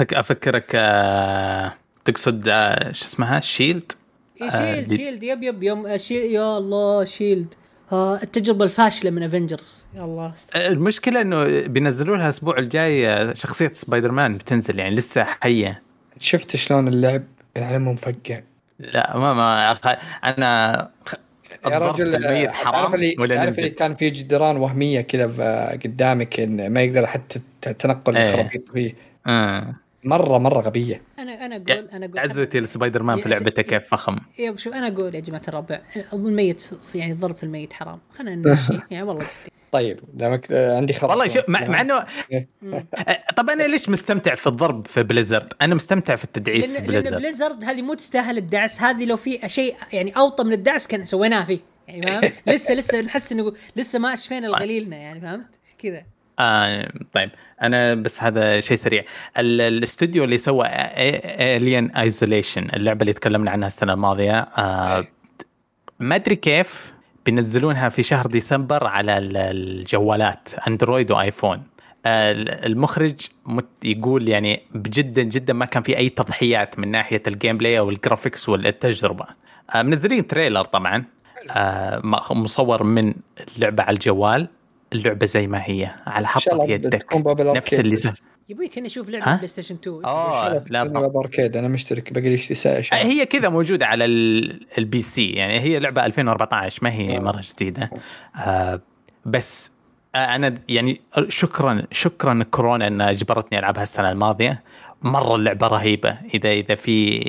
أفكرك أه، تقصد أه، شو اسمها؟ Shield؟ إيه آه، Shield دي- Shield. yep yep يوم آه، يا الله Shield. آه التجربة الفاشلة من Avengers يا الله. است- المشكلة إنه بينزلوا لها الأسبوع الجاي شخصية سبايدر مان بتنزل يعني لسه حية. شفت شلون اللعب؟ العلم مفقع. لا ما ما أخ- أنا خ- يا رجل الميت حرام تعرف اللي ولا تعرف اللي كان في جدران وهمية كذا قدامك إن ما يقدر حتى تنقل إيه. الخرابيط فيه؟ آه. مرة مرة غبية. أنا أنا أقول أنا أقول عزوتي لسبايدر مان في لعبته كيف فخم. يا شوف أنا أقول يا جماعة الربع الميت يعني الضرب في الميت حرام. خلينا نمشي. [laughs] يعني والله جدي. طيب دامك عندي خبر والله شوف مع, مع انه. [laughs] آه، طب أنا ليش مستمتع في الضرب في Blizzard؟ أنا مستمتع في التدعيس في لأن لأن Blizzard. Blizzard هذه مو تستاهل الدعس. هذه لو في شيء يعني أوطى من الدعس كان سويناه فيه. يعني فاهم [laughs] لسه لسه نحس انه لسه ما اشفينا الغليلنا يعني فهمت؟ كذا. آه طيب. أنا بس هذا شيء سريع. ال- الاستوديو اللي سوى Alien Isolation اللعبة اللي تكلمنا عنها السنة الماضية آه إيه. ما أدري كيف بينزلونها في شهر ديسمبر على ال- الجوالات أندرويد وآيفون. آه، المخرج يقول يعني جدا جدا ما كان في أي تضحيات من ناحية ال gameplay أو ال graphics والتجربة. آه، منزلين trailer طبعا. مصور من اللعبه على الجوال. اللعبة زي ما هي على الله يدك. نفس اللي بس. سه... يبوي كان أشوف ها؟ لعبه Play Station 2 آه لا لا طبعا. ب Apple Arcade. أنا مشترك باقي لي ساعه آه، هي كذا موجودة على ال- ال PC يعني هي لعبة 2014 ما هي آه. مرة جديدة. آه بس آه أنا يعني شكرا شكرا كورونا إنها اجبرتني ألعبها السنة الماضية. مرة اللعبة رهيبة. إذا إذا في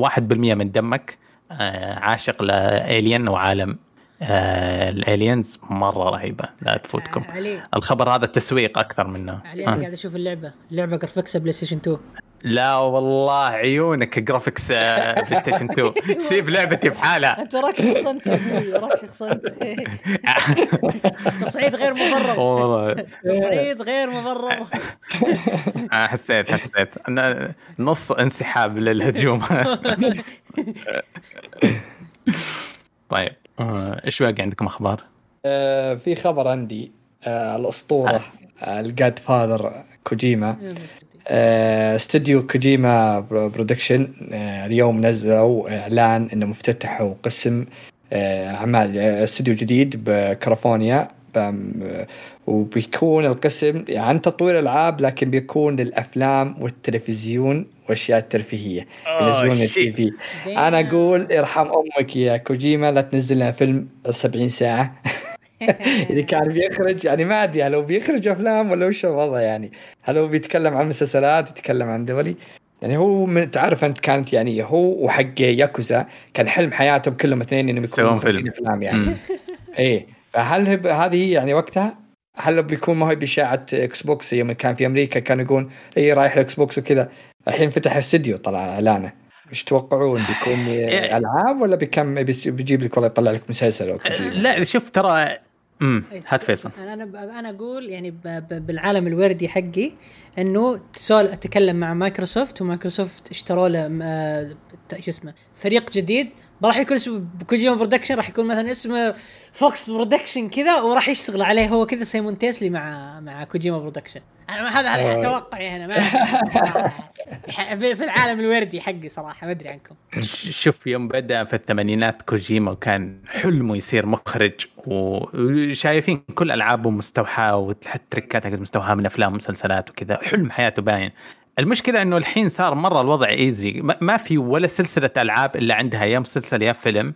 1% من دمك آه عاشق ل Alien وعالم. آه ال Aliens مرة رهيبة لا تفوتكم. علي. الخبر هذا تسويق أكثر منه. علي أنا آه. قاعد أشوف اللعبة. اللعبة graphics ها PlayStation 2 لا والله عيونك graphics آه، [laughs] PlayStation 2 سيب لعبتي بحالها أنت وراك شخص انت يا أبوي وراك شخص انت [laughs] تصعيد غير مبرر. والله. تصعيد غير مبرر. [laughs] آه، حسيت حسيت. أنا نص انسحاب للهجوم. طيب. آه، إيش باقي عندكم أخبار؟ آه في خبر عندي آه الأسطورة آه. ال Godfather كوجيما. آه، استوديو كوجيما Pro- Production آه، اليوم نزلوا إعلان انهم افتتحوا قسم آه، أعمال آه، استوديو جديد بكاليفورنيا. آه، وبيكون القسم عن تطوير العاب لكن بيكون للأفلام والتلفزيون وأشياء الترفيهيه ينزلون ال TV أنا أقول ارحم أمك يا كوجيما لا تنزل لنا فيلم 70 ساعة. [laughs] إذا كان بيخرج يعني ما أدري هل هو بيخرج أفلام ولا وش الوضع يعني؟ هل هو بيتكلم عن مسلسلات يتكلم عن دولي؟ يعني هو من تعرف أنت كانت يعني هو وحق ياكوزا كان حلم حياتهم كلهم اثنين إنهم يسوون يكونون فيلم. أفلام يعني. إيه. فهل هب- هذه يعني وقتها؟ هل بيكون ما هو بإشاعة Xbox يوم كان في أمريكا كانوا يقول اي رايح ال Xbox وكذا. الحين فتح استديو طلع إعلانه. إيش تتوقعون بيكون إيه. [laughs] ألعاب ولا بكم؟ بيجيب لك والله يطلع لك مسلسل أو لا شوف ترى امم هات فيصل. أنا أنا أقول يعني بالعالم الوردي حقي إنه تسول أتكلم مع مايكروسوفت ومايكروسوفت اشتروا له آه، شو اسمه فريق جديد راح يكون اسمه كوجيما Production راح يكون مثلا اسمه Fox Production كذا وراح يشتغل عليه هو كذا simultaneously مع مع كوجيما Production أنا هذا هذا آه. توقعي هنا ما. [laughs] في العالم الوردي حقي صراحة ما أدري عنكم شوف يوم بدأ في الثمانينات كوجيما وكان حلمه يصير مخرج وشايفين كل ألعابه مستوحاة وحتى تركات حقت مستوحاة من أفلام ومسلسلات وكذا حلم حياته باين المشكلة إنه الحين صار مرة الوضع easy ما- في ولا سلسلة ألعاب إلا عندها يا مسلسل يا فيلم.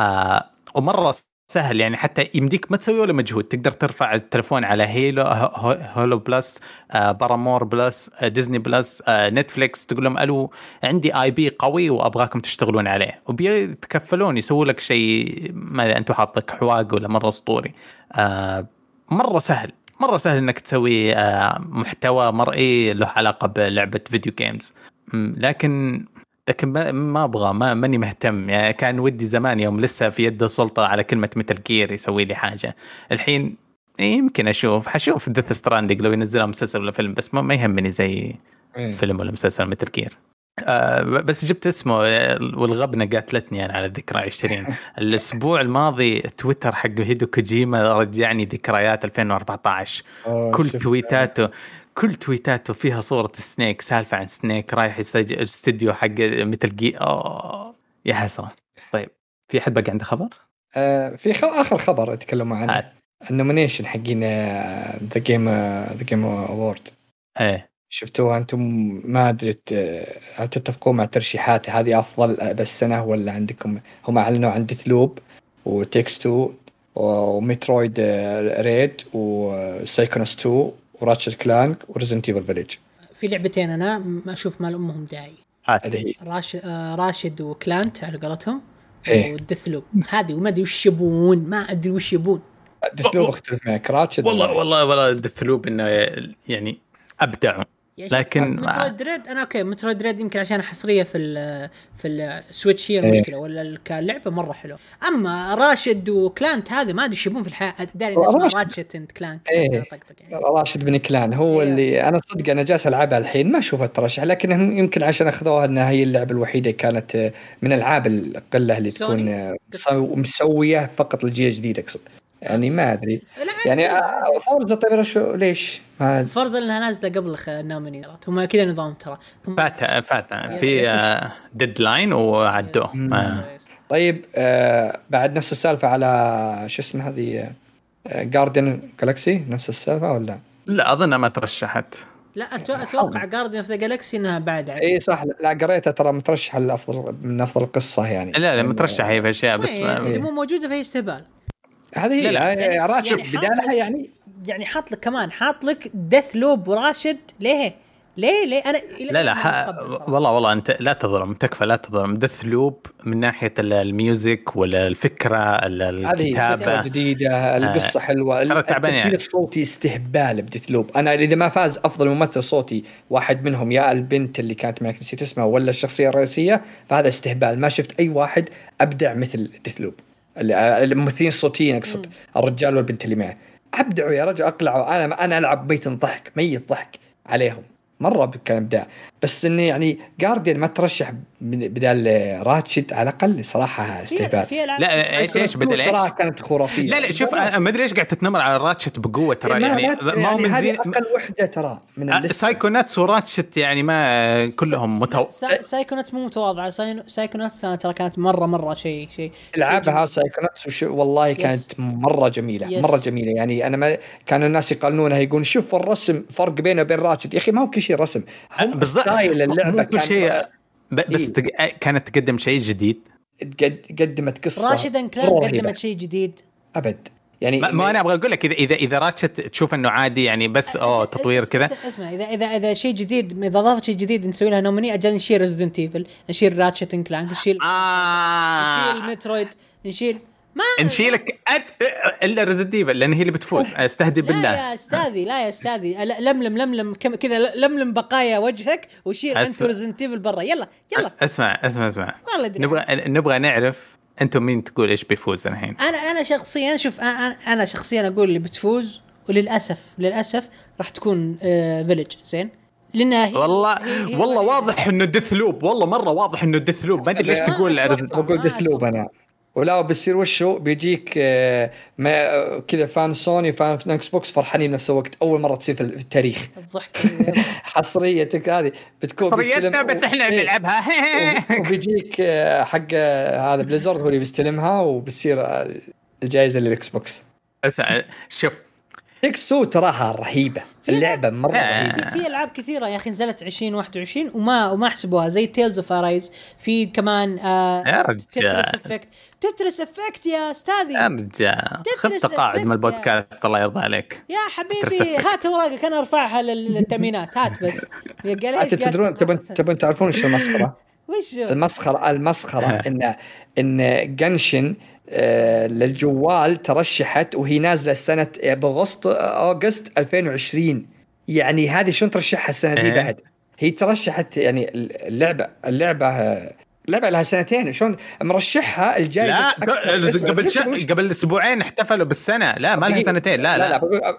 آه ومرة سهل يعني حتى يمديك ما تسوي ولا مجهود. تقدر ترفع التلفون على Hulu Hu- Hulu Plus آه Paramount Plus آه Disney Plus آه Netflix تقول لهم ألو عندي IP قوي وأبغاكم تشتغلون عليه. وبيتكفلون يسووا لك شيء ما أنتم حاطك حواق ولا مرة أسطوري. آه مرة سهل. مرة سهل إنك تسوي آه محتوى مرئي له علاقة بلعبة video games لكن لكن ما, أبغى ما ماني مهتم. يعني كان ودي زمان يوم لسه في يده سلطة على كلمة Metal Gear يسوي لي حاجة. الحين يمكن أشوف حشوف Death Stranding لو ينزلها مسلسل ولا فيلم بس ما, ما يهمني زي إيه. فيلم ولا مسلسل Metal Gear آه بس جبت اسمه آه، والغبنة قاتلتني يعني على الذكرى 20 [laughs] الأسبوع الماضي تويتر حق هيدو كوجيما رجعني ذكريات 2014 أوه، كل. تويتاته كل تويتاته فيها صورة Snake سالفة عن Snake رايح يسجل استديو حق Metal Gear اوه يا حسرة طيب في حد باقي عنده خبر؟ آه في خ... آخر خبر يتكلموا عنه هات. ال nomination حقين آه، The Game The Game Awards إيه شفتوها أنتم؟ ما أدري هل تتفقون مع الترشيحات هذه أفضل بالسنه ولا عندكم؟ هم أعلنوا عن Deathloop و It Takes 2 و Metroid Dread و Psychonauts 2 و Ratchet Clank و Resident Evil Village. في لعبتين أنا ما أشوف ما لامهم داعي. هذه هي راش... آه راشد و Clank على قولتهم إيه. وال Deathloop هذه وما أدري وش يبون ما أدري وش يبون. Deathloop أختلف معك. Ratchet والله والله والله Deathloop إنه يعني ابدعوا لكن Metroid Dread أنا okay Metroid Dread يمكن عشان حصرية في ال في ال Switch هي إيه. المشكلة ولا كلعبة مرة حلوة أما راشد و Clank هذا ما أدري إيش يبون في الحياة داري اسمه راشد. إيه. بس طقطق يعني راشد بن كلان هو إيه. اللي أنا صدق أنا جالس ألعبها الحين ما أشوفها ترشح لكن يمكن عشان أخذوها إنها هي اللعبة الوحيدة كانت من ألعاب القلة اللي سوني. تكون آه، مسو- مسويه فقط للجيل الجديد أقصد يعني ما أدري. لا، يعني آه،. Forza طيب شو ليش؟ ما Forza انها نازلة قبل النومينيرات هم كذا نظام ترى. فات فات. في deadline وعدوه. ما- طيب آه بعد نفس السالفة على شو اسمه هذه Guardians Galaxy نفس السالفة ولا؟ لا اظنها ما ترشحت. لا أتوقع Guardians of the Galaxy إنها بعد. إي صح. لا قريتها ترى مترشحة لأفضل من أفضل القصة يعني. لا لا مترشح هي في أشياء بس يعني إذا مو موجودة فهي استهبال. هذه هي لا، لا. يعني Ratchet يعني بدالها حاط- يعني. يعني حاط لك كمان حاط لك Deathloop و Ratchet ليه؟ ليه؟ ليه؟ أنا لا لا ح... والله والله أنت لا تظلم تكفى لا تظلم. Deathloop من ناحية ال- ال music ولا الفكرة ال- هذه فكرة الكتابه جديدة القصة حلوة. ترى تعبان التمثيل يعني. الصوتي استهبال ب Deathloop. أنا إذا ما فاز أفضل ممثل صوتي واحد منهم يا البنت اللي كانت معك نسيت اسمها ولا الشخصية الرئيسية فهذا استهبال. ما شفت أي واحد أبدع مثل Deathloop. الممثلين الصوتيين أقصد الرجال والبنت اللي معه أبدعوا يا رجل أقلعوا. أنا أنا ألعب ميت ضحك ميت ضحك عليهم. مرة كان إبداع. بس انه يعني Guardian ما ترشح من- بدال Ratchet على الأقل صراحة استهبال. في العاب لا إيش إيش بدل إيش؟ كانت خرافية. لا لا شوف أنا ما أدري إيش قاعد تتنمر على Ratchet بقوة ترى ما- يعني ما- ما هو من هذه زين أقل وحدة ترى من آه،. Psychonauts و Ratchet يعني ما كلهم متو... سا- Psychonauts مو متواضعة. ساي- Psychonauts أنا ترى كانت مره مرة شيء شيء العابها Psychonauts وش والله كانت مرة جميلة. مرة جميلة. يعني أنا ما كانوا الناس يقارنونها يقولون شوف الرسم فرق بينه وبين Ratchet يا أخي ما هو كل شيء رسم. هم بالضبط. مو اللعبة كل كان شيء بس إيه. تق... كانت تقدم شيء جديد؟ قد قدمت قصة Ratchet رهيبة. قدمت شيء جديد. أبد. يعني ما, ما أنا أبغى أقول لك اذا اذا إذا Ratchet تشوف إنه عادي يعني بس أوه تطوير كذا. أس- أسمع اذا اذا إذا شيء جديد إذا اضافت شيء جديد نسوي لها nominee أجل نشيل Resident Evil نشيل Ratchet Clank نشيل نشيل آه. Metroid نشيل ما نشيلك أد... إلا Resident Evil لأن هي اللي بتفوز. أستهدي لا بالله. يا أستاذي لا يا أستاذي. لا- لملم لملم كذا لملم بقايا وجهك وشيل أنت أسمع. Resident Evil برا. يلا يلا. أسمع أسمع أسمع. والله أدري. نبغى نبغى نعرف أنتم مين تقول إيش بيفوز الحين. أنا أنا شخصيا شوف أنا أنا شخصيا أقول اللي بتفوز وللأسف للأسف راح تكون آه Village زين؟ لأنها هي والله هي- هي والله. واضح إنه Deathloop والله مرة واضح إنه Deathloop ما أدري ليش تقول. Resident بقول Deathloop أنا. ولا بيصير وشو؟ بيجيك آه، ما- كذا fan سوني fan Xbox فرحانين بنفس الوقت أول مرة تصير في التاريخ. الضحك [laughs] حصريتك هذه. بتكون حصريتنا بيستلم- بس إحنا إيه. بنلعبها. [laughs] وبيجيك آه، حق آه، هذا Blizzard هو اللي بيستلمها وبتصير الجائزة لل Xbox. شوف Takes 2 تراها رهيبة. اللعبة مرة آه. رهيبة. في, في ألعاب كثيرة يا أخي نزلت 2021 وما وما حسبوها زي Tales of Arise في كمان آه يا رجال. Tetris Effect Tetris Effect يا يا استاذي رجال خذ تقاعد من. البودكاست الله يرضى عليك. يا حبيبي هات أوراقك أنا أرفعها لل- للتأمينات. هات بس. قال إيش أنتم تدرون تبون [laughs] تبون تعرفون إيش المسخرة؟ وش؟ المسخره المسخرة ان إن Genshin آه، للجوال ترشحت وهي نازلة سنه باغسطس August 2020 يعني هذه شلون ترشحها السنة دي إيه. بعد؟ هي ترشحت يعني اللعبه اللعبة آه، اللعبة لها سنتين. شلون مرشحها الجائزه لا قبل لسه ش... بقول- قبل أسبوعين احتفلوا بالسنة. لا ما لها. سنتين. لا لا, لا لا. آه،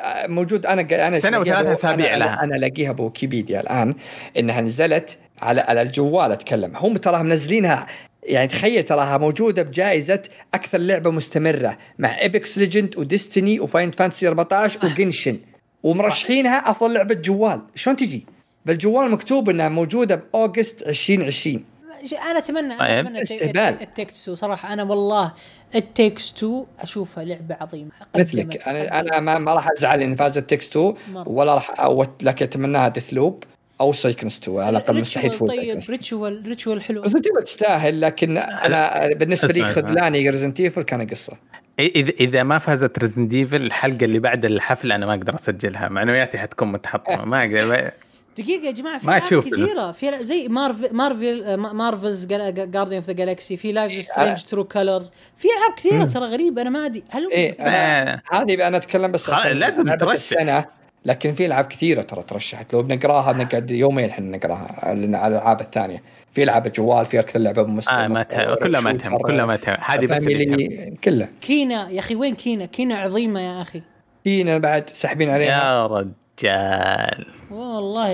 آه، موجود. أنا أنا سنة ألاقيها وثلاثة بو- أسابيع أنا- لها. أنا الاقيها بويكيبيديا الآن إنها نزلت على على الجوال أتكلم. هم تراها منزلينها يعني تخيل تراها موجودة بجائزة أكثر لعبة مستمرة مع Apex Legends و Destiny و Final Fantasy 14 و Genshin ومرشحينها أفضل لعبة جوال. شلون تجي؟ بالجوال مكتوب إنها موجودة ب August 2020 ش- أنا اتمنى طيب. أنا اتمنى استهبال. It Takes Two صراحة. أنا والله It Takes Two أشوفها لعبة عظيمة. مثلك. أنا أنا ما, ما راح أزعل إن فازت Takes 2 مرة. ولا راح أوت لكن أتمناها Deathloop أو Psychonauts 2 على الأقل مستحيل تفوز طيب ريتشوال ريتشوال حلو. Resident Evil تستاهل لكن أنا بالنسبة لي. خذلاني Resident Evil كان قصة. إذا إذا ما فازت Resident Evil الحلقة اللي بعد الحفل أنا ما أقدر أسجلها. معنوياتي حتكون متحطمة ما أقدر دقيقة يا جماعة في ما ألعاب أشوف. كثيرة في زي Marvel Marvel آه، ما- Marvel's Guardians of the Galaxy في Life Strange True Colors في ألعاب كثيرة ترى غريبة أنا ما أدري هل أنا هذه أنا أتكلم بس عشان لازم ترشح. السنة. لكن في ألعاب كثيرة ترى ترشحت. لو بنقراها بنقعد يومين إحنا نقراها على على الألعاب الثانية. في ألعاب جوال في أكثر لعبة مستوى آه ما تهم كلها ما تهم كلها ما تهم. هذه بس اللي كلها Kena يا أخي وين Kena؟ Kena عظيمة يا أخي. Kena بعد ساحبين عليها. يا رجال. والله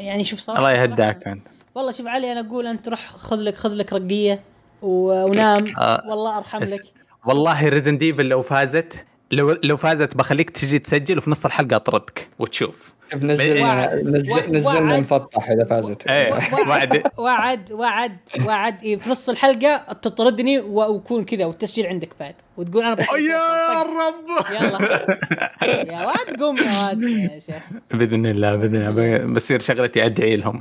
يعني شوف صراحة الله يهداك أنت. والله شوف علي أنا أقول أنت روح خذ لك خذ لك رقية و- ونام. آه. والله أرحم لك. والله Resident Evil لو فازت لو لو فازت بخليك تجي تسجل وفي نص الحلقة اطردك وتشوف. نزلنا وعد- نزل نزلنا وعد- مفطح إذا فازت. إيه وعد وعد وعد وعد إيه في نص الحلقة تطردني و- ويكون كذا والتسجيل عندك بعد. وتقول أنا بحب يا طق. رب. يلا. يا واد قوم يا واد. يا شيخ بإذن الله بإذن الله. بصير شغلتي أدعي لهم.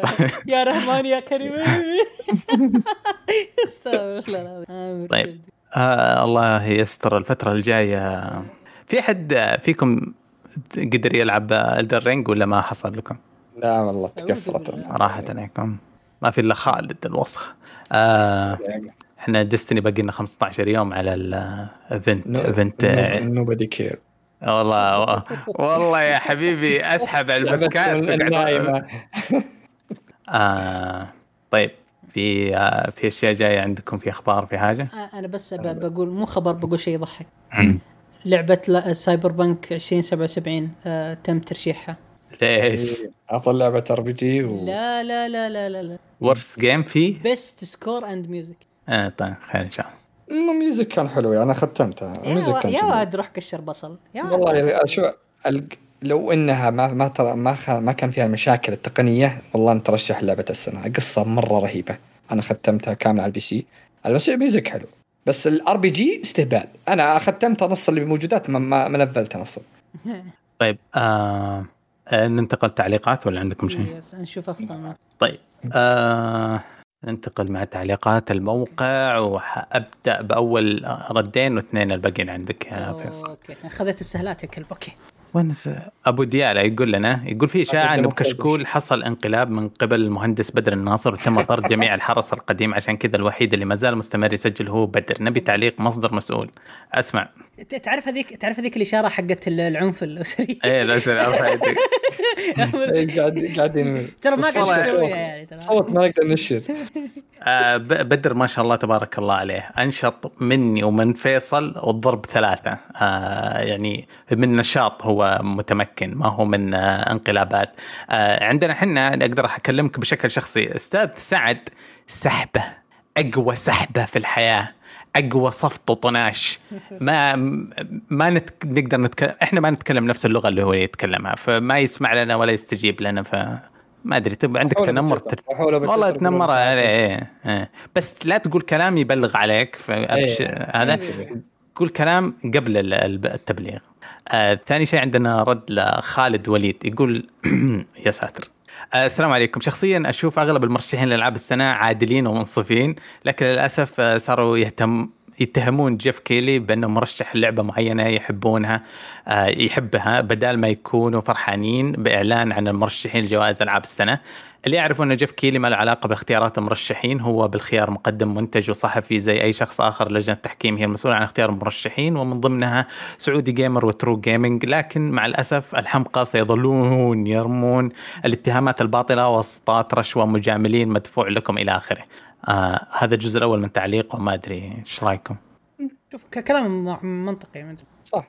[laughs] يا رحمن يا كريم. [laughs] [laughs] استغفر الله. طيب. آه الله يستر الفترة الجاية. في حد فيكم قدر يلعب الدر رينج ولا ما حصل لكم؟ لا والله تكفرت. راحت عليكم. ما في إلا خالد الوسخ. آه إحنا Destiny باقي لنا 15 يوم على ال event event nobody care والله والله يا حبيبي أسحب [laughs] على البودكاست النايمه آه طيب. في آه في أشياء جاية عندكم في أخبار في حاجة؟ آه، أنا بس بقول مو خبر بقول شيء يضحك لعبة لا- Cyberpunk 2077 آه تم ترشيحها ليش؟ أفضل لعبة RP G و... لا لا لا لا لا لا worst game فيه؟ best score and music آه طيب خير إن شاء الله إنه music كان حلو يعني أنا ختمتها يا, ال music و... كان يا. واد روح كشر بصل يا. والله شو لو إنها ما ما ترى ما خ... ما كان فيها المشاكل التقنية والله انت ترشح لعبة السنة. قصة مرة رهيبة. أنا ختمتها كاملة على ال PC. بس ال music حلو. بس ال RPG استهبال. أنا ختمتها نص اللي موجودات ما, ما, لفلتها نص [laughs] طيب آه آه، ننتقل تعليقات ولا عندكم شيء؟ نشوف أفضل. طيب آه ننتقل مع تعليقات الموقع وأبدأ بأول ردين واثنين الباقيين عندك يا فيصل. أوكي. اخذت السهلات يا وين أبو ديالا يقول لنا يقول في إشاعة أنه. بكشكول حصل انقلاب من قبل المهندس بدر الناصر وتم طرد [laughs] جميع الحرس القديم عشان كذا الوحيد اللي ما زال مستمر يسجل هو بدر. نبي تعليق مصدر مسؤول. أسمع. تعرف هذيك تعرف هذيك الإشارة حقت ال- العنف الأسري؟ إيه يدك. [laughs] إيه، قاعد قاعدين ترى ما قاعد تسويها يعني ترى. صوت ما نقدر نشر آه، بدر ما شاء الله تبارك الله عليه. أنشط مني ومن فيصل والضرب ثلاثة. آه، يعني من نشاط هو متمكن ما هو من آه، انقلابات. آه، عندنا إحنا أقدر أكلمك بشكل شخصي. أستاذ سعد سحبة أقوى سحبة في الحياة. أقوى صفط وطناش ما ما نت... نقدر نتكلم إحنا ما نتكلم نفس اللغة اللي هو يتكلمها فما يسمع لنا ولا يستجيب لنا ف ما أدري تبقى عندك تنمر. تر... والله تنمر عليه عارف. إيه. إيه. بس لا تقول كلام يبلغ عليك فأبش... إيه. هذا انتبه. قول كلام قبل ال- ال- التبليغ آه، ثاني شيء عندنا رد لخالد وليد يقول [clears throat] يا ساتر آه، السلام عليكم. شخصيا أشوف أغلب المرشحين لألعاب السنة عادلين ومنصفين لكن للأسف آه، صاروا يهتم يتهمون جيف كيلي بأنه مرشح لعبة معينة يحبونها آه، يحبها بدال ما يكونوا فرحانين بإعلان عن المرشحين لجوائز ألعاب السنة اللي يعرفوا أن جيف كيلي ما له علاقة باختيارات المرشحين هو بالخيار مقدم منتج وصحفي زي أي شخص آخر لجنة التحكيم هي المسؤولة عن اختيار المرشحين ومن ضمنها Saudi Gamer و True Gaming لكن مع الأسف الحمقى سيظلون يرمون الاتهامات الباطلة واسطات رشوة مجاملين مدفوع لكم إلى آخره. آه هذا الجزء الأول من تعليق وما أدري إيش رأيكم؟ شوف كلام منطقي ما. صح.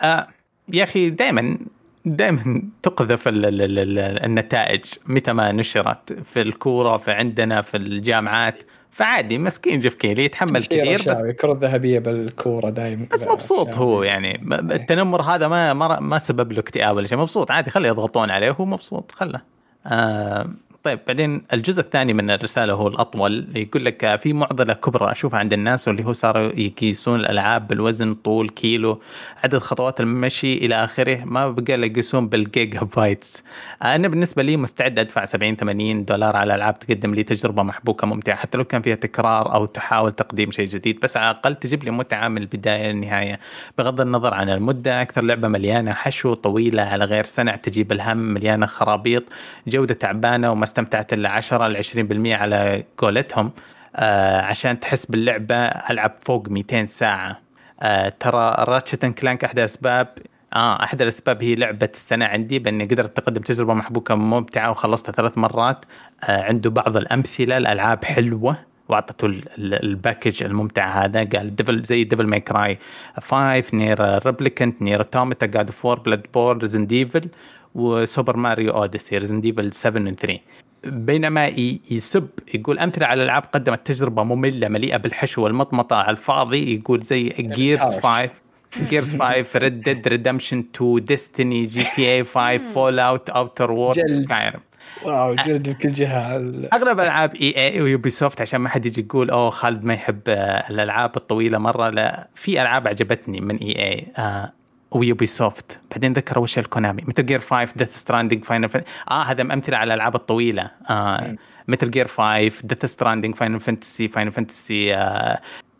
آه يا أخي دائما دائما تقذف ال ال ال ال النتائج متى ما نشرت في الكورة في عندنا في الجامعات. فعادي مسكين جيف كيلي يتحمل كثير بس الكره الذهبية بالكورة دائما بس مبسوط هو يعني. م- التنمر هذا ما ما ما سبب له اكتئاب ولا شيء. مبسوط عادي خليه يضغطون عليه وهو مبسوط خله. آه طيب بعدين الجزء الثاني من الرسالة هو الأطول يقول لك في معضلة كبرى أشوفها عند الناس واللي هو صاروا يقيسون الألعاب بالوزن طول كيلو عدد خطوات المشي إلى آخره ما بقى يقيسون بال gigabytes أنا بالنسبة لي مستعد أدفع 70 80 دولار على ألعاب تقدم لي تجربة محبوكة ممتعة حتى لو كان فيها تكرار أو تحاول تقديم شيء جديد بس على الأقل تجيب لي متعة من البداية للنهاية. بغض النظر عن المدة أكثر لعبة مليانة حشو طويلة على غير سنع تجيب الهم مليانة خرابيط جودة تعبانة وما استمتعت الا 10 ل 20% على قولتهم. آه عشان تحس باللعبة ألعب فوق 200 ساعة. آه ترى راتشت كلانك أحد الأسباب آه أحد الأسباب هي لعبة السنة عندي بأني قدرت أقدم تجربة محبوكة ممتعة وخلصتها ثلاث مرات. آه عنده بعض الأمثلة الألعاب حلوة وأعطته ال- ال- ال package الممتع هذا. قال Devil زي Devil May Cry 5 Nier Replicant Nier Automata God of War Bloodborne Resident Evil و Super Mario Odyssey Resident Evil 7 و 3 بينما يسب يقول أمثلة على العاب قدمت تجربة مملة مليئة بالحشو والمطمطة على الفاضي يقول زي Gears التهاوش. 5 Gears 5 Red Dead Redemption 2 Destiny GTA 5 Fallout Outer Worlds. Skyrim wow جلد بكل جهة. أغلب ألعاب EA و Ubisoft عشان ما حد يجي يقول أوه خالد ما يحب آه، الألعاب الطويلة مرة. لا في ألعاب عجبتني من EA آه و Ubisoft بعدين ذكروا وش ال Konami. مثل Gear 5 Death Stranding Final آه هذا أمثلة على الالعاب الطويلة. آه مثل Gear 5 Death Stranding Final Fantasy Final Fantasy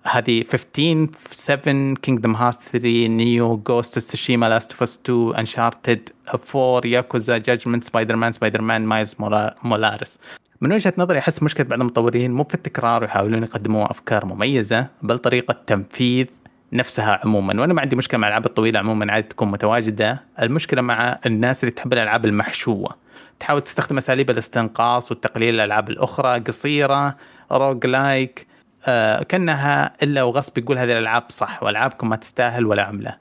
هذه 15 7 Kingdom Hearts 3 Nioh Ghost Tsushima Last of Us 2 Uncharted 4 Yakuza Judgment Spider-Man Spider-Man Miles Morales من وجهة نظري أحس مشكلة بعض المطورين مو في التكرار ويحاولون يقدموا أفكار مميزة بل طريقة تنفيذ نفسها عموما. وأنا ما عندي مشكلة مع الألعاب الطويلة عموما عادي تكون متواجدة. المشكلة مع الناس اللي تحب الألعاب المحشوة. تحاول تستخدم أساليب الاستنقاص والتقليل الألعاب الأخرى قصيرة roguelike آه كأنها إلا وغصب يقول هذه الألعاب صح وألعابكم ما تستاهل ولا عملة.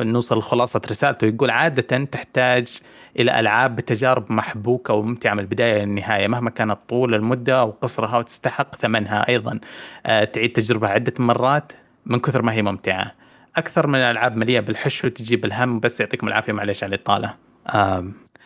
نوصل لخلاصه رسالته. يقول عادة تحتاج إلى ألعاب بتجارب محبوكة وممتعة من البداية للنهايه مهما كانت طول المدة أو قصرها وتستحق ثمنها أيضا. آه، تعيد تجربة عدة مرات. من كثر ما هي ممتعة أكثر من الألعاب مليئة بالحشو تجيب الهم بس يعطيكم العافية معلش على الإطالة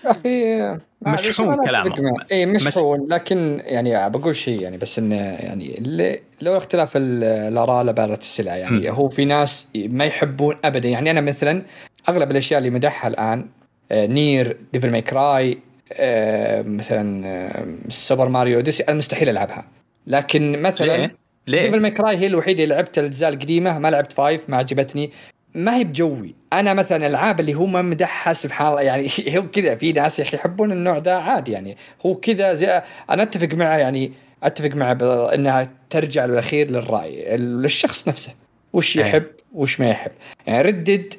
أخي مشحون كلامه. اي مشحون لكن يعني بقول شيء يعني بس إنه يعني اللي لو اختلاف ال- الآراء لبارة السلع يعني م. هو في ناس ما يحبون ابدا يعني أنا مثلا أغلب الأشياء اللي مدحها الآن آه، Nier Devil May Cry آه، مثلا Super Mario Odyssey أنا مستحيل ألعبها لكن مثلا ليه؟ ليه؟ Devil May Cry هي الوحيدة اللي لعبت الأجزاء القديمة ما لعبت five ما عجبتني. ما هي بجوي. أنا مثلا الألعاب اللي هو ما مدحها سبحان الله يعني [laughs] هو كذا في ناس يا أخي يحبون النوع ده عادي يعني. هو كذا زي أنا أتفق معه يعني أتفق معه إنها ترجع بالاخير للرأي للشخص نفسه. وش. يحب وش ما يحب. يعني Red Dead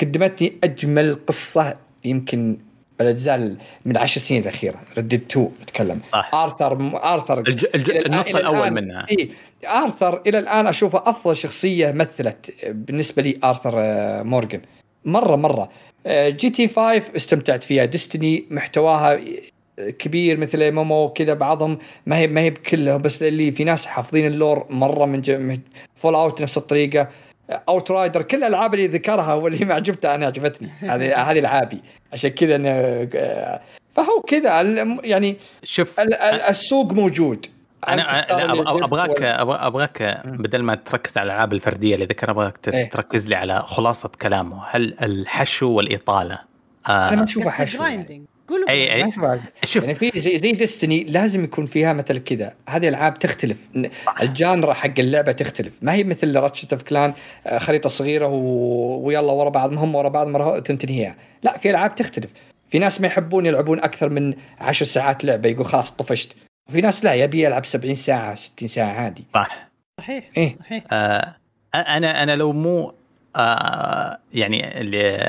قدمت لي أجمل قصة يمكن بالاجزاء ال- من العشر سنين الأخيرة Red Dead 2 أتكلم. صح. ارثر ارثر الج... الج... النص الأول منها. إي ارثر إلى الآن أشوفه أفضل شخصية مثلت بالنسبة لي ارثر آه، مورجان مره مرة. آه، GTA 5 استمتعت فيها. Destiny محتواها كبير مثل MMO كذا بعضهم ما هي ما هي بكلهم بس اللي في ناس حافظين ال lore مرة من جم... Fallout نفس الطريقة. Outriders كل الألعاب اللي ذكرها واللي ما عجبتها أنا عجبتني. هذه [laughs] هذه العابي. عشان كذا أنا آه، فهو كذا. ال- يعني شوف ال- ال- السوق موجود. أنا اللي ابغاك أبغاك بدل ما تركز على الألعاب الفردية اللي ذكرها أبغاك إيه. تركز لي على خلاصة كلامه. هل الحشو والإطالة؟ أنا ما آه اشوفها حشو يعني. قولوا. ما أشوفها- شوف. يعني في زي زي Destiny لازم يكون فيها مثل كذا. هذه العاب تختلف. ن- ال genre حق اللعبة تختلف. ما هي مثل Ratchet and Clank خريطة صغيرة و... ويلا ورا بعض مهمه ورا بعض مرة تنتهيها. لا في ألعاب تختلف. في ناس ما يحبون يلعبون أكثر من عشر ساعات لعبة يقول خلاص طفشت. وفي ناس لا يبي يلعب 70 ساعة 60 ساعة عادي. صح. صحيح إيه. صحيح. آه أنا أنا لو مو آه يعني اللي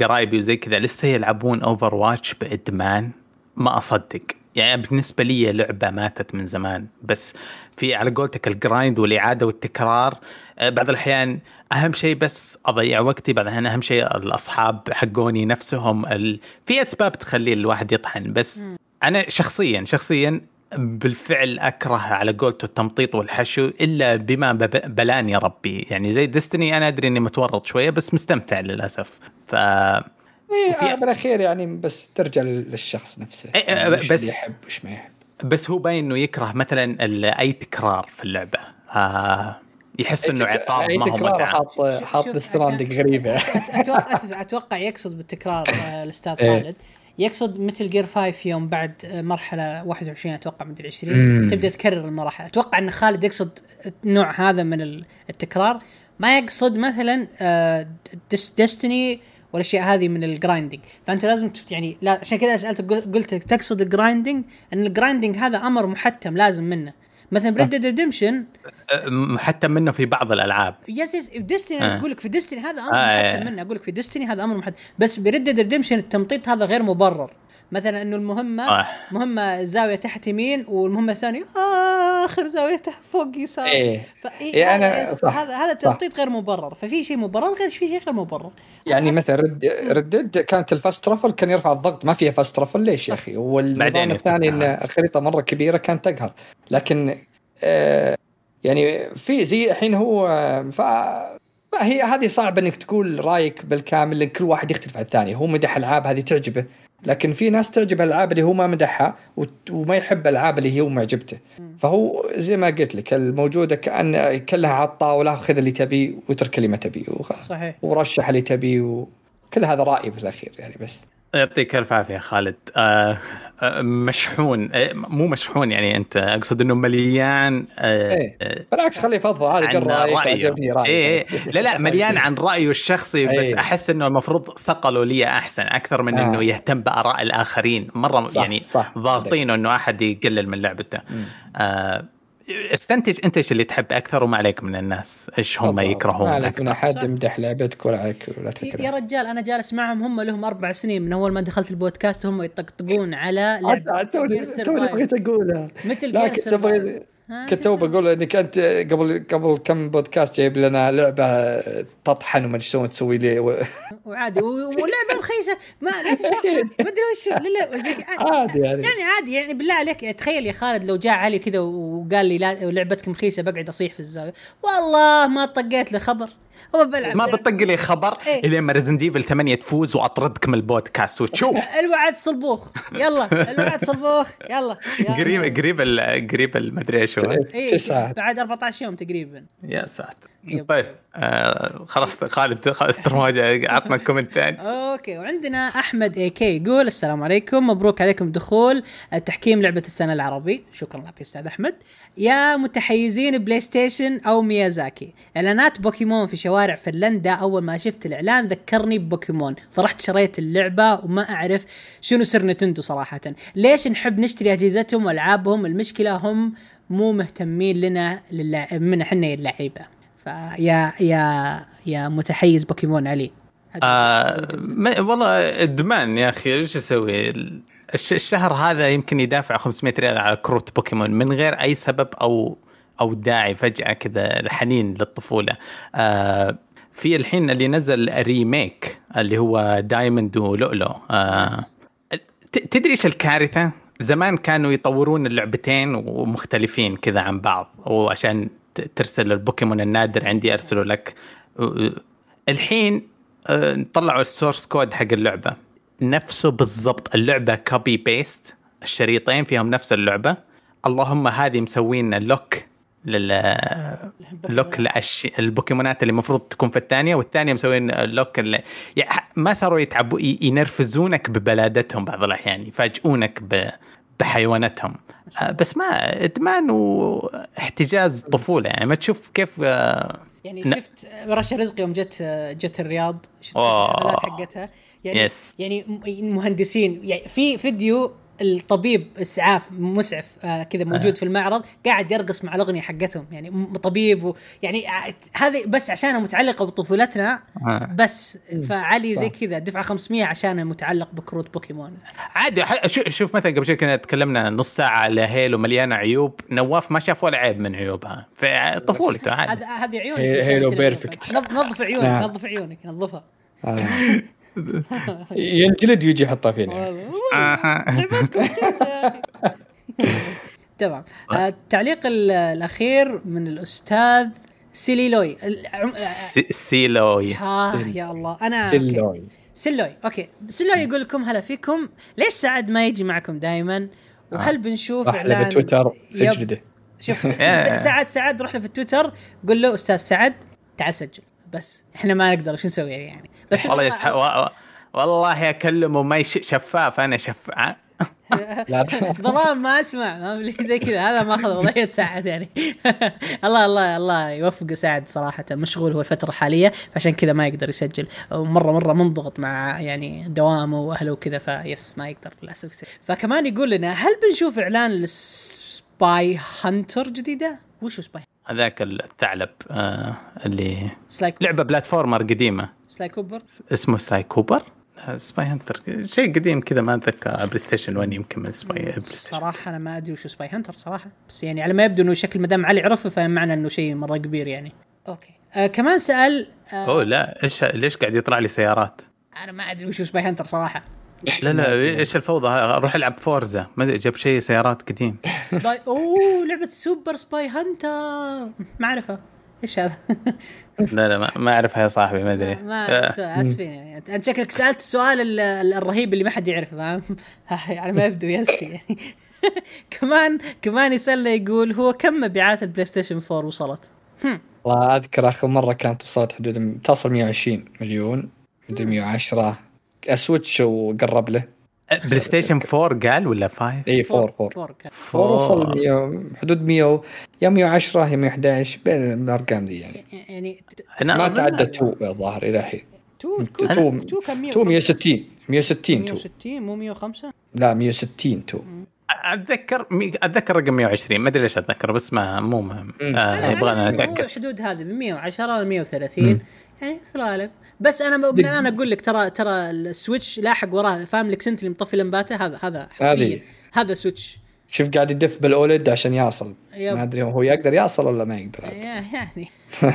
قرايبي وزي كذا لسه يلعبون Overwatch بادمان ما أصدق. يعني بالنسبة لي لعبة ماتت من زمان. بس في على قولتك ال grind والإعادة والتكرار آه، بعض الأحيان أهم شيء بس أضيع وقتي بعد الأحيان أهم شيء الأصحاب حقوني نفسهم ال... في أسباب تخلي الواحد يطحن. بس أنا شخصيا شخصيا بالفعل أكره على قولته التمطيط والحشو إلا بما بب- بلاني ربي. يعني زي Destiny أنا أدري إني متورط شوية بس مستمتع للأسف. ف إيه وفي- آه، بالأخير يعني بس ترجع للشخص نفسه. إيه، يعني وش بس- اللي يحب وش ما يحب. بس هو باين إنه يكره مثلا ال- أي تكرار في اللعبة. آه يحس إنه عقاب ما هو تكرار متعة. حاط حاط Stranding غريبة. أتوقع أتوقع يقصد بالتكرار آه، الأستاذ إيه. خالد. يقصد مثل Gear 5 يوم بعد آه، مرحله 21 أتوقع مدري 20 مم. تبدأ تكرر المراحل. أتوقع إن خالد يقصد النوع هذا من ال- التكرار. ما يقصد مثلا Destiny والأشياء هذه من ال grinding فأنت لازم يعني لا عشان كذا سألتك قل- قلت تقصد ال grinding إن ال grinding هذا أمر محتم لازم منه. مثلا ب Red Dead Redemption حتى منه في بعض الألعاب yes yes Destiny آه. أقول لك في Destiny هذا أمر آه، محتم إيه. منه أقول لك في Destiny هذا أمر محتم بس ب Red Dead Redemption التمطيط هذا غير مبرر مثلا إنه المهمة صح. مهمة زاوية تحت يمين والمهمة الثانية آه آخر زاوية تحت فوق يسار. إيه. فإيه إيه، هذا صح، هذا هذا صح. تمطيط غير مبرر. ففي شيء مبرر غير في شيء غير مبرر. يعني مثلا Red Dead كانت ال fast travel كان يرفع الضغط. ما فيها fast travel ليش يا أخي؟ والنظام الثاني إن. الخريطة مرة كبيرة كانت تقهر لكن آه يعني في زي الحين هو ف ما هي هذه صعب إنك تقول رأيك بالكامل لأن كل واحد يختلف عن الثاني. هو مدح ألعاب هذه تعجبه. لكن في ناس تعجب الألعاب اللي هو ما مدحها وما يحب الألعاب اللي هو معجبته. فهو زي ما قلت لك الموجودة كأن كلها على الطاولة خذ اللي تبيه واترك اللي ما تبيه صحيح. ورشح اللي تبيه وكل هذا رايي في الأخير يعني بس. يعطيك الف عافية خالد آه آه مشحون آه مو مشحون يعني أنت أقصد إنه مليان آه إيه. بالعكس خليه يفضفض عادي عن رايك. عجبني رايك إيه إيه. لا لا [laughs] مليان عن رأيه الشخصي بس إيه. أحس إنه المفروض صقلوا لي أحسن أكثر من آه. انه يهتم بآراء الآخرين مرة صح، يعني. ضاغطينه إنه أحد يقلل من لعبته آه استنتج انت إيش اللي تحب أكثر وما عليك من الناس؟ إيش هم ما يكرهون عليك. من أكثر؟ أحد يمدح لعبتك ولا عليك ولا يا تفكر رجال أنا جالس معهم هم لهم أربع سنين. من أول ما دخلت البودكاست هم يطقطقون على لعبة توني. بغيت اقولها مثل لكن كنت تو؟ بقول إنك أنت قبل قبل كم بودكاست جايب لنا لعبة تطحن وما أدري شلون تسوي لي و... [laughs] وعادي ولعبة رخيصة. ما لا تشرحها [laughs] ما أدري لا زي- [laughs] عادي يعني. يعني عادي يعني بالله عليك يعني تخيل يا خالد لو جاء علي كذا وقال لي لا لعبتك رخيصة بقعد أصيح في الزاوية. والله ما طقيت له خبر. [laughs] هو بلعب ما بتطق لي خبر إيه. الين ما Resident Evil 8 تفوز واطردك من البودكاست. وتشوف [laughs] الوعد صلبوخ. يلا الوعد صلبوخ. يلا. يلا. قريب قريب ال- قريب المدري إيش هو. إيه، تسعة. بعد 14 يوم تقريبا. يا ساتر. yep. طيب آه خلاص خالد خلاص عطنا comment ثاني okay [laughs] وعندنا أحمد AK يقول السلام عليكم مبروك عليكم دخول تحكيم لعبة السنة العربي. شكرا لك أستاذ أحمد. يا متحيزين PlayStation أو ميازاكي إعلانات بوكيمون في شوارع فنلندا. أول ما شفت الإعلان ذكرني ببوكيمون. فرحت شريت اللعبة وما أعرف شنو سر Nintendo صراحة. ليش نحب نشتري أجهزتهم وألعابهم؟ المشكلة هم مو مهتمين لنا للع... من إحنا اللعيبة. فيا يا يا متحيز بوكيمون علي آه والله ادمان يا أخي إيش أسوي؟ الش- الشهر هذا يمكن يدافع 500 ريال على كروت بوكيمون من غير أي سبب أو أو داعي فجأة كذا الحنين للطفولة. آه في الحين اللي نزل remake اللي هو Diamond ولؤلؤ آه تدري إيش الكارثة؟ زمان كانوا يطورون اللعبتين ومختلفين كذا عن بعض وعشان ترسل البوكيمون النادر عندي أرسله لك. الحين آه، طلعوا ال source code حق اللعبة. نفسه بالضبط اللعبة copy paste الشريطين فيهم نفس اللعبة. اللهم هذه مسوين lock لل lock لأش... البوكيمونات اللي المفروض تكون في الثانية والثانية مسوين lock اللي... يعني ما صاروا يتعبوا ينرفزونك ببلادتهم بعض الأحيان يفاجئونك ب... بحيواناتهم آه، بس ما إدمان واحتجاز طفولة يعني ما تشوف كيف آه، يعني لا. شفت رشا رزق يوم جت جت الرياض شفت. الحفلات حقتها يعني Yes. يعني مهندسين يعني في فيديو الطبيب إسعاف مسعف آه كذا موجود في المعرض قاعد يرقص مع الأغنية حقتهم يعني طبيب و يعني هذه بس عشانها متعلقة بطفولتنا آه. بس فعلي زي كذا دفع 500 عشانها متعلق بكروت بوكيمون عادي شوف مثلا قبل شوي كنا تكلمنا نص ساعة على Halo مليانة عيوب نواف ما شاف ولا عيب من عيوبها في طفولته عادي هذه عيونك Halo العيوب. perfect. نظ- نظف عيونك نعم. نظف عيونك نظفها آه. [laughs] ينجلد ويجي يحطها فينا. لعبتكم. [laughs] [laughs] تمام. آه، التعليق ال- الأخير من الأستاذ سيليلوي س- سيلوي. آه يا الله. أنا okay. سلوي سلوي okay. سلوي يقول لكم هلا فيكم. ليش سعد ما يجي معكم دائما وهل بنشوف راح له بتويتر yep. اجلده شوف سعد سعد روح له في التويتر. قول له أستاذ سعد تعال سجل. بس إحنا ما نقدر شو نسوي يعني بس والله يسحب و- و- والله أكلمه ما يش... شفاف أنا شفاف لا [laughs] ظلام ما أسمع زي كذا هذا ماخذ وضعية سعد يعني [laughs] الله الله الله يوفقه سعد صراحة مشغول هو الفترة الحالية عشان كذا ما يقدر يسجل مره مرة منضغط مع يعني دوامه وأهله وكذا فبس ما يقدر للأسف يسجل. فكمان يقول لنا هل بنشوف إعلان لل Spy Hunter جديدة؟ وشو Spy؟ هذاك الثعلب آه اللي Sly لعبة platformer قديمة. Sly Cooper؟ اسمه Sly Cooper؟ آه، Spy Hunter. شيء قديم كذا ما أتذكر PlayStation 1 يمكن من Spy صراحة أنا ما أدري وشو Spy Hunter صراحة. بس يعني على ما يبدو إنه شكل مدام علي عرفه فمعنى إنه شيء مرة كبير يعني. okay. آه كمان سأل آه أوه لا إيش ليش قاعد يطلع لي سيارات؟ أنا ما أدري وشو Spy Hunter صراحة. لا لا إيش الفوضى؟ أروح ألعب Forza. ما أدري جاب شيء سيارات قديم. [laughs] Spy [laughs] أوه لعبة Super Spy Hunter. معرفه إيش هذا؟ [laughs] لا لا ما, ما أعرفها يا صاحبي ما أدري. ما اسفين يعني انت أنت شكلك سألت السؤال ال- ال- الرهيب اللي ما حد يعرفه فاهم؟ يعني ما يبدو yes. يعني كمان كمان يسألنا يقول هو كم مبيعات ال PlayStation 4 وصلت؟ والله أذكر آخر مرة كانت وصلت حدود تصل 120 مليون مدري 110 Switch وقرب له. PlayStation 4 قال ولا 5؟ إي 4 4 4 كان 4 وصل 100 حدود 100 يا 110 يا 111 بين الأرقام دي يعني. يعني أنا ما تعدى 2 الظاهر إلى الحين two 2 two كان 100 2 160 160 2 160 مو 105 لا 160 2 أتذكر أتذكر رقم 120 ما أدري ليش أتذكر بس ما مو مهم. آه يبغانا هو نتاكد الحدود هذه من 110 ل 130 يعني في الغالب. بس أنا من الان أقول لك ترى ترى ال Switch لاحق وراه. فاهم؟ ال Accent اللي مطفي لمباته؟ هذا هذا حرفيا. هذا Switch. شوف قاعد يدف بال OLED عشان يصل. ما أدري هو يقدر يصل ولا ما يقدر. يعني. [laughs]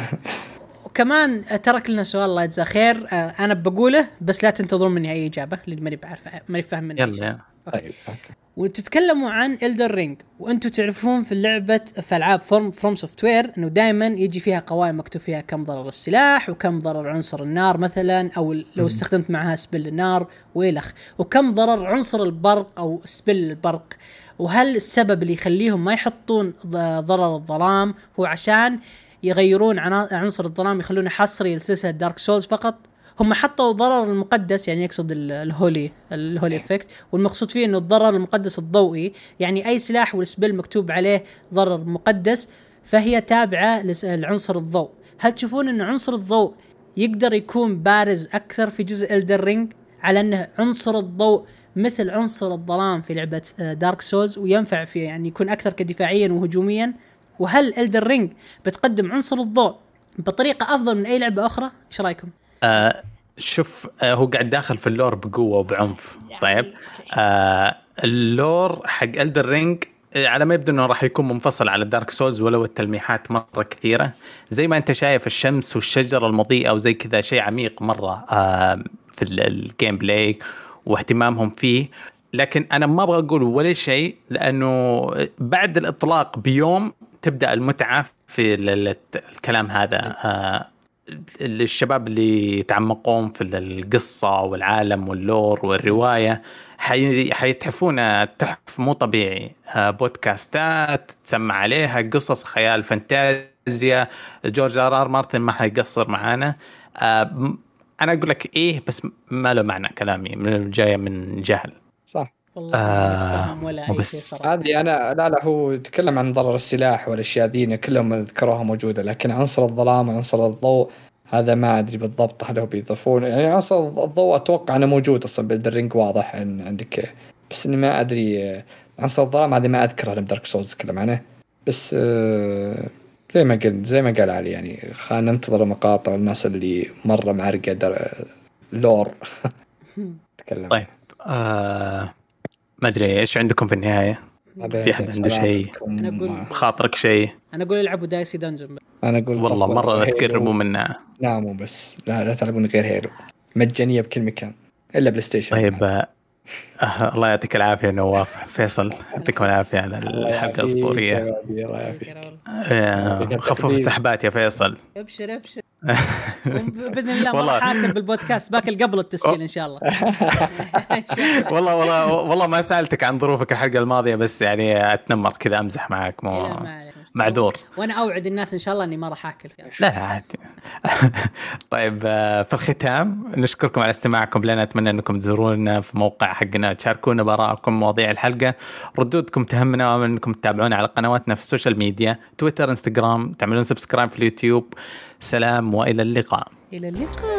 وكمان ترك لنا سؤال الله يجزاه خير. آه، أنا بقوله بس لا تنتظرون مني أي إجابة لأن ماني بعرف ماني فاهم شيء. يلا. طيب أوكي. وتتكلموا عن Elden Ring وأنتم تعرفون في اللعبه في ألعاب From FromSoftware إنه دائما يجي فيها قوائم مكتوب فيها كم ضرر السلاح وكم ضرر عنصر النار مثلا أو لو استخدمت معها spell النار والخ وكم ضرر عنصر البرق أو spell البرق. وهل السبب اللي يخليهم ما يحطون ض- ضرر الظلام هو عشان يغيرون عنصر الظلام يخلونه حصري لسلسلة Dark Souls فقط. هم حطوا ضرر المقدس يعني يقصد ال- ال holy ال holy effect والمقصود فيه إنه الضرر المقدس الضوئي يعني أي سلاح وال spell مكتوب عليه ضرر مقدس فهي تابعة لعنصر الضوء. هل تشوفون ان عنصر الضوء يقدر يكون بارز أكثر في جزء Elden Ring على إنه عنصر الضوء مثل عنصر الظلام في لعبة Dark Souls وينفع في يعني يكون أكثر كدفاعيا وهجوميا؟ وهل Elden Ring بتقدم عنصر الضوء بطريقة أفضل من أي لعبة أخرى؟ إيش رأيكم؟ آه شوف آه هو قاعد داخل في ال lore بقوة وبعنف. طيب؟ آه ال lore حق Elden Ring على ما يبدو إنه راح يكون منفصل على Dark Souls ولو التلميحات مرة كثيرة. زي ما أنت شايف الشمس والشجرة المضيئة وزي كذا شيء عميق مرة آه في ال- ال gameplay واهتمامهم فيه. لكن أنا ما أبغى أقول ولا شيء لأنه بعد الإطلاق بيوم تبدأ المتعة في ال- ال- الكلام هذا. آه الشباب اللي يتعمقون في القصة والعالم وال lore والرواية حي... حيتحفون تحف مو طبيعي. آه، بودكاستات تسمع عليها قصص خيال فانتازيا. جورج آر آر مارتن ما حيقصر معانا. آه، أنا أقول لك إيه بس ما له معنى كلامي من جاية من جهل. والله آه، ولا أي بس- شيء هذه أنا لا لا هو يتكلم عن ضرر السلاح والأشياء ذي كلهم ذكروها موجودة لكن عنصر الظلام وعنصر الضوء هذا ما أدري بالضبط هل هو بيضيفون. يعني عنصر الضوء أتوقع إنه موجود أصلا ب Elden Ring واضح ان عندك بس إني ما أدري عنصر الظلام هذه ما أذكرها لما Dark Souls تكلم عنه. بس آه، زي ما قلت زي ما قال علي يعني خلينا ننتظر مقاطع الناس اللي مرة معرقة. lore. [laughs] تكلم. طيب آه ما أدري إيش عندكم في النهاية؟ في أحد عنده شيء؟ أنا أقول- خاطرك شيء؟ أنا أقول العبوا Dicey Dungeon أنا أقول والله مرة لا. تقربوا منها لا مو بس. لا لا تلعبون غير Halo مجانية بكل مكان. إلا PlayStation طيب الله يعطيك العافية نواف. فيصل يعطيكم العافية على الله الحلقة يعافيك الأسطورية. الله يعافيك. آه، خفف السحبات يا فيصل. أبشر أبشر. [laughs] بإذن الله ما والله. راح اكل بالبودكاست باكل قبل التسجيل إن شاء الله. [laughs] [laughs] والله والله والله ما سألتك عن ظروفك الحلقة الماضية بس يعني اتنمر كذا أمزح معك مو. معذور. وأنا أوعد الناس إن شاء الله إني ما راح أكل. فيها لا لا عادي. [laughs] طيب آه، في الختام نشكركم على استماعكم لنا. أتمنى أنكم تزورونا في موقع حقنا تشاركونا بآرائكم مواضيع الحلقة. ردودكم تهمنا وأمل أنكم تتابعونا على قنواتنا في ال social media تويتر إنستغرام. تعملون subscribe في اليوتيوب. سلام وإلى اللقاء. إلى اللقاء.